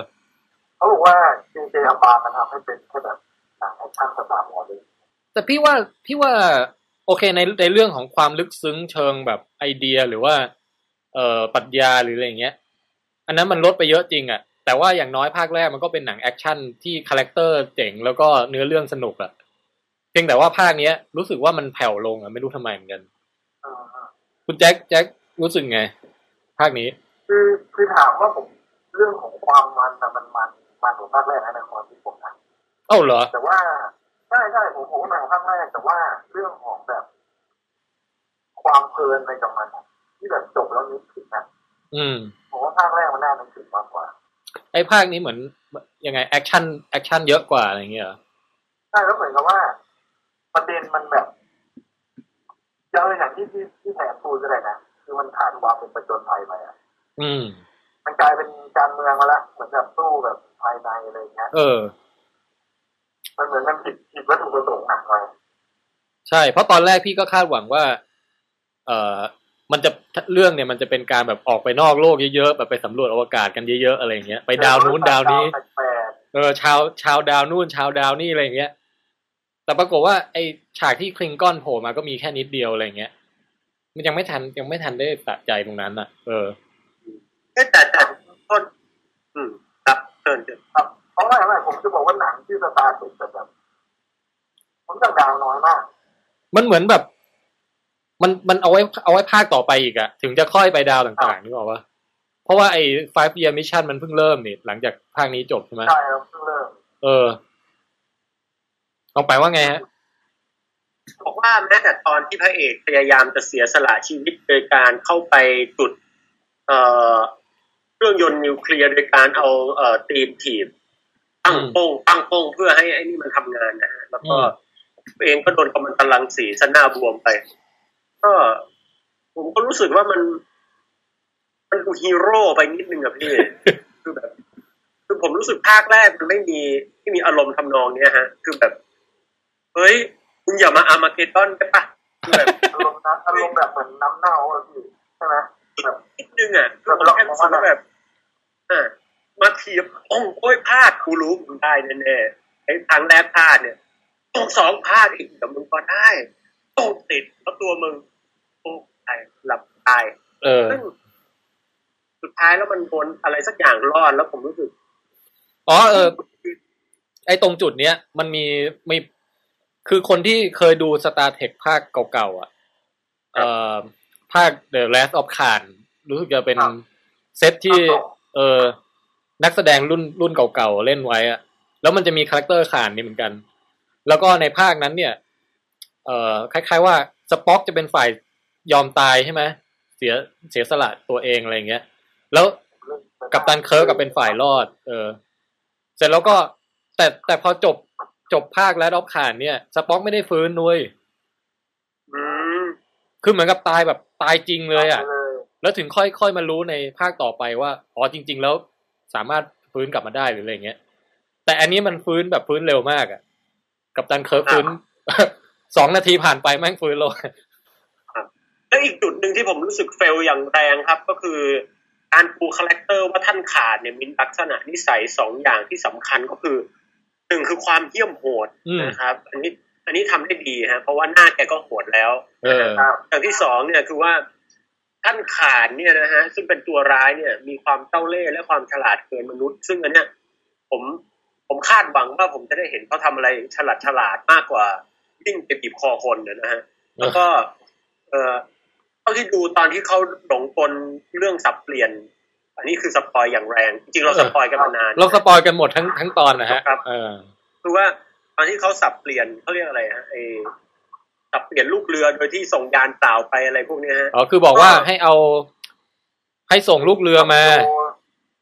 เขาบอกว่า J.J. Abrams มันทำให้เป็นแค่แบบหนังแอคชั่น Star Wars เลยแต่พี่ว่าพี่ว่าโอเคในในเรื่องของความลึกซึ้งเชิงแบบไอเดียหรือว่า เอ่อปรัชญาหรืออะไรอย่างเงี้ย อันนั้นมันลดไปเยอะจริงอะ่ะ แต่ว่าอย่างน้อยภาคแรกมันก็เป็นหนังแอคชั่นที่ character เจ๋งแล้วก็เนื้อเรื่องสนุกอะ่ะเพียงแต่ว่าภาคเนี้ย รู้สึกว่ามันแผ่วลงอะ่ะไม่รู้ทำไมเหมือนกันเออคุณแจ็คแจ็ค รู้สึกไง ภาคนี้ คือคือถามว่าผมเรื่องของความมันนะมันมันมันกว่าภาคแรกนะในความคิดผมนะเอ้าเหรอ แต่ว่าใช่ใช่ผมผมว่ามันกว่าภาคแรกแต่ว่าเรื่องของแบบ ความเพลินในกับมันอะที่แบบจบแล้วนึกถึงนะอืมผมว่าภาคแรกมันน่านึกถึงมากกว่าไอ้ภาคนี้เหมือนยังไงแอคชั่นแอคชั่นเยอะกว่าอะไรอย่างเงี้ยเหรอใช่แล้วเหมือนกับว่า ประเด็นมันแบบยังเลยอย่างที่ที่ที่แทนพูดก็ได้นะ คือมันขาดความเป็นประจนภัยไปอะอืม มันกลายเป็นการเมืองมาละเหมือนแบบสู้แบบภายในอะไรอย่างเงี้ย เออ มันเหมือนมันผิดผิดวัตถุประสงค์หนักไปใช่ เพราะตอนแรกพี่ก็คาดหวังว่า เอ่อ มันจะเรื่องเนี่ยมันจะเป็นการแบบออกไปนอกโลกเยอะๆแบบไปสำรวจอวกาศกันเยอะๆอะไรอย่างเงี้ยไปดาวนู้นดาวนี้แปลกเออ ชาวชาวดาวนู่นชาวดาวนี่อะไรอย่างเงี้ยแต่ปรากฏว่าไอฉากที่คลิงก้อนโผล่มาก็มีแค่นิดเดียวอะไรอย่างเงี้ย มันยังไม่ทันยังไม่ทันได้สะใจตรงนั้นอะ เออเอ๊ะแต่แต่ต้นอืมครับเชิญเชิญๆครับเพราะว่าอะไรผมจะบอกว่าหนังที่สตาร์ทแต่แบบผมจะดาวน้อยมาก มันเหมือนแบบ มันมันเอาไว้เอาไว้ภาคต่อไปอีกอะถึงจะค่อยไปดาวต่างๆนึกออกปะเพราะว่าไอ้ five year mission มันเพิ่งเริ่มนี่หลังจากภาคนี้จบใช่ไหมใช่ครับเพิ่งเริ่มเออลองไปว่าไงฮะ บอกว่าแม้แต่ตอนที่พระเอกพยายามจะเสียสละชีวิตโดยการเข้าไปจุดเอ่อเครื่องยนต์นิวเคลียร์โดยการเอาเอ่อตีนถีบตั้งโป้งตั้งโป้งเพื่อให้ไอ้นี่มันทำงานนะฮะแล้วก็ตัวเองก็โดนกัมมันตรังสีซะหน้าบวมไป ก็ผมก็รู้สึกว่ามัน มันดูฮีโร่ไปนิดนึงอะพี่คือแบบ คือผมรู้สึกภาคแรกมันไม่มีไม่มีอารมณ์ทำนองเนี้ยฮะ คือแบบ เฮ้ย คุณอย่ามา Armageddon ได้ปะคือแบบอารมณ์นะอารมณ์แบบเหมือนน้ำเน่าอะพี่ใช่ไหมแบบนิดนึงอะคือผมแค่รู้สึกว่าแบบอะมาเทียบโอ้งโอ้ยพลาดกูรู้มึงได้แน่ๆไอ้ทางแรกพลาดเนี่ยต้องสองพลาดอีกแต่มึงก็ได้ต้องติดเพราะตัวมึงโอ้ตายหลับตายเออซึ่งสุดท้ายแล้วมันโดนอะไรสักอย่างรอดแล้วผมรู้สึกอ๋อเออไอ้ตรงจุดเนี้ยมันมีมี คือคนที่เคยดู Star Trek ภาคเก่าๆอะเอ่อภาค The Wrath of Khan รู้สึกจะเป็นเซตที่ เออนักแสดงรุ่นรุ่นเก่าๆเล่นไว้อะแล้วมันจะมี character ข่านนี่เหมือนกัน แล้วก็ในภาคนั้นเนี่ย เอ่อคล้าย ๆ ว่าสป็อกจะเป็นฝ่ายยอมตายใช่ไหมเสียเสียสละตัวเองอะไรอย่างเงี้ย แล้วกัปตันเคิร์กกลับเป็นฝ่ายรอด เออ เสร็จแล้วก็แต่แต่พอจบ จบภาค Wrath of Khan เนี่ย สป็อกไม่ได้ฟื้นนุ้ยอืมคือเหมือนกับตายแบบตายจริงเลยอะเลยแล้วถึงค่อยค่อยมารู้ในภาคต่อไปว่าอ๋อจริง ๆ แล้วสามารถฟื้นกลับมาได้หรืออะไรเงี้ย แต่อันนี้มันฟื้นแบบฟื้นเร็วมากอะ กัปตันเคิร์กฟื้นสองนาทีผ่านไปแม่งฟื้นแล้วแล้วอีกจุดหนึ่งที่ผมรู้สึก fail อย่างแรงครับ ก็คือการปู character ว่าท่านข่านเนี่ยมีลักษณะนิสัยสองอย่างที่สำคัญก็คือ หนึ่งคือความเหี้ยมโหดอืมนะครับ อันนี้อันนี้ทำได้ดีฮะเพราะว่าหน้าแกก็โหดแล้วเออครับอย่างที่สองเนี่ยคือว่าท่านข่านเนี่ยนะฮะซึ่งเป็นตัวร้ายเนี่ย มีความเจ้าเล่ห์และความฉลาดเกินมนุษย์ ซึ่งอันเนี้ยผมผมคาดหวังว่าผมจะได้เห็นเขาทำอะไรฉลาดฉลาดมากกว่าวิ่งไปบีบคอคนนะฮะแล้วก็ เออเท่าที่ดูตอนที่เขาหลงกลเรื่องสับเปลี่ยน อันนี้คือ spoil อย่างแรง จริงๆเรา spoil กันมานาน เราสปอยกันหมดทั้งทั้งตอนนะฮะครับเออคือว่าตอนที่เขาสับเปลี่ยนเขาเรียกอะไรฮะไอ้สับเปลี่ยนลูกเรือโดยที่ส่งยานเปล่าไปอะไรพวกเนี้ยฮะอ๋อคือบอกว่าให้เอา ให้ส่งลูกเรือมา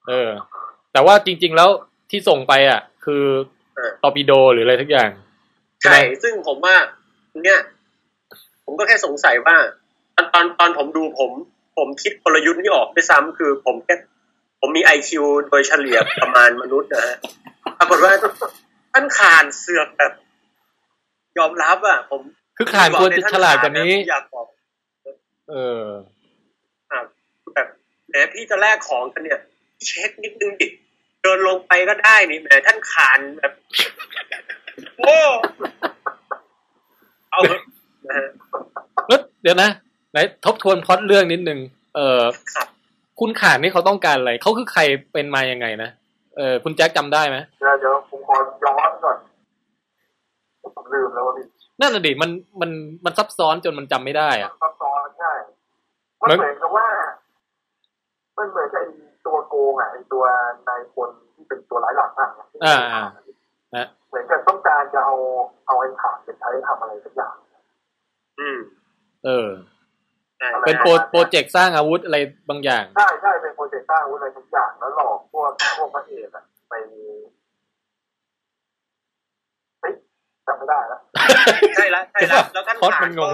เออ แต่ว่าจริง ๆแล้วที่ส่งไปอะ คือเออตอร์ปิโดหรืออะไรทุกอย่างใช่ใช่ไหมซึ่งผมว่าเนี่ย ผมก็แค่สงสัยว่า ตอนตอนตอนผมดูผม ผมคิดกลยุทธ์นี้ออกด้วยซ้ำคือผมแค่ผมมีไอคิวโดยเฉลี่ยประมาณมนุษย์นะฮะปรากฏว่าท่านขานเสือกแบบยอมรับอะ ผมคือขานควรจะฉลาดกว่านี้อยากบอกเอออะแบบแหมพี่จะแลกของกันเนี่ย เช็คนิดนึงดิเดินลงไปก็ได้นี่แหมท่านขานแบบโอ้เอาเถอะนะฮะเอ้ยเดี๋ยวนะ ไหนทบทวนพล็อตเรื่องนิดนึง เออครับคุณขานนี่เขาต้องการอะไร เขาคือใครเป็นมายังไงนะ เออคุณแจ็คจำได้ไหมเดี๋ยวเดี๋ยวผมขอย้อนก่อนผมลืมแล้วว่าพี่นั่นน่ะดิมันมันมันซับซ้อนจนมันจำไม่ได้อะซับซ้อนใช่มันเหมือนกับว่ามันเหมือนกับไอ้ตัวโกงอะไอ้ตัวนายคนที่เป็นตัวร้ายหลักอะอ่าอ่าฮะเหมือนกับต้องการจะเอาเอาไอ้ขาดไปใช้ทำอะไรสักอย่าง อืม เออใช่ เป็นโปรโปรเจกต์สร้างอาวุธอะไรบางอย่าง ใช่ใช่เป็นโปรเจกต์สร้างอาวุธอะไรทุกอย่างแล้วหลอกพวกพวกพระเอกอะไปเฮ้ยจำไม่ได้แล้วใช่แล้วใช่แล้วแล้วท่านพล็อตขานมันงก็ง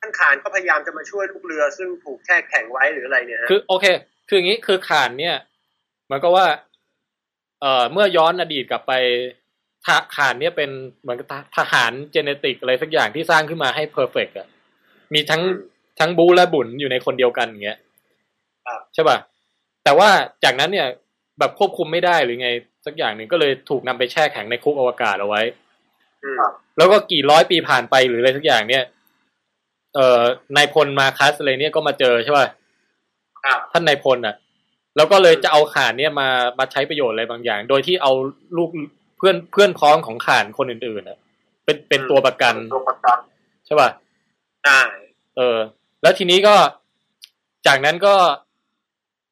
ท่านขานก็พยายามจะมาช่วยลูกเรือ ซึ่งถูกแช่แข็งไว้หรืออะไรเนี่ยฮะคือโอเค คืออย่างนี้คือขานเนี่ยเหมือนกับว่า เอ่อเมื่อย้อนอดีตกลับไปทหขานเนี่ยเป็นเหมือนกับททหารเจเนติกอะไรสักอย่างที่สร้างขึ้นมาให้เพอร์เฟกต์อะ มีทั้งทั้งบูและบุญอยู่ในคนเดียวกันอย่างเงี้ยครับใช่ป่ะแต่ว่าจากนั้นเนี่ยแบบควบคุมไม่ได้หรือไง สักอย่างหนึ่งก็เลยถูกนำไปแช่แข็งในคุกอวกาศเอาไว้อืมแล้วก็กี่ร้อยปีผ่านไปหรืออะไรสักอย่างเนี่ย เอ่อนายพลมาคัสอะไรเนี่ยก็มาเจอใช่ป่ะครับท่านนายพลอะ แล้วก็เลยจะเอาข่านเนี่ยมามาใช้ประโยชน์อะไรบางอย่าง โดยที่เอาลูกเพื่อนเพื่อนพ้องของข่านคนอื่นๆอะเป็นเป็นตัวประกันตัวประกันใช่ป่ะ ใช่เออ แล้วทีนี้ก็จากนั้นก็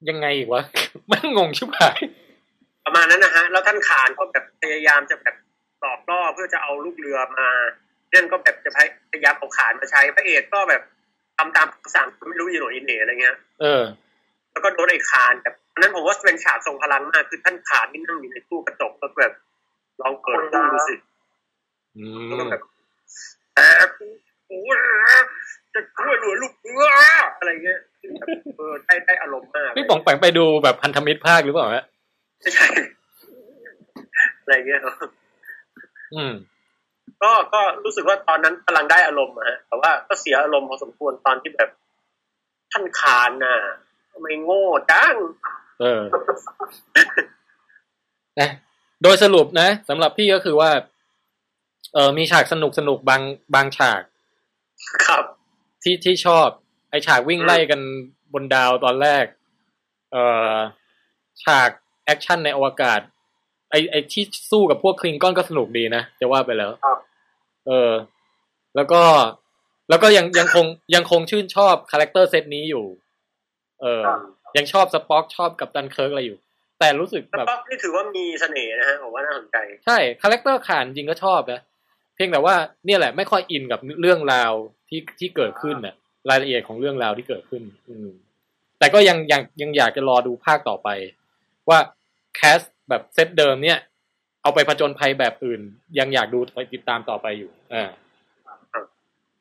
ยังไงอีกวะ มันงงชิบหาย ประมาณนั้นนะฮะ แล้วท่านขานก็แบบพยายามจะแบบหลอกล่อเพื่อจะเอาลูกเรือมานั่นก็แบบจะพยายามเอาขานมาใช้พระเอกก็แบบทำตามสั่งไม่รู้ยีโหนอีเหน่อะไรเงี้ย เออ แล้วก็โดนไอ้คานแบบอันนั้นผมว่าเป็นฉากทรงพลังมากคือท่านขานที่นั่งอยู่ในตู้กระจกแล้วแบบลองเปิดตู้ดูสิอืแล้วก็มแบบแต่กู จะช่วยเหลือลูกเรืออะไรเงี้ยซึ่งแบบเออได้ได้อารมณ์มากพี่ป๋องแปงไปดูแบบพันธมิตรภาคหรือเปล่าฮะไม่ใช่อะไรเงี้ยอืมก็ก็รู้สึกว่าตอนนั้นกำลังได้อารมณ์อะฮะแต่ว่าก็เสียอารมณ์พอสมควรตอนที่แบบท่านขานน่ะทำไมโง่จังเออนะโดยสรุปนะสำหรับพี่ก็คือว่า เออมีฉากสนุกสนุกบางบางฉาก ครับ ที่ที่ชอบ ไอ้ฉากวิ่งไล่กันบนดาวตอนแรก เอ่อฉากแอคชั่นในอวกาศ ไอ้ไอ้ที่สู้กับพวกคลิงออนก็สนุกดีนะจะว่าไปแล้วครับเออ แล้วก็แล้วก็ยังยังคงยังคงชื่นชอบ character set นี้อยู่ เออครับยังชอบสป็อกชอบกัปตันเคิร์กอะไรอยู่ แต่รู้สึกแล้วแบบก็นี่ถือว่ามีเสน่ห์นะฮะผมว่าน่าสนใจ ใช่ character ข่านจริงก็ชอบนะเพียงแต่ว่าเนี่ยแหละไม่ค่อยอินกับเรื่องราว ที่ที่เกิดขึ้นน่ะ รายละเอียดของเรื่องราวที่เกิดขึ้น อืม แต่ก็ยังยังยังอยากจะรอดูภาคต่อไป ว่า cast แบบเซตเดิมเนี่ย เอาไปผจญภัยแบบอื่น ยังอยากดูไปติดตามต่อไปอยู่อ่า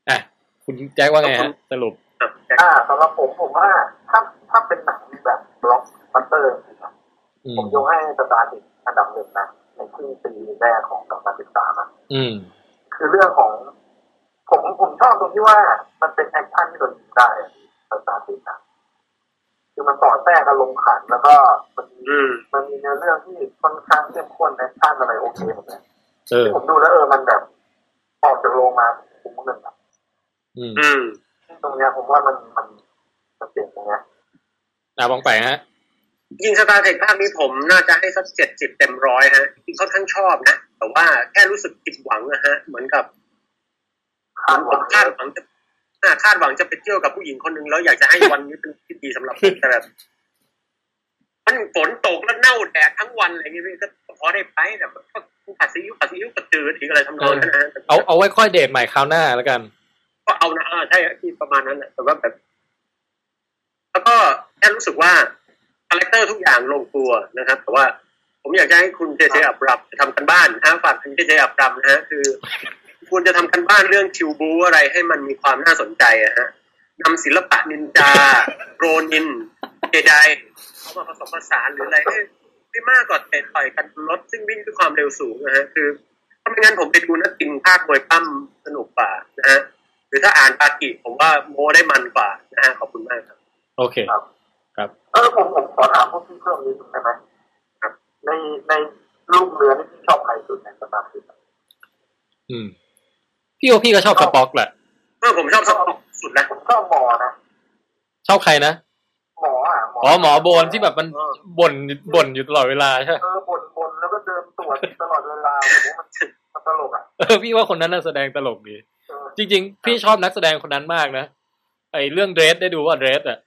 อะคุณแจ็คว่าไงฮะสรุปอะแจ็คอ่าสำหรับผมผมว่าถ้าถ้าเป็นหนังแบบบล็อกบัสเตอร์ครับอืมผมยกให้ Star Trek อันดับหนึ่งนะในครึ่งปีแรกของสองพันสิบสามอะอืมคือเรื่องของ ผมผมชอบตรงที่ว่ามันเป็นแอคชั่นที่โดนยิงได้ Star Trek นะคือมันต่อแทรกอารมณ์ขันแล้วก็มันมีอืมมันมีเนื้อเรื่องที่ค่อนข้างเข้มข้นแอคชั่นอะไรโอเคหมดเลยเออที่ผมดูแล้วเออมันแบบออกจากโรงมาผมหนึ่งอะอืมอืมตรงเนี้ยผมว่ามันมันจะเปลี่ยนยังไงอ่าบองไปฮะยิงสตาร์เทคภาคนี้ผมน่าจะให้สักเจ็ดสิบเต็มร้อยฮะที่เขาทั้างชอบนะ แต่ว่าแค่รู้สึกผิดหวังนะฮะ เหมือนกับ คาดหวังคาดหวังจะอ่าคาดหวังจะไปเที่ยวกับผู้หญิงคนหนึ่งแล้วอยากจะให้วันนี้เป็นที่ดีสำหรับผมแต่แบบมันฝนตกแล้วเน่าแดดทั้งวันอะไรอย่างเงี้ยพี่ก็พอได้ไปแต่ก็ผัดซีอิ๊วผัดซีอิ๊วกระจืดอีกอะไรทำนองนั้นนะฮะเอาเอาไว้ค่อยเดทใหม่คราวหน้าแล้วกัน ก็เอานะอ่าใช่ที่ประมาณนั้นแหละแต่ว่าแบบ แล้วก็แค่รู้สึกว่าคาแรคเตอร์ทุกอย่างลงตัวนะครับ แต่ว่าผมอยากจะให้คุณเจเจอับรับทำกันบ้านนะฝากคุณเจเจอับรับนะฮะคือ ควรจะทำกันบ้านเรื่องคิวบูอะไรให้มันมีความน่าสนใจอะฮะนำศิลปะนินจาโรนินเจไดเอามาผสมผสานหรืออะไรให้ให้มากกว่าเตะต่อยกันบนรถซึ่งวิ่งด้วยความเร็วสูงนะฮะคือถ้าไม่งั้นผมไปดูนักกินภาคมวยปั้มสนุกกว่านะฮะหรือถ้าอ่านปากิผมว่าโมได้มันกว่านะฮะขอบคุณมากครับ โอเคเออผมผมขอถามพวกพี่เพิ่มนิดนึงได้ไหมครับ ในในลูกเรือที่พี่ชอบใครสุดในสตาร์ทอืม พี่โอพี่ก็ชอบสป็อกแหละเออผมชอบสปอร์ตสุดนะผมชอบหมอนะชอบใครนะหมออะหมออ๋อหมอโบนที่แบบมันบ่นบ่นอยู่ตลอดเวลาใช่ไหมเออบ่นบ่นแล้วก็เดินตรวจตลอดเวลาผมว่ามันมันตลกอะเออพี่ว่าคนนั้นน่าแสดงตลกดีเออจริง ๆ พี่ชอบนักแสดงคนนั้นมากนะไอเรื่องเดรสได้ดูว่าเดรสอะ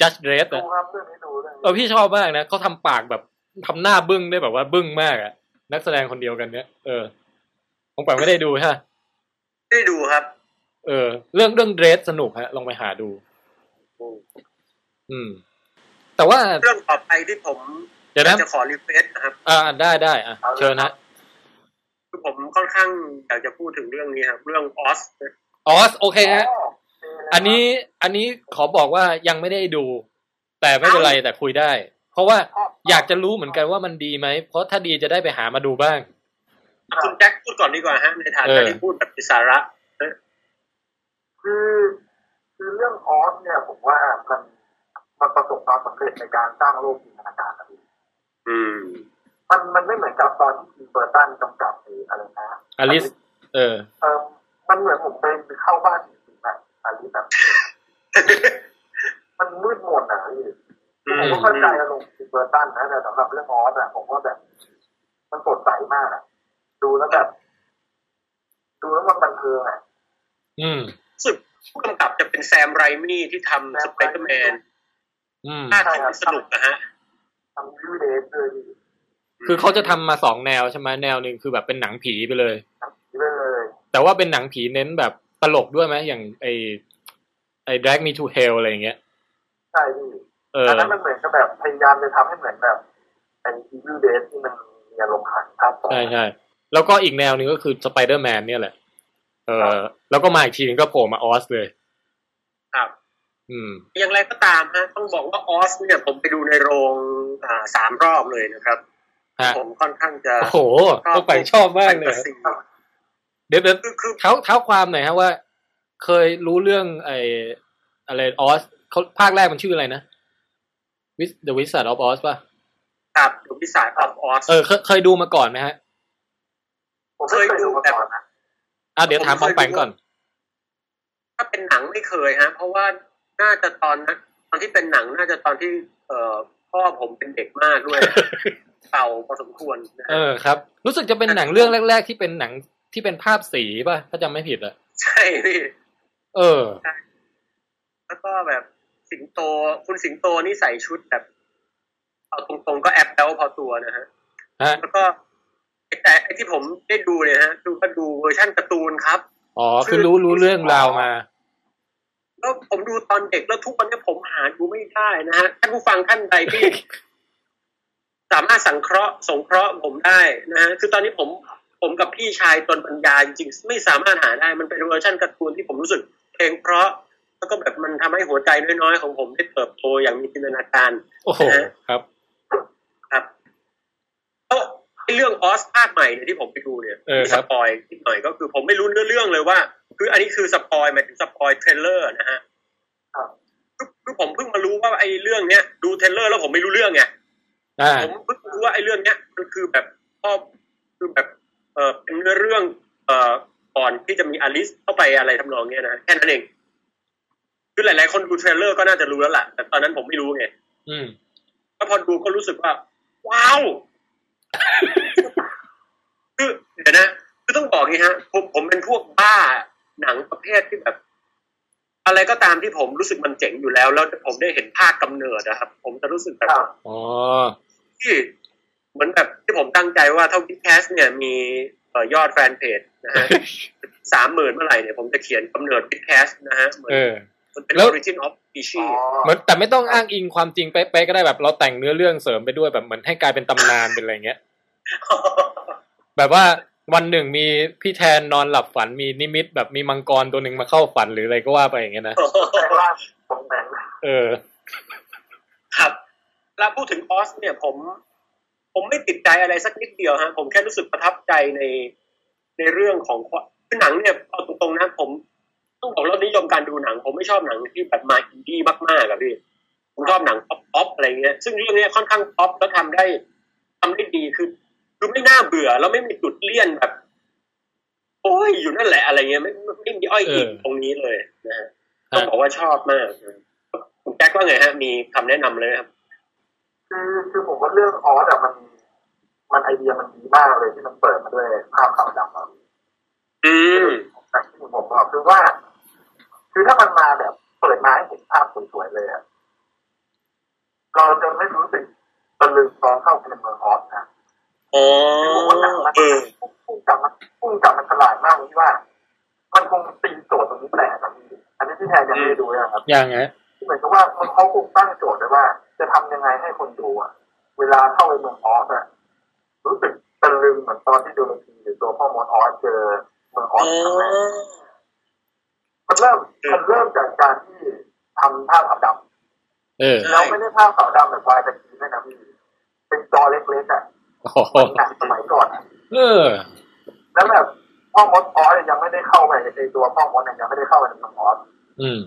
จัดเดรสดูอะครับเรื่องนี้ดูเรื่องเออพี่ชอบมากนะเขาทำปากแบบทำหน้าบึ้งได้แบบว่าบึ้งมากอะนักแสดงคนเดียวกันเนี้ยเออผมแปลไม่ได้ดูใช่ไหม ไม่ได้ดูครับ เออ เรื่องเรื่อง Dredd สนุกฮะ ลองไปหาดู อืม แต่ว่าเรื่องต่อไปที่ผมเดี๋ยวนะจะขอ request นะครับ อ่าได้ได้อะเชิญนะคือผมค่อนข้างอยากจะพูดถึงเรื่องนี้ครับ เรื่อง Ozอ๋อโอเคฮะอ๋อโเคเลยอันนี้อันนี้ขอบอกว่ายังไม่ได้ดู แต่ไม่เป็นไรแต่คุยได้ เพราะว่าอยากจะรู้เหมือนกันว่ามันดีไหม เพราะถ้าดีจะได้ไปหามาดูบ้าง คุณแจ็คพูดก่อนดีกว่าฮะ ในฐาเอนะอที่พูดแบบมีสาระคือคือเรื่องออสเนี่ยผมว่ามันมันประสบความสำเร็จในการสร้างโลกจินตนาการนะพี่อืม มันมันไม่เหมือนกับตอนที่ทีมเบอร์ตันกำกับหรืออะไรนะอลิสเออเออมันเหมือนผมไปเข้าบ้านจริงๆอะอลิสแบบมันมืดมนอะพี่อืมผมก็เข้าใจอารมณ์ทิมเบอร์ตันนะแต่สำหรับเรื่อง Oz อะผมว่าแบบ มันสดใสมากอะ ดูแล้วแบบดูแล้วมันบันเทิงอะอืมรู้สึกผู้กำกับจะเป็นแซมไรมี่ที่ทำสไปเดอร์แมนอืมน่าทำสนุกนะฮะทำวิวเดฟเลยพี่คือเขาจะทำมาสองแนวใช่ไหมแนวหนึ่งคือแบบเป็นหนังผีไปเลยไปเลย แต่ว่าเป็นหนังผีเน้นแบบตลกด้วยไหมอย่างไอไอ drag me to hell อะไรอย่างเงี้ย ใช่พี่เอออันนั้นมันเหมือนกับแบบพยายามจะทำให้เหมือนแบบเป็นอีวิวเดฟที่มันมีอารมณ์ขันครับใช่ใช่ แล้วก็อีกแนวหนึ่งก็คือสไปเดอร์แมนเนี่ยแหละ เออแล้วก็มาอีกทีนึงก็โผล่มาออสเลย ครับ อืม อย่างไรก็ตามฮะต้องบอกว่าออสเนี่ยผมไปดูในโรงอ่าสามรอบเลยนะครับฮะผมค่อนข้างจะโอ้โหพวกไปชอบมากเลยแฟนตซีเดี๋ยวเดี๋ยวคือคือเท้าเท้าความหน่อยฮะว่า เคยรู้เรื่องไออะไรออสเขาภาคแรกมันชื่ออะไรนะ With the Wizard of Oz ป่ะครับดูพิสายออฟออสเออเคยเคยดูมาก่อนไหมฮะ ผมไม่เคยดูมาก่อนนะอะเดี๋ยวถามปองแปงก่อน ถ้าเป็นหนังไม่เคยฮะ เพราะว่าน่าจะตอนนั้นตอนที่เป็นหนังน่าจะตอนที่ เอ่อพ่อผมเป็นเด็กมากด้วยเก่าพอสมควรนะเอฮะอครับ รู้สึกจะเป็นหนังเรื่องแรก ๆ ที่เป็นหนังที่เป็นภาพสีป่ะถ้าจำไม่ผิดอะใช่พี่เออ แล้วก็แบบสิงโตคุณสิงโตนี่ใส่ชุดแบบเอาตรงๆก็แอ๊บแบ๊วพอตัวนะฮะฮะแล้วก็ไอ้ แต่ไอ้ที่ผมได้ดูเนี่ยฮะดูก็ดูเวอร์ชันการ์ตูนครับ อ๋อ คือรู้รู้เรื่องราวมา แล้วผมดูตอนเด็กแล้วทุกวันนี้ผมหาดูไม่ได้นะฮะ ท่านผู้ฟังท่านใดที่สามารถสังเคราะห์สงเคราะห์ผมได้นะฮะ คือตอนนี้ผมผมกับพี่ชายตนปัญญาจริงๆไม่สามารถหาได้ มันเป็นเวอร์ชันการ์ตูนที่ผมรู้สึกเพลงเพราะแล้วก็แบบมันทำให้หัวใจน้อยๆของผมได้เติบโตอย่างมีจินตนาการโอ้โหครับครับแล้วไอ้ เรื่อง Oz ภาคใหม่เนี่ยที่ผมไปดูเนี่ยเออมีคสรับปอยนิดหน่อยก็คือผมไม่รู้เนื้อเรื่องเลยว่า คืออันนี้คือ spoil หมายถึง spoil trailer นะฮะครับคือคือผมเพิ่งมารู้ว่าไอ้เรื่องเนี้ยดู trailer แล้วผมไม่รู้เรื่องไงอ่าผมเพิ่งรู้ว่าไอ้เรื่องเนี้ยมันคือแบบพ่อคือแบบเออเป็นเนื้อเรื่องเอ่อก่อนที่จะมีอลิสเข้าไปอะไรทำนองเนี้ยนะแค่นั้นเองคือหลาย ๆ คนดู trailer ก็น่าจะรู้แล้วล่ะแต่ตอนนั้นผมไม่รู้ไงอืมก็พอดูก็รู้สึกว่า ว้าว คือเดี๋ยวนะคือต้องบอกงี้ฮะผมผมเป็นพวกบ้าหนังประเภทที่แบบ อะไรก็ตามที่ผมรู้สึกมันเจ๋งอยู่แล้ว แล้วผมได้เห็นภาคกำเนิดนะครับ ผมจะรู้สึกแบบครับอ๋อที่เหมือนแบบที่ผมตั้งใจว่าถ้าวิดแคสเนี่ยมีเอ่อยอดแฟนเพจนะฮะสามหมื่นเมื่อไหร่เนี่ยผมจะเขียนกำเนิดวิดแคสนะฮะเหมือนเออ มันเป็นแล้ว origin of อ๋อ species เหมือนแต่ไม่ต้องอ้างอิงความจริงเป๊ะๆก็ได้แบบเราแต่งเนื้อเรื่องเสริมไปด้วยแบบเหมือนให้กลายเป็นตำนานเป็นอะไรเงี้ย แบบว่าวันหนึ่งมีพี่แทนนอนหลับฝันมีนิมิต แบบมีมังกรตัวหนึ่งมาเข้าฝันหรืออะไรก็ว่าไปอย่างเงี้ยนะแปลงร่างผมแปลงเออ ครับแล้วพูดถึงออสเนี่ยผม ผมไม่ติดใจอะไรสักนิดเดียวฮะ ผมแค่รู้สึกประทับใจในในเรื่องของความคือหนังเนี่ยเอาตรงๆนะผม ต้องบอกรสนิยมการดูหนัง ผมไม่ชอบหนังที่แบบมาอินดี้มากๆอะพี่ผมชอบหนังป๊อปป๊อปอะไรเงี้ย ซึ่งเรื่องเนี้ยค่อนข้างป๊อปแล้วทำได้ทำได้ดีคือคือไม่น่าเบื่อแล้วไม่มีจุดเลี่ยนแบบ โอ้ยอยู่นั่นแหละอะไรเงี้ยไม่ไม่ไม่มีอ้อยอิงเออตรงนี้เลยนะฮะฮะต้องบอกว่าชอบมากคุณแจ็คว่าไงฮะ มีคำแนะนำเลยครับคือคือผมว่าเรื่อง Oz อะมัน มันไอเดียมันดีมากเลยที่มันเปิดมาด้วยภาพขาวดำอะอืมแต่ที่ผมบอกคือว่า คือถ้ามันมาแบบเปิดมาให้เห็นภาพสวยๆเลยอะเราจะไม่รู้สึกตะลึงตอนเข้าไปในเมืองออสนะอ๋อผมว่าหนังมันเออพุ่งกลับมันพุ่งกลับมันฉลาดมากที่ว่า มันคงตีโจทย์ตรงนี้แปลกอะพี่อันนี้ที่แทนยังไม่ได้ดูนะครับยังไงเหมือนกับว่ามันเขาคงตั้งโจทย์ไว้ว่า จะทำยังไงให้คนดูอะเวลาเข้าไปเมืองออสอะรู้สึกตะลึงเหมือนตอนที่ดูนาทีหรือตัวพ่อมดออสเจอเมืองอออ๋สอครั้งแรก มันเริ่มมันเริ่มจากการที่ทำภาพขาวดเออำแล้วไม่ได้ภาพขาวดำแบบวายตะกี้ด้วยนะพี่เป็นจอเล็กๆอะโอ้โหหนังสมัยก่อนอะเออ แล้วแบบพ่อมดออสเนี่ยยังไม่ได้เข้าไปในตัวพ่อมดเนี่ยยังไม่ได้เข้าไปในเมืองออสอืม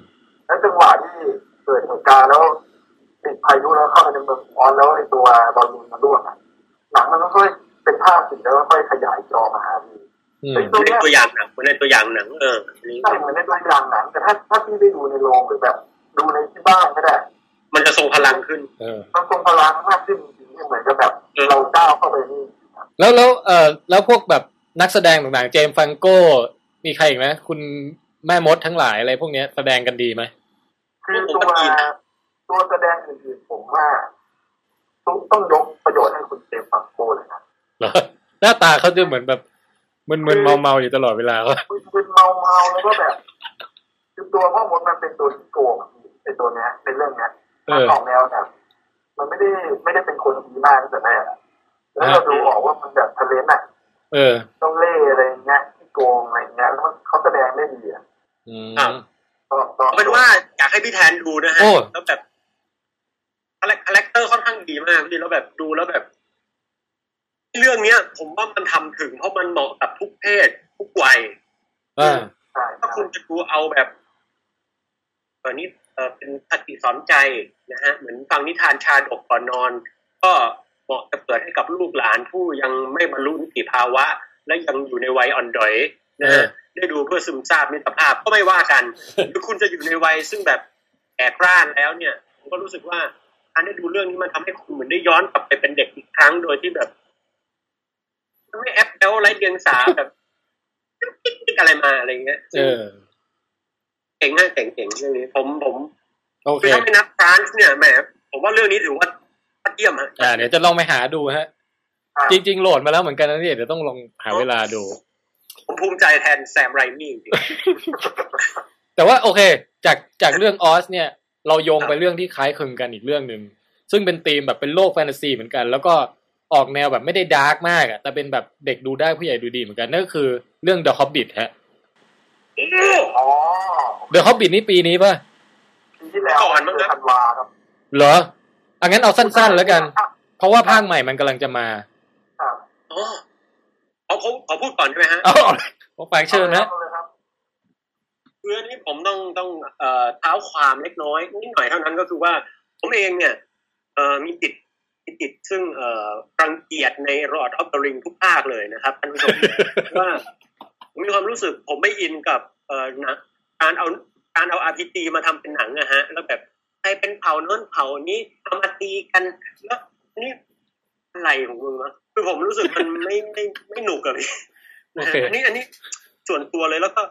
แล้วจังหวะที่เกิดเหตุการณ์แล้วติดพายุแล้วเข้าไปในเมืองออสแล้วไอ้ตัวบอลลูนมันร่วงอะหนังมันก็ค่อยเป็นภาพสีแล้วก็ค่อยขยายจอมาหาพี่อื มไอ้เหมือนในตัวอย่างหนังเหมือนในตัวอย่างหนังเอออันนี้ใช่เหมือนในตัวอย่างหนัง แต่ถ้าถ้าพี่ได้ดูในโรงหรือแบบ ดูในที่บ้านก็ได้ มันจะทรงพลังขึ้นเออมันทรงพลังมากขึ้นจริงๆเหมือนกับแบบเราก้าวเข้าไปนี่แล้วแล้วเออแล้วพวกแบบนักแสดงต่างๆ เจมส์ฟังโก้ มีใครอีกไหมคุณแม่มดทั้งหลายอะไรพวกเนี้ยแสดงกันดีไหมคือตัวตัวแสดงอื่นๆผมว่าต้องต้องยกประโยชน์ให้คุณเจมส์ฟังโกเลยนะเหรอหน้าตาเขาจะเหมือนแบบ มึนๆเมาๆอยู่ตลอดเวลาว่าเป็นเมาเมาๆแล้วก็แบบคือตัวพ่อมดมันเป็นตัวที่โกงอะพี่ในตัวเนี้ยในเรื่องเนี้ยเอมันอออกแนวแบบมันไม่ได้ไม่ได้เป็นคนดีมากตั้งแต่แรกอะแล้วเราดูออกว่ามันแบบทะเล้นอะเออ เจ้าเล่ห์อะไรอย่างเงี้ยที่โกงอะไรอย่างเงี้ยแล้วมันเขาแสดงได้ดีอะอืมครับต่อต่อเอาเป็นว่าอยากให้พี่แทนดูนะฮะโอ้แล้วแบบ character ค่อนข้างดีมากพี่แล้วแบบดูแล้วแบบ เรื่องเนี้ย ผมว่ามันทำถึง เพราะมันเหมาะกับทุกเพศ ทุกวัยอ่าใช่ถ้าคุณจะดูเอาแบบเออนี่เออเป็นคติสอนใจนะฮะ เหมือนฟังนิทานชาดกก่อนนอน ก็เหมาะจะเปิดให้กับลูกหลานผู้ยังไม่บรรลุนิติภาวะ และยังอยู่ในวัยอ่อนดอยนะฮะได้ดูเพื่อซึมซาบมิตรภาพก็ไม่ว่ากันหรือคุณจะอยู่ในวัยซึ่งแบบแก่กร้านแล้วเนี่ยผมก็รู้สึกว่าการได้ดูเรื่องนี้มันทำให้คุณเหมือนได้ย้อนกลับไปเป็นเด็กอีกครั้งโดยที่แบบมัน ไม่แอปแล้วไร้เดียงสาแบบอะไรมาอะไรเงี้ยเออเก่งมากเก่งเก่งเรื่องนี้ผมผมโอเคคือถ้าไม่นับฟรานซ์เนี่ยแหมผมว่าเรื่องนี้ถือว่ายอดเยี่ยมฮะอ่าเดี๋ยวจะลองไปหาดูฮะ จริง ๆ โหลดมาแล้วเหมือนกันนะเนี่ยเดี๋ยวต้องลองหาเวลาดู ผมภูมิใจแทน Sam Raimi จริงแต่ว่าโอเค จากจากเรื่อง Oz เนี่ย เราโยงไปเรื่องที่คล้ายคลึงกันอีกเรื่องหนึ่งซึ่งเป็นธีมแบบเป็นโลกแฟนตาซีเหมือนกัน แล้วก็ ออกแนวแบบไม่ได้ dark มากอะแต่เป็นแบบเด็กดูได้ผู้ใหญ่ดูดีเหมือนกันนั่นก็คือเรื่อง The Hobbit ฮะโอ้อ๋อ The Hobbit นี่ปีนี้ป่ะปีที่แล้วก่อนมั้งเดืนะธันวาครับ เหรออังั้นเอาสั้นๆแล้วกัน เพราะว่าภาคใหม่มันกำลังจะมาครับอ๋อเขาเขาขอพูดก่อนได้ไหมฮะเอาเอาฟังเชิญนะอาเลยครับคืออันนี้ผมต้องต้องเอ่อเท้าความเล็กน้อยนิดหน่อยเท่านั้นก็คือว่า ผมเองเนี่ยเอ่อมีติดมี ติดซึ่งเอ่อรังเกียจใน Lord of the Rings ทุกภาคเลยนะครับท่านผู้ชมว่าผมมีความรู้สึกผมไม่อินกับเอ่อหนะการเอาการเอา RPG มาทำเป็นหนังอะฮะ แล้วแบบใครเป็นเผ่าโน้นเผ่านี้เอามาตีกันแล้วนี่อะไรของมึงวะคือผมรู้สึกมันไม่ไม่ไม่หนุกอะพี่โอเคอันนี้อันนี้ส่วนตัวเลยแล้วก็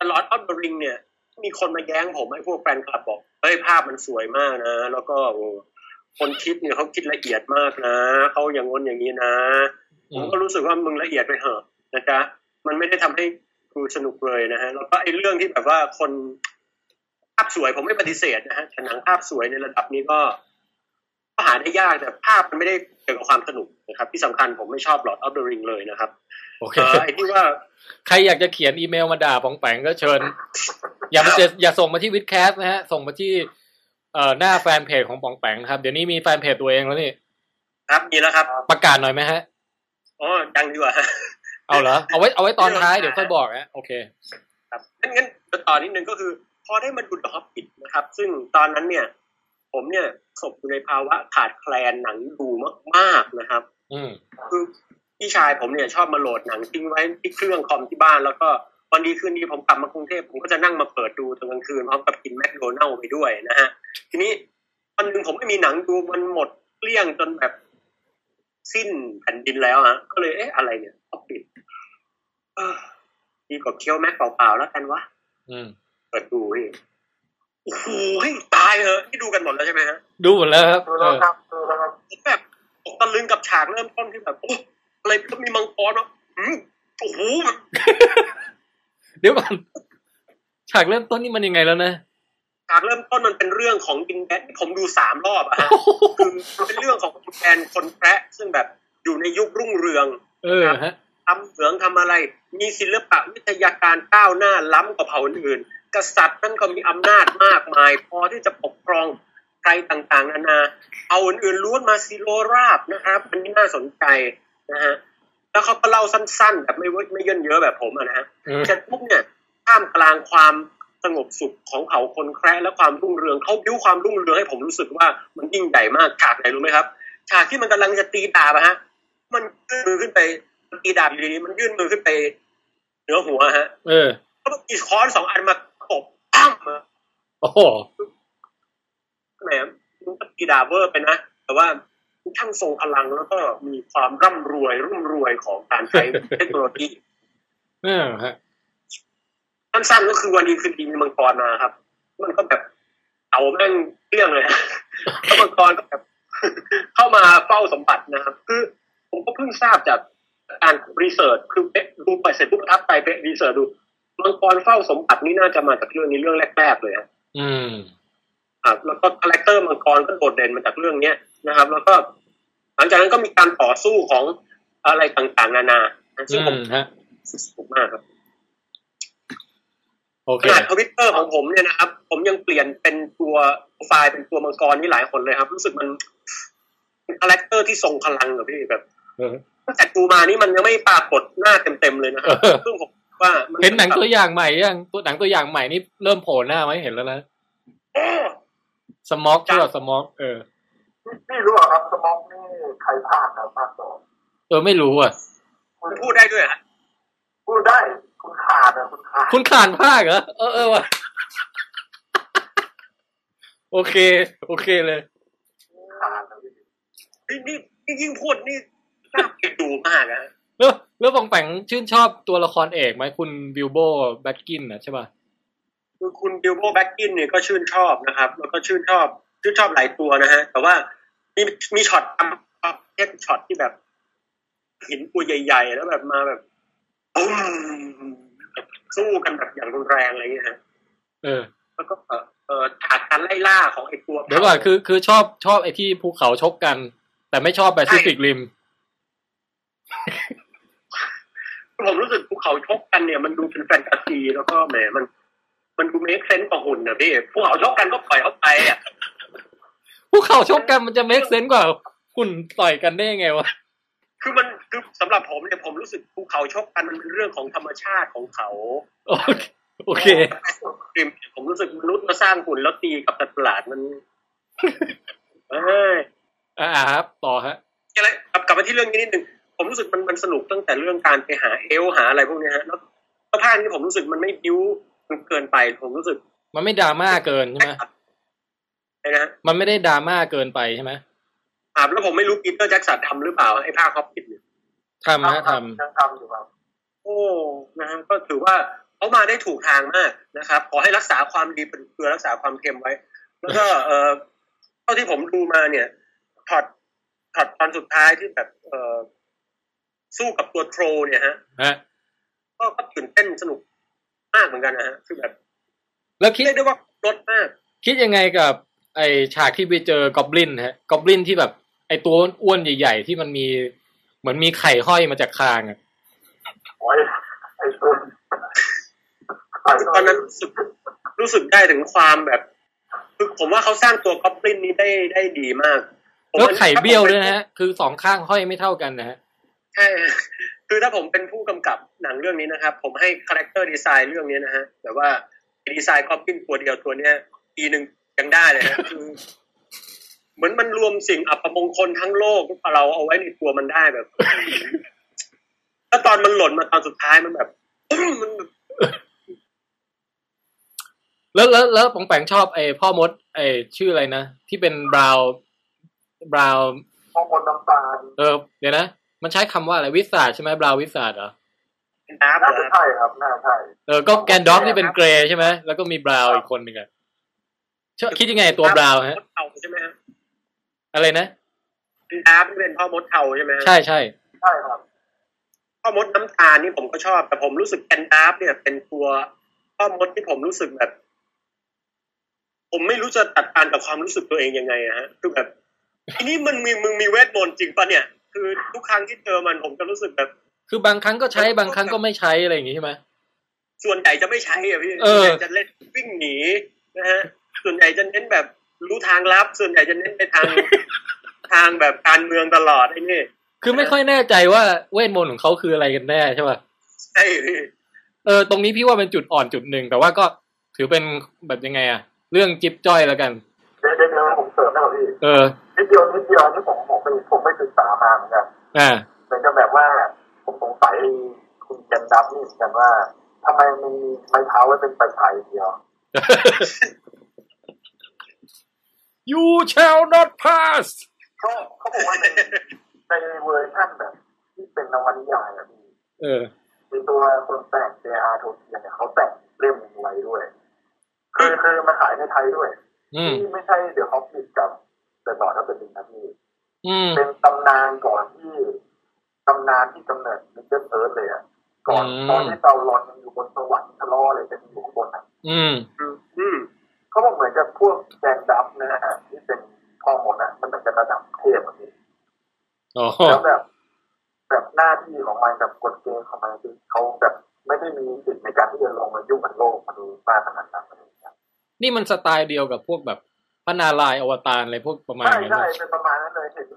The Lord of the Rings เนี่ย มีคนมาแย้งผมไอ้พวกแฟนคลับบอกเฮ้ยภาพมันสวยมากนะ แล้วก็โอ้ คนคิดเนี่ยเขาคิดละเอียดมากนะเขาอย่างงนอย่างนี้นะอืผมมก็รู้สึกว่ามึงละเอียดไปเหอะนะจ๊ะมันไม่ได้ทำให้ดูสนุกเลยนะฮะแล้วก็ไอ้เรื่องที่แบบว่าคนภาพสวยผมไม่ปฏิเสธนะฮะแต่หนังภาพสวยในระดับนี้ก็ก็หาได้ยากแต่ภาพมันไม่ได้เกี่ยวกับความสนุกนะครับ ที่สำคัญผมไม่ชอบ Lord of the Ring เลยนะครับโอเคเออไอ้ที่ว่าใครอยากจะเขียนอีเมลมาด่าปองแปงก็เชิญ อย่ามาเจออย่าส่งมาที่วิดแคสนะฮะ ส่งมาที่ เอ่อหน้าแฟนเพจของปองแปงครับ เดี๋ยวนี้มีแฟนเพจตัวเองแล้วนี่ ครับมีแล้วครับ ประกาศหน่อยไหมฮะอ๋อดังดีกว่าฮะเอาเหรอเอาไว้เอาไว้ตอนท้ายเดี๋ยวค่อยบอกฮะโอเค ครับงั้นงั้นต่อนิดนึงก็คือ พอได้มาดู The Hobbit นะครับ ซึ่งตอนนั้นเนี่ย ผมเนี่ยประสบอยู่ในภาวะขาดแคลนหนังดูมากๆนะครับ อืมคือพี่ชายผมเนี่ยชอบมาโหลดหนังทิ้งไว้ที่เครื่องคอมที่บ้านแล้วก็ วันดีคืนดีผมกลับมากรุงเทพผมก็จะนั่งมาเปิดดูตอนกลางคืนพร้อมกับกินแมคโดนัลล์ไปด้วยนะฮะทีนี้วันหนึ่งผมไม่มีหนังดูมันหมดเกลี้ยงจนแบบสิ้นแผ่นดินแล้วฮะก็เลยเอ๊ะอะไรเนี่ยต้องปิดเออดีกว่าเคี้ยวแม็กเปล่าๆแล้วกันวะอืมเปิดดูเฮ้ยโอ้โหตายเหอะที่ดูกันหมดแล้วใช่ไหมฮะดูหมดแล้วครับดูเอแล้วอครับดูแล้วครับผมแบบตกตะลึงกับฉากเริ่มต้นที่แบบโอ้อะไรก็มีมังกรเนาะอืมโอ้โหแบบ เดี๋ยวก่อนฉากเริ่มต้นนี่มันยังไงแล้วนะฉากเริ่มต้นมันเป็นเรื่องของดินแดนที่ผมดูสามรอบอะฮะคือเป็นเรื่องของดินแดนคนแคระซึ่งแบบอยู่ในยุครุ่งเรืองเออฮะทำเหมืองทำอะไร มีศิลปะวิทยาการก้าวหน้าล้ำกว่าเผ่าอื่นๆกษัตริย์นั่นก็มีอำนาจมากมาย พอที่จะปกครองใครต่างๆ นานา เอาอื่นๆล้วนมาซิโลราบนะครับอันนี้น่าสนใจนะฮะ แล้วเขาก็เล่าสั้นๆแบบไม่เว้ยไม่เยินเยอะแบบผมอะนะฮะอืมเสร็จปุ๊บเนี่ยท่ามกลางความสงบสุขของเผ่าคนแคระและความรุ่งเรืองเขาบิ้วความรุ่งเรืองให้ผมรู้สึกว่ามันยิ่งใหญ่มากฉากไหนรู้ไหมครับฉากที่มันกำลังจะตีดาบอะฮะ มันยื่นมือขึ้นไปตีดาบอยู่ดีๆมันยื่นมือขึ้นไปเหนือหัวฮะ เออแล้วมันมีค้อนสองอันมาตบปั้มอะโอ้โหแหมมันก็ตีดาบเวอร์ไปนะแต่ว่า ช่างทรงพลังแล้วก็มีความร่ำรวยรุ่มรวยของการใช้เทคโนโลยีเออฮะสั้นๆก็คือวันนี้คืนดีมีมังกรมาครับ มันก็แบบเอาแม่งเรื่องเลยฮะแล้วมังกรก็แบบเข้ามาเฝ้าสมบัตินะครับ คือผมก็เพิ่งทราบจากการรีเสิร์ชคือเป๊ะดูไปเสร็จปุ๊บประทับใจเป๊ะรีเสิร์ชดูมังกรเฝ้าสมบัตินี่น่าจะมาจากเรื่องนี้เรื่องแรกๆเลยฮะอืมครับแล้วก็ character มังกรก็โดดเด่นมาจากเรื่องเนี้ย นะครับ แล้วก็หลังจากนั้นก็มีการต่อสู้ของอะไรต่างๆ นานาซึ่งผมอืมฮะสนุกมากครับโอเคขนาดทวิตเตอร์ของผมเนี่ยนะครับ ผมยังเปลี่ยนเป็นตัวไฟล์เป็นตัวมังกรนี่หลายคนเลยครับ รู้สึกมันเป็น character ที่ทรงพลังอะพี่แบบเออตั้งแต่ดูมานี่มันยังไม่ปรากฏหน้าเต็มๆเลยนะครับเออซึ่งผมว่ามัเห็นหนังตัวอย่างใหม่ยังตัวหนังตัวอย่างใหม่นี่เริ่มโผล่หน้าไหมเห็นแล้วนะโอ้สมอกใช่ป่ะสมอกเออ พี่พี่รู้เหรอครับ สมองนี่ใครภาคครับภาคสองเออไม่รู้อะมันพูดได้ด้วยฮะพูดได้ คุณขาดอะคุณขาดคุณขานภาคเหรอเออเออว่ะโอเค โอเคเลยขาดอะพี่นี่นี่นี่ยิ่งพูดนี่น่าไปดูมากอะแล้วแล้วปองแปงชื่นชอบตัวละครเอกไหมคุณ Bilbo Baggins นะใช่ป่ะคือคุณ Bilbo Baggins เนี่ยก็ชื่นชอบนะครับ แล้วก็ชื่นชอบ ชื่นชอบหลายตัวนะฮะ แต่ว่ามีมีช็อตเด็ดช็อตที่แบบหินตัวใหญ่ ๆ แล้วแบบมาแบบปุ้มสู้กันแบบอย่างรุนแรงอะไรอย่างเงี้ยฮะเออ แล้วก็เออเออฉากการไล่ล่าของไอ้ตัวเดี๋ยวก่อนคือคือชอบชอบไอ้ที่ภูเขาชกกัน แต่ไม่ชอบ Pacific Rimผมรู้สึกภูเขาชกกันเนี่ยมันดูเป็นแฟนตาซีแล้วก็แหมมัน มันดู make sense กับหุ่นนะพี่ภูเขาชกกันก็ปล่อยเขาไปอะ ภูเขาชกกันมันจะ make sense กว่าคุณต่อยกันได้ยังไงวะคือมันคือสำหรับผมเนี่ยผมรู้สึกภูเขาชกกันมันเป็นเรื่องของธรรมชาติของเขาโอเคโอเคริมผมรู้สึกมนุษย์มาสร้างหุ่นแล้วตีกับสัตว์ประหลาดมันเอ้ยอ่าครับต่อฮะอะไรกลับกลับมาที่เรื่องนี้นิดนึงผมรู้สึกมันมันสนุกตั้งแต่เรื่องการไปหาเอลหาอะไรพวกเนี้ยฮะแล้วแล้วภาคนี้ผมรู้สึกมันไม่บิ้วมันเกินไป ผมรู้สึก มันไม่ดราม่าเกินใช่ไหมไอ้ นะมันไม่ได้ดราม่าเกินไปใช่ไหมอ่าแล้วผมไม่รู้ปีเตอร์แจ็คสันทำหรือเปล่าไอ้ภาคฮอปปิทเนี่ยทำฮะทยังทำอยู่ครับโอ้นะฮะก็ถือว่าเขามาได้ถูกทางมากนะครับ ขอให้รักษาความดีเป็นเกลือรักษาความเค็มไว้ แล้วก็เออเท่าที่ผมดูมาเนี่ยช็อตช็อตตอนสุดท้ายที่แบบเออสู้กับตัวโทรเนี่ยฮะำฮะก็ก็ตื่นเต้นสนุกมากเหมือนกันนะฮะคือแบบ แล้วคิดเรียกได้ว่ารถมาก คิดยังไงกับ ไอฉากที่ไปเจอกอบลินฮะกอบลินที่แบบ ไอ้ตัวอ้วนใหญ่ๆที่มันมีเหมือนมีไข่ห้อยมาจากคางอะตอนนั้นรู้สึกรู้สึกได้ถึงความแบบคือผมว่าเขาสร้างตัวกอบลินนี้ได้ได้ดีมากแล้วไข่เบี้ยวด้วยนะฮะคือสองข้างห้อยไม่เท่ากันนะฮะใช่คือถ้าผมเป็นผู้กำกับหนังเรื่องนี้นะครับ ผมให้ character design เรื่องนี้นะฮะแบบว่า design goblin ตัวเดียวตัวเนี้ยปีหนึ่ง ยังได้เลยนะคือเหมือนมันรวมสิ่งอัปมงคลทั้งโลกเราเอาไว้ในตัวมันได้แบบแล้วตอนมันหล่นมาตอนสุดท้ายมันแบบมันแบบแล้วแล้วแล้วปองแปงชอบไอพ่อมดไอชื่ออะไรนะที่เป็นบราวบราวพอคนน้ำตาลเออเดี๋ยวนะมันใช้คำว่าอะไรวิสาดใช่ไหมบราววิสาดเหรอน้ำน่าเหรจะอใช่ครับน่าใช่เออก็แกนด็อกนี่เป็นเกรย์ใช่ไหมแล้วก็มีบราวอีกคนหนึ่งอะ ชอบคิดยังไงตัวบราวฮะมดเทาใช่ไหมฮะอะไรนะน้ำที่เป็นพ่อมดเทาใช่ไหมฮะใช่ใช่ใช่ครับพ่อมดน้ำตาลนี่ผมก็ชอบ แต่ผมรู้สึกแอนดาฟเนี่ยเป็นตัวพ่อมดที่ผมรู้สึกแบบ ผมไม่รู้จะจัดการกับความรู้สึกตัวเองยังไงอะฮะคือแบบทีนี้มันมีมึงมีเวทมนต์จริงปะเนี่ย คือทุกครั้งที่เจอมันผมจะรู้สึกแบบ คือบางครั้งก็ใช้บางครั้งก็ไม่ใช้อะไรอย่างงี้ใช่ไหมส่วนใหญ่จะไม่ใช้อะพี่เออส่วนใหญ่จะเล่นวิ่งหนีนะฮะ ส่วนใหญ่จะเน้นแบบรู้ทางลับ ส่วนใหญ่จะเน้นไปทางทางแบบการเมืองตลอดไอ้นี่คือไม่ค่อยแน่ใจว่าเวทมนต์ของเขาคืออะไรกันแน่ใช่ป่ะใช่พี่เออตรงนี้พี่ว่าเป็นจุดอ่อนจุดหนึ่งแต่ว่าก็ถือเป็นแบบยังไงอะเรื่องจิ๊บจ้อยแล้วกันเด็กๆเลยผมเสริมได้ป่ะพี่เออนิดเดียวนิดเดียวนี่ผมผมไปผมไปศึกษามาเหมือนกันอ่าเหมือนกับแบบว่าผมสงสัยคุณแกนดับนี่เหมือนกันว่าทำไมมีไม้เท้าไว้เป็นไฟฉายอย่างเดียว you shall not pass ก็เขาบอกว่าในในเวอร์ชันแบบที่เป็นนวนิยายอะพี่เออมีตัวคนแต่ง J.R. โทเทียนเนี่ยเขาแต่งเล่มไว้ด้วยคือคือมาขายในไทยด้วยอืมที่ไม่ใช่เดี๋ยวเขาปิดกับเดอะลอร์ดถ้าเป็นนะพี่อืมเป็นตำนานก่อนที่ตำนานที่กำเนิดมิเตอร์เอิร์ธเลยอะก่อนอืมตอนที่เตาลอนยังอยู่บนสวรรค์ทะเลาะอะไรกันอยู่ข้างบนอะอืมอืมอืม เขาบอกเหมือนกับพวกแกนดับนะฮะที่เป็นพ่อมดอะมันเหมือนกับระดับเทพอะพี่อ๋อแล้วแบบแบบหน้าที่ของมันกับกฎเกณฑ์ของมันคือเขาแบบไม่ได้มีสิทธิ์ในการที่จะลงมายุ่งกับโลกมนุษย์มากขนาดนั้นอะไรอย่างเงี้ยนี่มันสไตล์เดียวกับพวกแบบพระนารายณ์อวตารอะไรพวกประมาณใช่นั้นใช่ปะเป็นประมาณนั้นเลยเห็น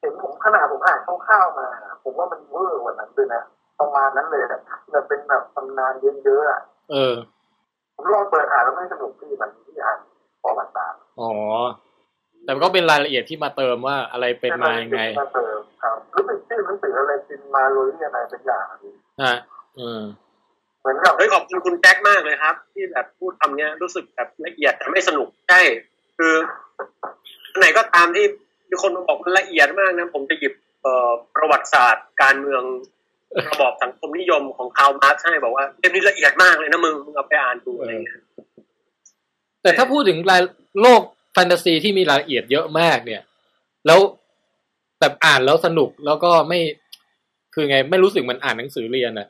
เห็นผมขนาดผมอ่านคร่าวๆมา ผมว่ามันเวอร์กว่านั้นด้วยนะประมาณนั้นเลยแบบแบบเป็นแบบตำนานเยอะๆอะเออผม ลองเปิดอ่านแล้วไม่สนุกพี่มันที่อ่านประวัติศาสตร์อ๋อ แต่มันก็เป็นรายละเอียดที่มาเติมว่าอะไรเป็นมายังไงมาเติมครับรู้สึกชื่อหนังสืออะไร Silmarillion อะไรเป็นอย่างอะพี่ฮะเออเหมือนกับเฮ้ยขอบคุณคุณแจ็คมากเลยครับ ที่แบบพูดคำเนี้ยรู้สึกแบบละเอียดแต่ไม่สนุกใช่คืออันไหนก็ตามที่มีคนมาบอกมันละเอียดมากนะ ผมจะหยิบเอ่อประวัติศาสตร์ การเมือง ระบอบสังคมนิยมของคาร์ลมาร์กซ์ให้บอกว่าเล่มนี้ละเอียดมากเลยนะมึงมึงเอาไปอ่านดูอะไรอย่างเงี้ยแต่ถ้าพูดถึงรายโลกแฟนตาซีที่มีรายละเอียดเยอะมากเนี่ย แล้วแบบอ่านแล้วสนุกแล้วก็ไม่คือไงไม่รู้สึกเหมันอ่านหนังสือเรียนน่ะ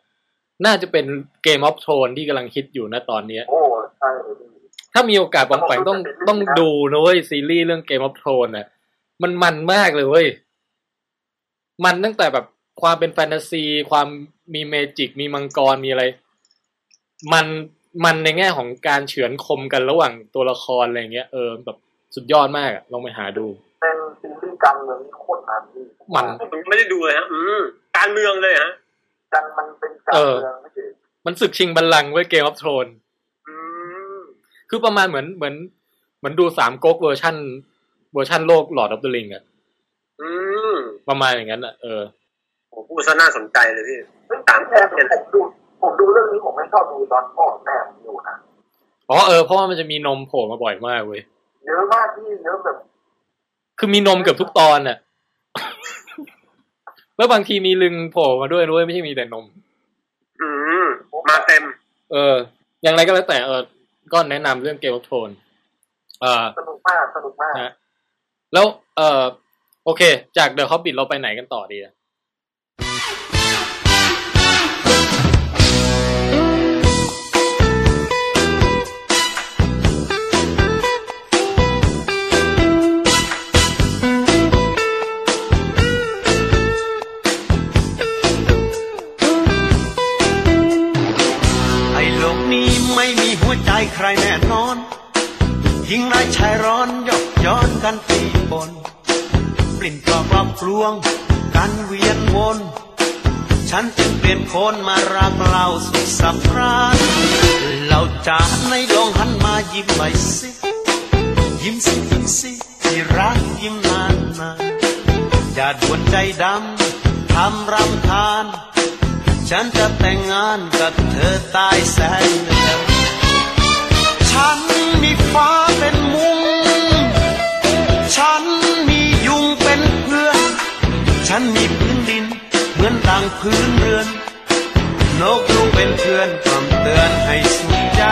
น่าจะเป็นเกมออฟโทนที่กำลังฮิตอยู่นะตอนเนี้ยโอ้ใช่เลยพี่ถ้ามีโอกาสบางแปงต้องต้องดูนะเว้ยซีรีส์เรื่องเกมออฟโทนน่ะ มันมันมากเลยเว้ย มันตั้งแต่แบบ ความเป็นแฟนตาซี ความมีเมจิก มีมังกรมีอะไร มันมันในแง่ของการเฉือนคมกันระหว่างตัวละครอะไรเงี้ยเออแบบสุดยอดมากอะลองไปหาดูเป็นซีรีส์การเมืองที่โคตรมันพี่มันผมไม่ได้ดูเลยฮะอืมการเมืองเลยฮะกันมันเป็นการเมืองไม่ใช่มันศึกชิงบัลลังก์เว้ย Game of Thrones อืมคือประมาณเหมือนเหมือนเหมือนดูสามก๊กเวอร์ชันเวอร์ชันโลก Lord of the Rings อะอืมประมาณอย่างนั้นอะเออ โอ้พูดซะน่าสนใจเลยพี่ตามแทนผมดูผมดูเรื่องนี้ผมไม่ชอบดูตอนพ่อแม่ผมอยู่นะอ๋อเออเพราะว่ามันจะมีนมโผล่มาบ่อยมากเว้ยเยอะมากที่เยอะแบบ คือมีนมเกือบทุกตอนน่ะแล้วบางทีมีลึงโผล่มาด้วยด้วยไม่ใช่มีแต่นม อืมมาเต็ม เออ อย่างไรก็แล้วแต่เออก็แนะนำเรื่องเกม of t h r o n e เอ่าสนุกมากสนุกมากนะแล้วเออโอเค จากเดอะ o อบบิ t เราไปไหนกันต่อดีอะ กันตีบน ปลิ่นกรอบกรอบกลวง กันเวียนวน ฉันจึงเปลี่ยนคนมารักเราสุขสัพรานเราจากในลองหันมายิ้มไปสิ ยิ้มสิยิ้มสิที่รักยิ้มนานนานอย่าด่วนใจดำทำรำคาญ ฉันจะแต่งงานกับเธอตายแสนฉันมีฟ้าเป็นมุง ฉันมียุงเป็นเพื่อน ฉันมีพื้นดิน เหมือนดังพื้นเรือน นกยุงเป็นเพื่อนคำเตือนให้สุขใจ